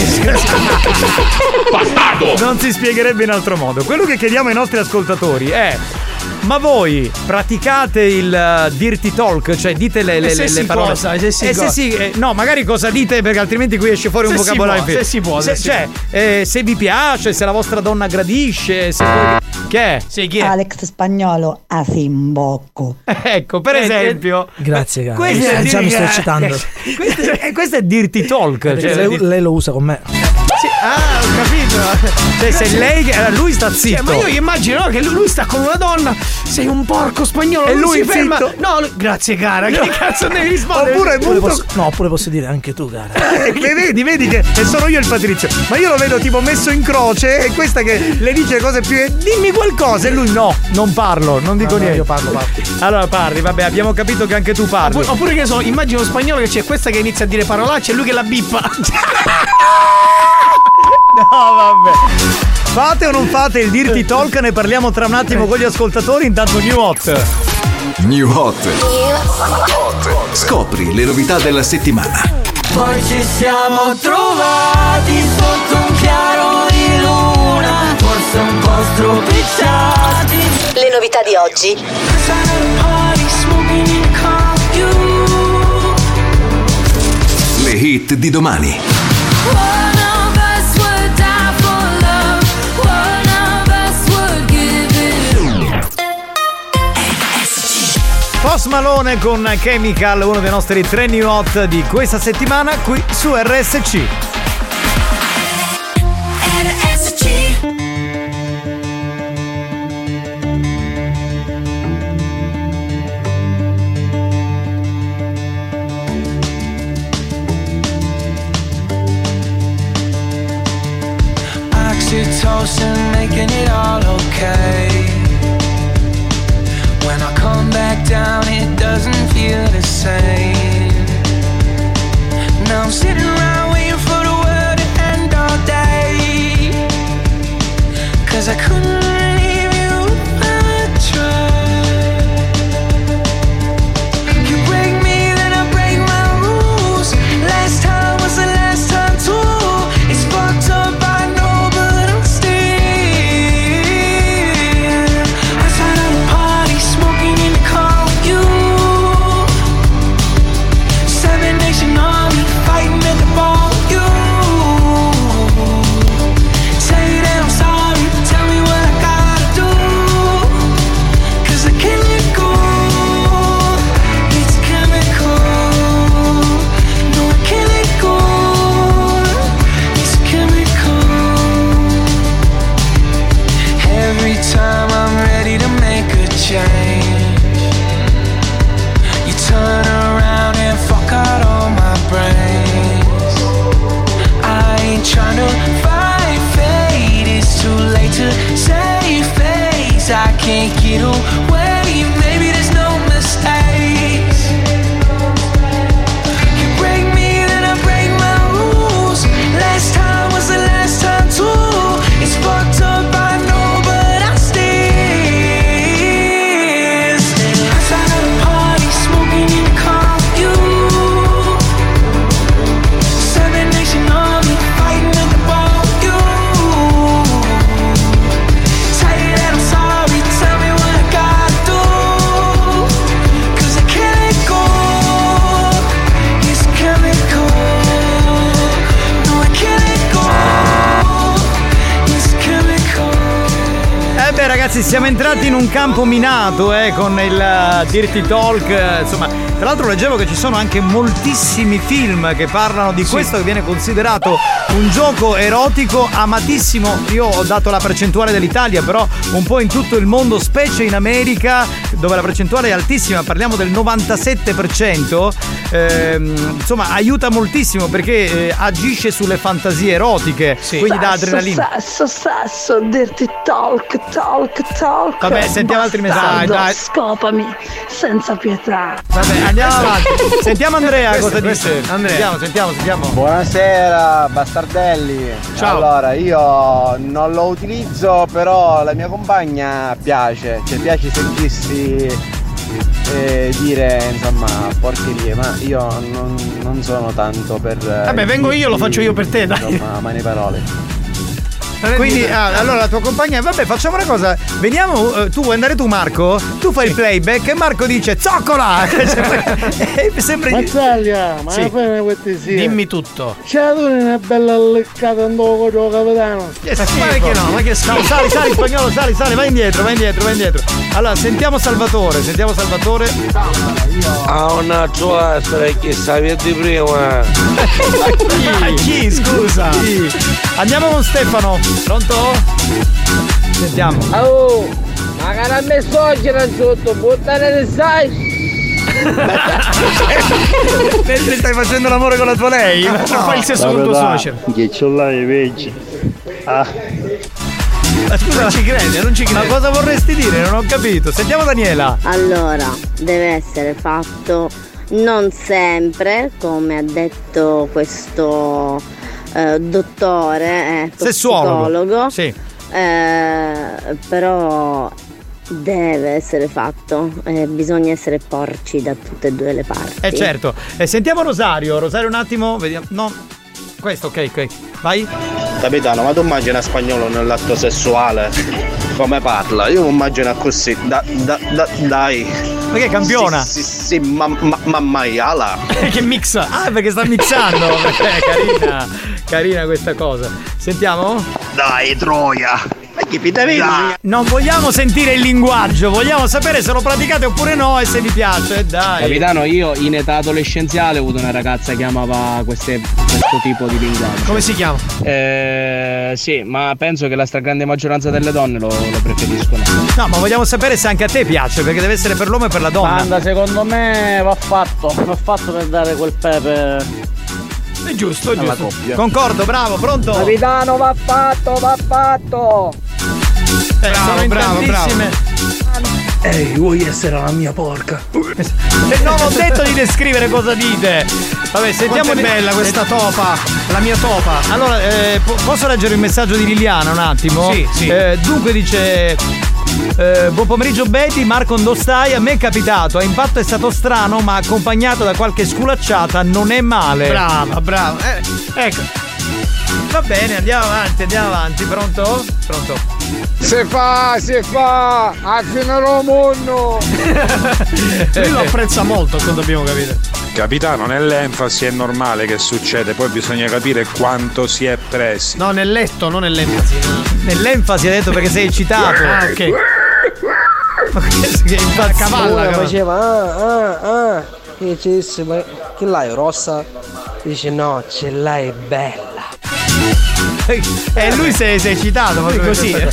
Non si spiegherebbe in altro modo. Quello che chiediamo ai nostri ascoltatori è. Ma voi praticate il uh, dirty talk, cioè dite le, le, E se le- si le parole? cosa, e se si Eh, cosa. sì, eh, no, magari cosa dite perché altrimenti qui esce fuori un Se si vocabolario. può, se si può, se si cioè, eh, se vi piace, se la vostra donna gradisce, se poi... Che è? Sì, chi è? Alex Spagnolo a Simbocco. Ecco, per Eh, esempio. Grazie, cara. Questo è Eh, già mi sto dirty- eccitando. questo, è, questo è dirty talk. Cioè, lei, lei lo usa con me. Sì, ah, ho capito. Cioè, se lei. lui sta zitto. Cioè, ma io immagino no, che lui, lui sta con una donna, sei un porco spagnolo, E lui si ferma. zitto. No, lui- grazie cara, che cazzo devi rispondere? Oppure molto- posso- no, oppure posso dire anche tu, cara. Eh, che vedi, vedi che e sono io il Patrizio. Ma io lo vedo tipo messo in croce e questa che le dice cose più. Dimmi qualcosa. E lui no, non parlo, non dico No, no, niente. io parlo, parlo. Allora parli, vabbè, abbiamo capito che anche tu parli. Oppure, oppure che so, immagino lo spagnolo che c'è questa che inizia a dire parolacce e lui che la bippa. No, vabbè. Fate o non fate il Dirty Talk? Ne parliamo tra un attimo con gli ascoltatori. Intanto New Hot. New Hot. Scopri le novità della settimana. Poi ci siamo trovati sotto un chiaro di luna, forse un po' stropicciati. Le novità di oggi. Le hit di domani. Post Malone con Chemical, uno dei nostri tre New Hot di questa settimana qui su RSC. Oxytocin making it all okay. Back down, it doesn't feel the same. Now I'm sitting around waiting for the world to end all day. Cause I couldn't ragazzi siamo entrati in un campo minato eh, con il eh, Dirty Talk, insomma tra l'altro leggevo che ci sono anche moltissimi film che parlano di questo che viene considerato un gioco erotico amatissimo, io ho dato la percentuale dell'Italia però un po' in tutto il mondo, specie in America dove la percentuale è altissima, parliamo del 97%, ehm, insomma aiuta moltissimo perché eh, agisce sulle fantasie erotiche, quindi dà Sesso, adrenalina. Sesso, sesso, dirty talk, talk, talk. Vabbè, sentiamo altri messaggi. Dai, dai. Scopami senza pietà. Vabbè, andiamo avanti. Sentiamo Andrea Questo- cosa questo- dice. Andrea. Sentiamo, sentiamo, sentiamo. Buonasera bastardelli. Ciao. Allora, io non lo utilizzo, però la mia compagna piace, cioè piace sentirsi eh, dire insomma porcherie, ma io non, non sono tanto per. eh, Vabbè, vengo io, lo faccio io per te, dai. Insomma, mani parole. Quindi, ah, allora la tua compagna, vabbè, facciamo una cosa. Veniamo, eh, tu vuoi andare tu, Marco? Tu fai il playback e Marco dice zoccola! Cioè, è sempre Mazzaglia, ma Sì. la fai questi sì. Dimmi tutto. C'è tu una bella leccata dopo il capitano. Che schifo. Ma che no, ma che schifo. Sali, sali, spagnolo, sali, sali, vai indietro, vai indietro, vai indietro. Allora, sentiamo Salvatore, sentiamo Salvatore. A un mannaggia essere chi sapevi di prima. A chi, scusa? Andiamo con Stefano. Pronto? Sentiamo. Oh, ma cara me soggiera sotto, buttare le sai. Mentre stai facendo l'amore con la tua lei? Non fai il sesso con il tuo suocero. Che vecchio. Ah. Ma scusa, non ci crede, non ci crede. Ma cosa vorresti dire? Non ho capito. Sentiamo Daniela. Allora, deve essere fatto non sempre, come ha detto questo eh, dottore, eh, psicologo. Sì. Eh, però deve essere fatto, eh, bisogna essere porci da tutte e due le parti. Eh certo. Eh, sentiamo Rosario. Rosario un attimo, vediamo. No. Questo, ok, ok. Vai. Capitano, ma tu immagina spagnolo nell'atto sessuale? Come parla? Io mi immagino così. Da, da, da, dai. Ma che campiona? Sì, sì, sì, ma, ma, ma maiala. che mix? Ah, perché sta mixando. Eh, carina. Carina questa cosa. Sentiamo? Dai, troia. Ma che Non vogliamo sentire il linguaggio, vogliamo sapere se lo praticate oppure no e se vi piace, dai. Capitano, io in età adolescenziale ho avuto una ragazza che amava queste- questo tipo di linguaggio. Come si chiama? Eh, sì, ma penso che la stragrande maggioranza delle donne lo, lo preferiscono. No, ma vogliamo sapere se anche a te piace, perché deve essere per l'uomo e per la donna. Panda, secondo me va fatto, va fatto per dare quel pepe. È giusto, è giusto. Concordo, bravo, pronto? Capitano, va fatto, va fatto! Eh, sono in bravo, tantissime. Ehi, vuoi essere la mia porca? E non ho detto di descrivere cosa dite. Vabbè, sentiamo Quanto è bella questa topa, la mia topa. Allora, eh, po- posso leggere il messaggio di Liliana un attimo? Sì, sì. Eh, dunque dice. Eh, buon pomeriggio Betty, Marco Ndostai, a me è capitato, a impatto è stato strano ma accompagnato da qualche sculacciata non è male. Brava, brava. Eh, ecco. Va bene, andiamo avanti, andiamo avanti, pronto? Pronto. Si fa, si fa, a fine mondo. Lui lo apprezza molto, quando abbiamo capito. Capitano, nell'enfasi è normale che succede, poi bisogna capire quanto si è presi. No, nel letto, non nell'enfasi. Nell'enfasi hai detto perché sei eccitato. Ah, ok. Ma che, cavalla, cavalla. faceva ah ah ah che dicesse ma che l'hai rossa? Dice no ce l'hai bella E lui si è, eccitato proprio Così, cosa.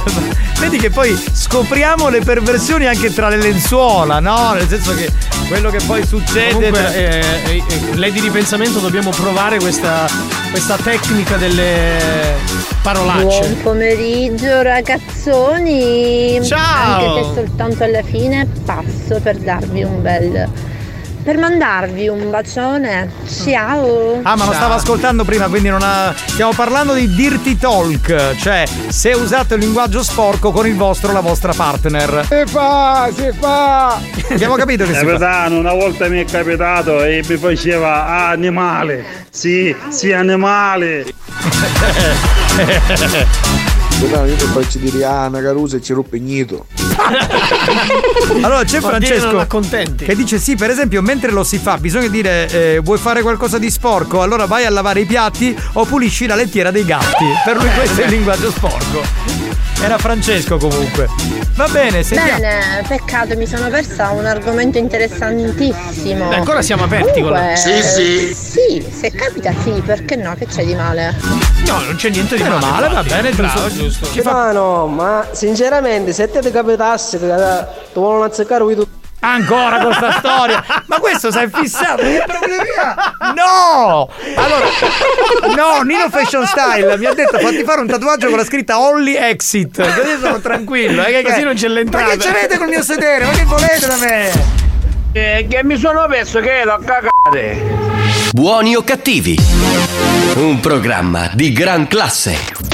Vedi che poi scopriamo le perversioni anche tra le lenzuola, no? Nel senso che quello che poi succede. Comunque, tra- eh, eh, eh, lei di ripensamento dobbiamo provare questa, questa tecnica delle parolacce. Buon pomeriggio ragazzoni. Ciao. Anche se soltanto alla fine passo per darvi un bel per mandarvi un bacione. Ciao. Ah, ma lo stavo ascoltando prima, quindi non ha. Stiamo parlando di dirty talk, cioè se usate il linguaggio sporco con il vostro o la vostra partner. Si fa, si fa. Abbiamo capito che si fa. Capitano, una volta mi è capitato e mi faceva ah, animale. Sì, sì, animale. Capitano, io ti faccio dire ah, una carusa e ci ruppe ignito. Allora c'è Francesco che dice sì, per esempio, mentre lo si fa, bisogna dire eh, vuoi fare qualcosa di sporco? Allora vai a lavare i piatti o pulisci la lettiera dei gatti. Per lui questo è il linguaggio sporco. Era Francesco comunque. Va bene, sentiamo. Bene, peccato, mi sono persa un argomento interessantissimo. Beh, ancora siamo aperti con la- Comunque, Sì, sì. Sì, se capita sì, perché no? Che c'è di male? No, non c'è niente di male. male, va bene, giusto, Bravo, giusto. Ci Capitano ma sinceramente se te ti capitasse che ti vogliono azzeccare tu Ancora con sta storia. Ma questo sei fissato. Che problemi ha? No! Allora, no, Nino Fashion Style mi ha detto fatti fare un tatuaggio con la scritta Only Exit. Così io sono tranquillo. eh, che- Così che- non c'è Ma l'entrata. che c'avete col mio sedere? Ma che volete da me? Eh, che mi sono perso che l'ho cagate Buoni o cattivi? Un programma di gran classe.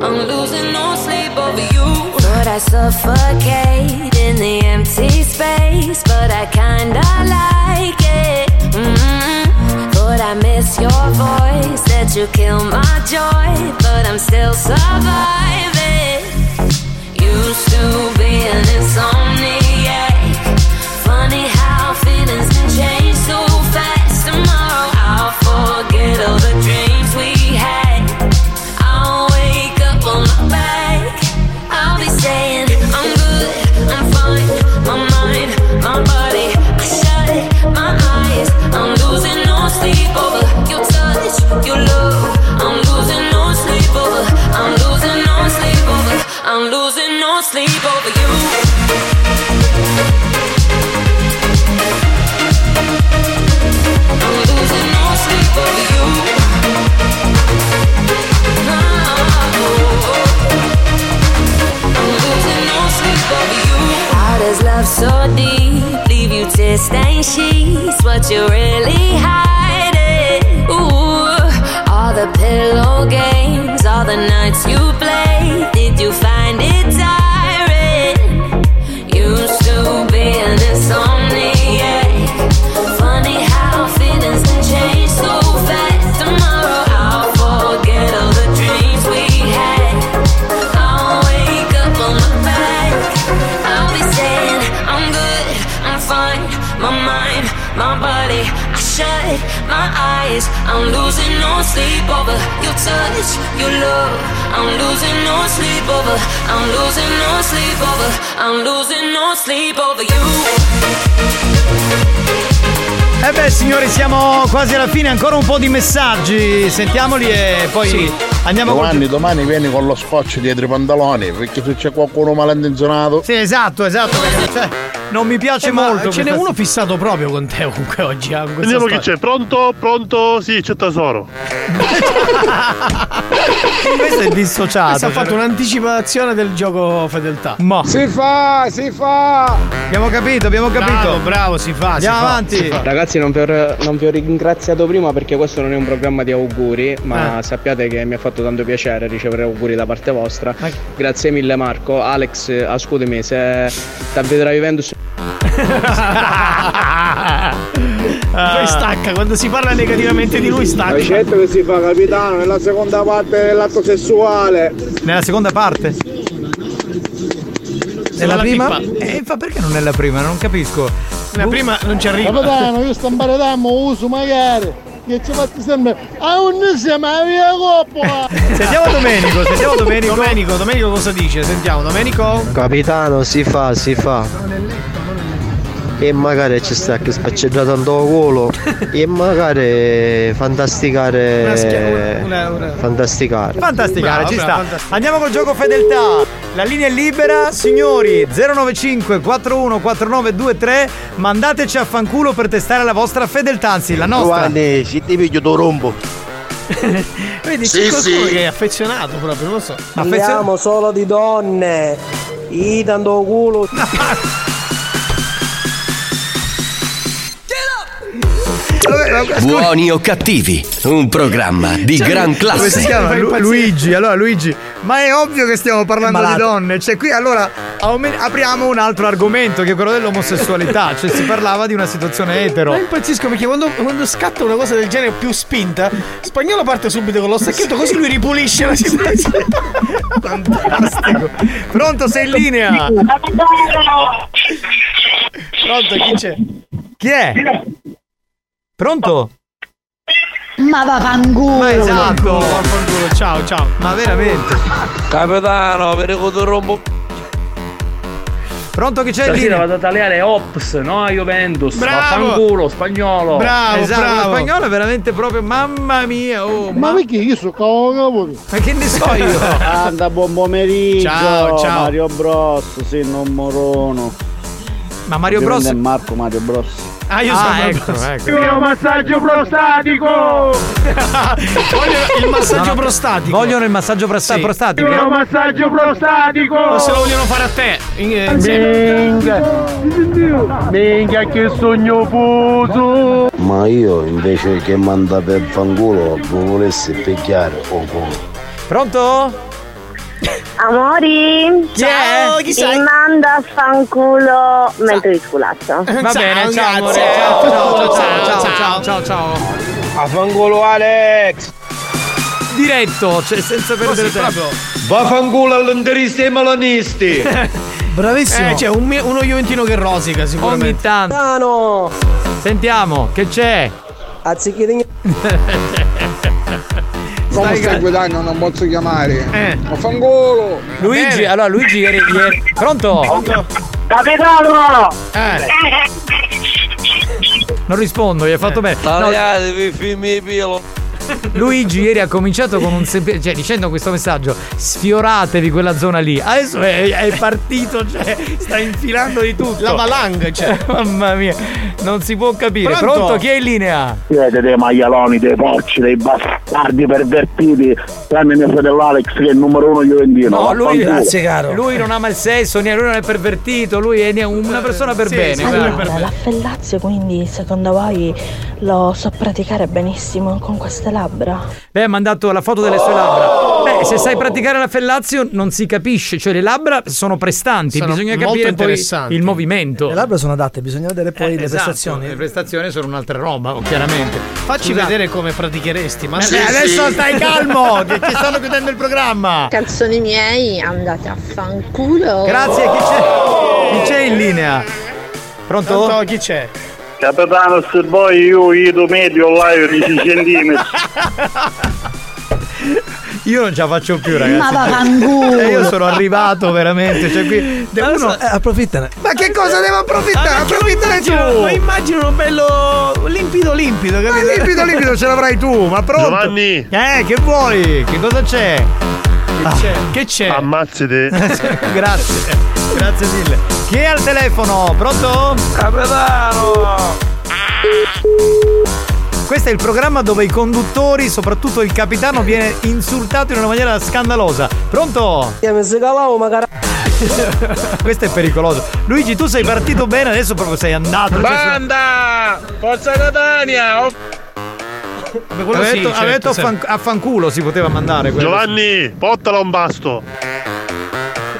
I'm losing no sleep over you. Thought I suffocate in the empty space, but I kinda like it. mm But I miss your voice, that you kill my joy, but I'm still surviving. Used to love so deep leave you tear stained sheets? What you really hiding? Ooh, all the pillow games, all the nights you played. Did you find it tiring? Used to be an insomniac. No sleep over your touch, your love. I'm losing no sleep over. I'm losing no sleep over. I'm losing no sleep over you. Eh beh signori siamo quasi alla fine, ancora un po' di messaggi, sentiamoli e poi andiamo con... Giovanni, domani vieni con lo scotch dietro i pantaloni perché se c'è qualcuno malintenzionato. Sì, esatto, esatto, cioè, non mi piace Eh, molto. Ce n'è uno fissato proprio con te comunque oggi. questa Vediamo chi storia. c'è. Pronto? Pronto? Sì, c'è tesoro. Questo è dissociato. Questo ha fatto un'anticipazione del gioco fedeltà. Ma. Si fa, si fa! Abbiamo capito, abbiamo capito. Bravo, bravo, si fa. Andiamo si fa, avanti. si fa. Ragazzi, non vi, ho, non vi ho ringraziato prima perché questo non è un programma di auguri, ma sappiate che mi ha fatto tanto piacere ricevere auguri da parte vostra. Grazie mille Marco. Alex, ascoltami, se ti vedrai vivendo su... Poi stacca, quando si parla negativamente di lui stacca. Ricetta che si fa capitano nella seconda parte dell'atto sessuale. Nella seconda parte? Nella prima? pippa. Eh, fa perché non è la prima? Non capisco. La prima non ci arriva. Capitano, io sto imbaradando, uso magari. Che ci fate sempre. A un siamo a via coppola. Sentiamo Domenico, sentiamo Domenico. Domenico, Domenico cosa dice? Sentiamo, Domenico. Capitano, si fa, si fa. E magari ci sta che spacceggia tanto culo. e magari fantasticare. Una schia- una- una- Fantasticare. Fantasticare, ci sta. Andiamo col gioco fedeltà. La linea è libera, signori 095 41 4923. Mandateci a fanculo per testare la vostra fedeltà, anzi la nostra. Giovanni, ci ti piglio tu rombo. Vedi, Sì, c'è qualcuno sì. che è affezionato proprio, non lo so. Parliamo solo di donne. I tanto culo. Buoni o cattivi, un programma di gran Cioè, Come si classe. chiama? Lu- Luigi, allora Luigi, ma è ovvio che stiamo parlando di donne, cioè qui allora aume- apriamo un altro argomento che è quello dell'omosessualità, cioè si parlava di una situazione etero. Ma impazzisco perché quando, quando scatta una cosa del genere più spinta, spagnolo parte subito con lo stacchetto così lui ripulisce la situazione. Fantastico. Pronto, sei in linea? Pronto, chi c'è? Chi è? Pronto? Ma va fanculo. Ma esatto. Vaffanculo, Ciao, ciao. Ma veramente. Capitano, per il rombo. Pronto che c'è linea? vado a tagliare Ops, no Juventus. Bravo. Vaffanculo, spagnolo. Bravo, esatto, bravo. lo spagnolo è veramente proprio mamma mia, oh, Ma ma, perché io sono cavolo ma che ne so io? Anda, buon pomeriggio. Ciao, ciao. Mario Bros, sì, non morono. Ma Mario Bros. È Marco Mario Bros. Ah, io Ah, sono ecco, ecco. Io massaggio prostatico! Voglio il massaggio No, prostatico. Vogliono il massaggio prosta- Sì. prostatico? massaggio prostatico! O se lo vogliono fare a te. Eh. Minchia! Minchia che sogno fuso! Ma io invece che manda per fanculo volessi picchiare o culo. Pronto? Amori? Ciao, chi sei? Mi manda a fanculo mentre vi sculazzo. Va bene, ciao amore. grazie. Ciao, ciao, ciao, Ciao, ciao, ciao, ciao, ciao. Affangolo Alex! Diretto, cioè senza perdere tempo. Vaffanculo all'interisti e malanisti! Bravissimo. Eh, c'è un uno Juventino che rosica sicuramente. Ogni tanto. Sentiamo, che c'è? Anziché Come Stai stai guidando non posso chiamare. Eh. Vaffanculo! Luigi, allora Luigi ieri, ieri- Pronto? Capitano! Eh. Non rispondo, gli hai fatto bene. No, Tagliatevi filmi pilo! Luigi ieri ha cominciato con un semplice. cioè dicendo questo messaggio: sfioratevi quella zona lì. Adesso è, è partito, cioè, sta infilando di tutto. La valanga, cioè. Mamma mia, non si può capire. Pronto? Pronto? Chi è in linea? Siete dei maialoni, dei porci, dei bastardi pervertiti. Tranne mio fratello Alex che è il numero uno Juventino. No, lui, Vaffanculo. lui non ama il sesso, né- lui non è pervertito, lui è una persona per bene. Allora, guarda. la fellazio quindi secondo voi lo so praticare benissimo con queste labbra? Lei ha mandato la foto delle sue labbra. Beh, se sai praticare la fellazio non si capisce, cioè le labbra sono prestanti, Sono bisogna capire poi il movimento. Le labbra sono adatte, bisogna vedere poi le Esatto, prestazioni. Le prestazioni sono un'altra roba, chiaramente. Facci Scusa. vedere come praticheresti. Ma Eh, sì, adesso sì. stai calmo, che ci stanno chiudendo il programma. Calzoni miei, andate a fanculo. Grazie, chi c'è? Chi c'è in linea? Pronto? Pronto, chi c'è? Capitano, se vuoi io ido medio live 10 centimetri. Io non ce la faccio più, ragazzi. Ma vaffanculo. Eh, Io sono arrivato veramente. Cioè, qui. Ma uno- adesso, eh, approfittane. Ma che cosa devo approfittare? Ah, perché Approfittare tu! immagino- Ma immagino uno bello limpido limpido, Ma capito? limpido limpido ce l'avrai tu, ma pronto? Giovanni! Eh, che vuoi? Che cosa c'è? Che c'è? Che c'è? Ammazzate! Grazie, grazie mille. Chi è al telefono? Pronto? Capitano! Questo è il programma dove i conduttori, soprattutto il capitano, viene insultato in una maniera scandalosa. Pronto? Questo è pericoloso. Luigi, tu sei partito bene, adesso proprio sei andato. Banda! Forza Catania! Oh, Aveva sì, detto, certo, detto affan- a fanculo si poteva mandare quello. Giovanni, portala un basto!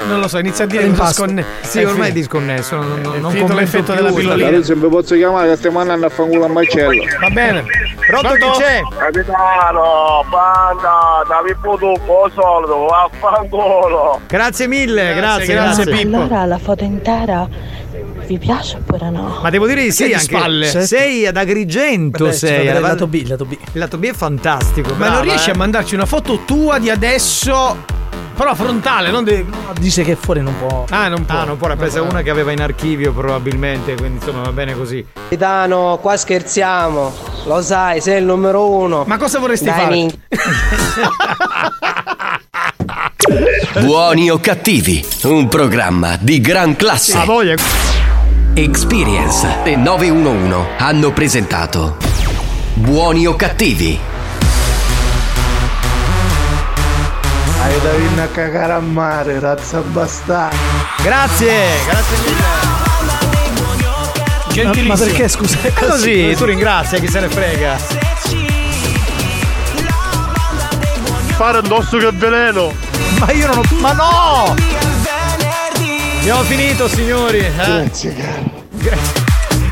Non lo so, inizia a dire Impasto. disconne- Sì, ormai è disconnesso. Non, non, non commento l'effetto più della pillolina. cosa. se mi posso chiamare che stiamo andando a fanculo a Marcello. Va bene. Pronto, chi c'è? Capitano! Banda! Davi potuto un solito! Vaffanculo! Grazie mille, grazie, Grazie, grazie. grazie, Pippo. Allora la foto intera vi piace oppure no? Ma devo dire di sì, anche spalle. sei ad Agrigento, Vabbè, sei. vedere alla- il lato B, il lato B. Il lato B è fantastico. Ma non riesci eh. a mandarci una foto tua di adesso? Però frontale, non de- Dice che fuori non può. Ah, non può. Ah, non può, l'ha presa una che aveva in archivio probabilmente, quindi insomma va bene così. Capitano, qua scherziamo. Lo sai, sei il numero uno. Ma cosa vorresti Dai, fare? minchia. Buoni o cattivi, un programma di gran classe. Ah, voglia. Experience e 911 hanno presentato Buoni o cattivi. Hai da venire a cagare a mare, razza bastarda! Grazie, grazie mille. Ma, Gentilissimo. ma perché scusa? È così, tu ringrazia chi se ne frega. Fare addosso che veleno! Ma io non ho. Ma no! Abbiamo finito, signori. eh? Grazie caro!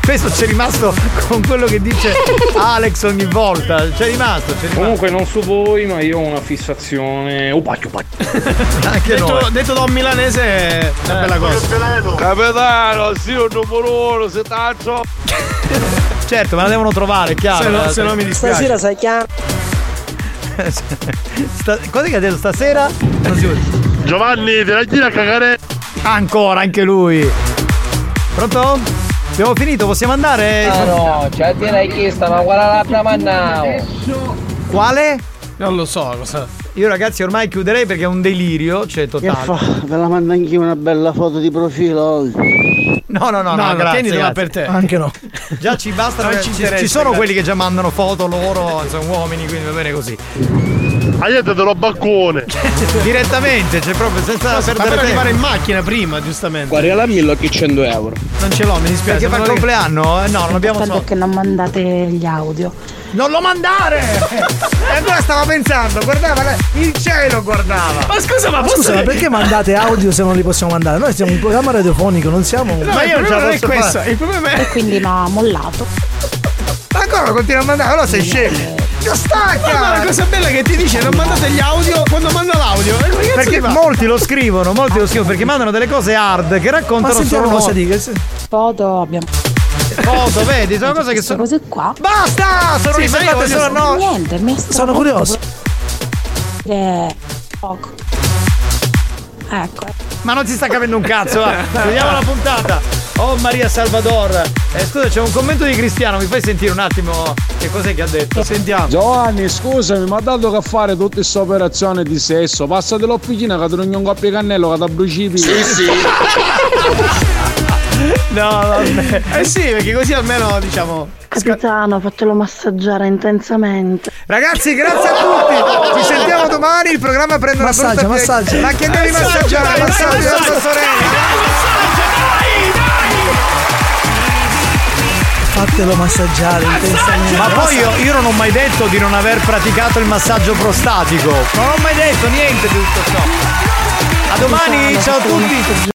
Questo c'è rimasto con quello che dice Alex ogni volta. C'è rimasto, c'è rimasto. Comunque non so voi, ma io ho una fissazione. Oh, pacchio, pacchio. Anche detto, noi. detto da un milanese è una bella cosa. Capitano, sì, un numero uno, se taccio! Certo, ma la devono trovare, è chiaro. Se no, se no mi dispiace. Stasera sai chiaro. Sta- Cosa che ha detto stasera? Giovanni, te la gira a cagare! Ancora, anche lui. Pronto? Abbiamo finito, possiamo andare? Ah, no, cioè direi che sta, ma guarda l'altra mannao. Quale? Non lo so cosa. Io ragazzi ormai chiuderei perché è un delirio, cioè totale. Ve la mando anch'io una bella foto di profilo oggi. No, no, no, no, No, no, grazie, tienitela grazie. per te. Anche no. Già ci basta, Non ci, ci sono grazie. quelli che già mandano foto loro, sono uomini, quindi va bene così. Aiete dello baccone. Direttamente, cioè proprio senza Ma perdere per tempo. arrivare in macchina prima, giustamente. Guarda la Millo che 100 euro. Non ce l'ho, mi dispiace. Perché fa il compleanno? Eh, no, non abbiamo soldi. che non mandate gli audio. Non lo mandare! e ancora stava pensando, guardava lei, il cielo guardava. Ma scusa, ma Ma posso scusa, ma perché mandate audio se non li possiamo mandare? Noi siamo un programma radiofonico, non siamo. No, Ma il io non ce la posso questo, fare. il problema è E quindi no, ha mollato. Ma ancora continua a mandare, allora sei scemo. Io stacca! Ma la cosa bella è che ti dice non mandate gli audio quando manda l'audio. Perché molti lo scrivono, molti lo scrivono perché mandano delle cose hard che raccontano solo cosa dica. Foto abbiamo. Foto, vedi, sono cose che Queste sono. cose qua. Basta! Sono Sì, riservate solo noi. Niente, mi Sono curioso. Che poco. Ecco. Ma non si sta capendo un cazzo, va. Vediamo la puntata. Oh Maria Salvador. Eh, scusa, c'è un commento di Cristiano, mi fai sentire un attimo che cos'è che ha detto? Sentiamo. Giovanni, scusami, ma dato che fare tutta questa operazione di sesso, passate l'oppicina che non un coppia cannello che da brucipi. Sì, sì. No, vabbè. Eh sì, perché così almeno diciamo. Capitano, fatelo massaggiare intensamente. Ragazzi, grazie a tutti. Ci sentiamo domani. Il programma prende una Massaggia, brutta piega. massaggia. Ma che devi massaggiare? Massaggia la tua sorella. Fatelo massaggiare intensamente. Ma poi io, io non ho mai detto di non aver praticato il massaggio prostatico. Non ho mai detto niente di tutto ciò. A domani, ciao a tutti.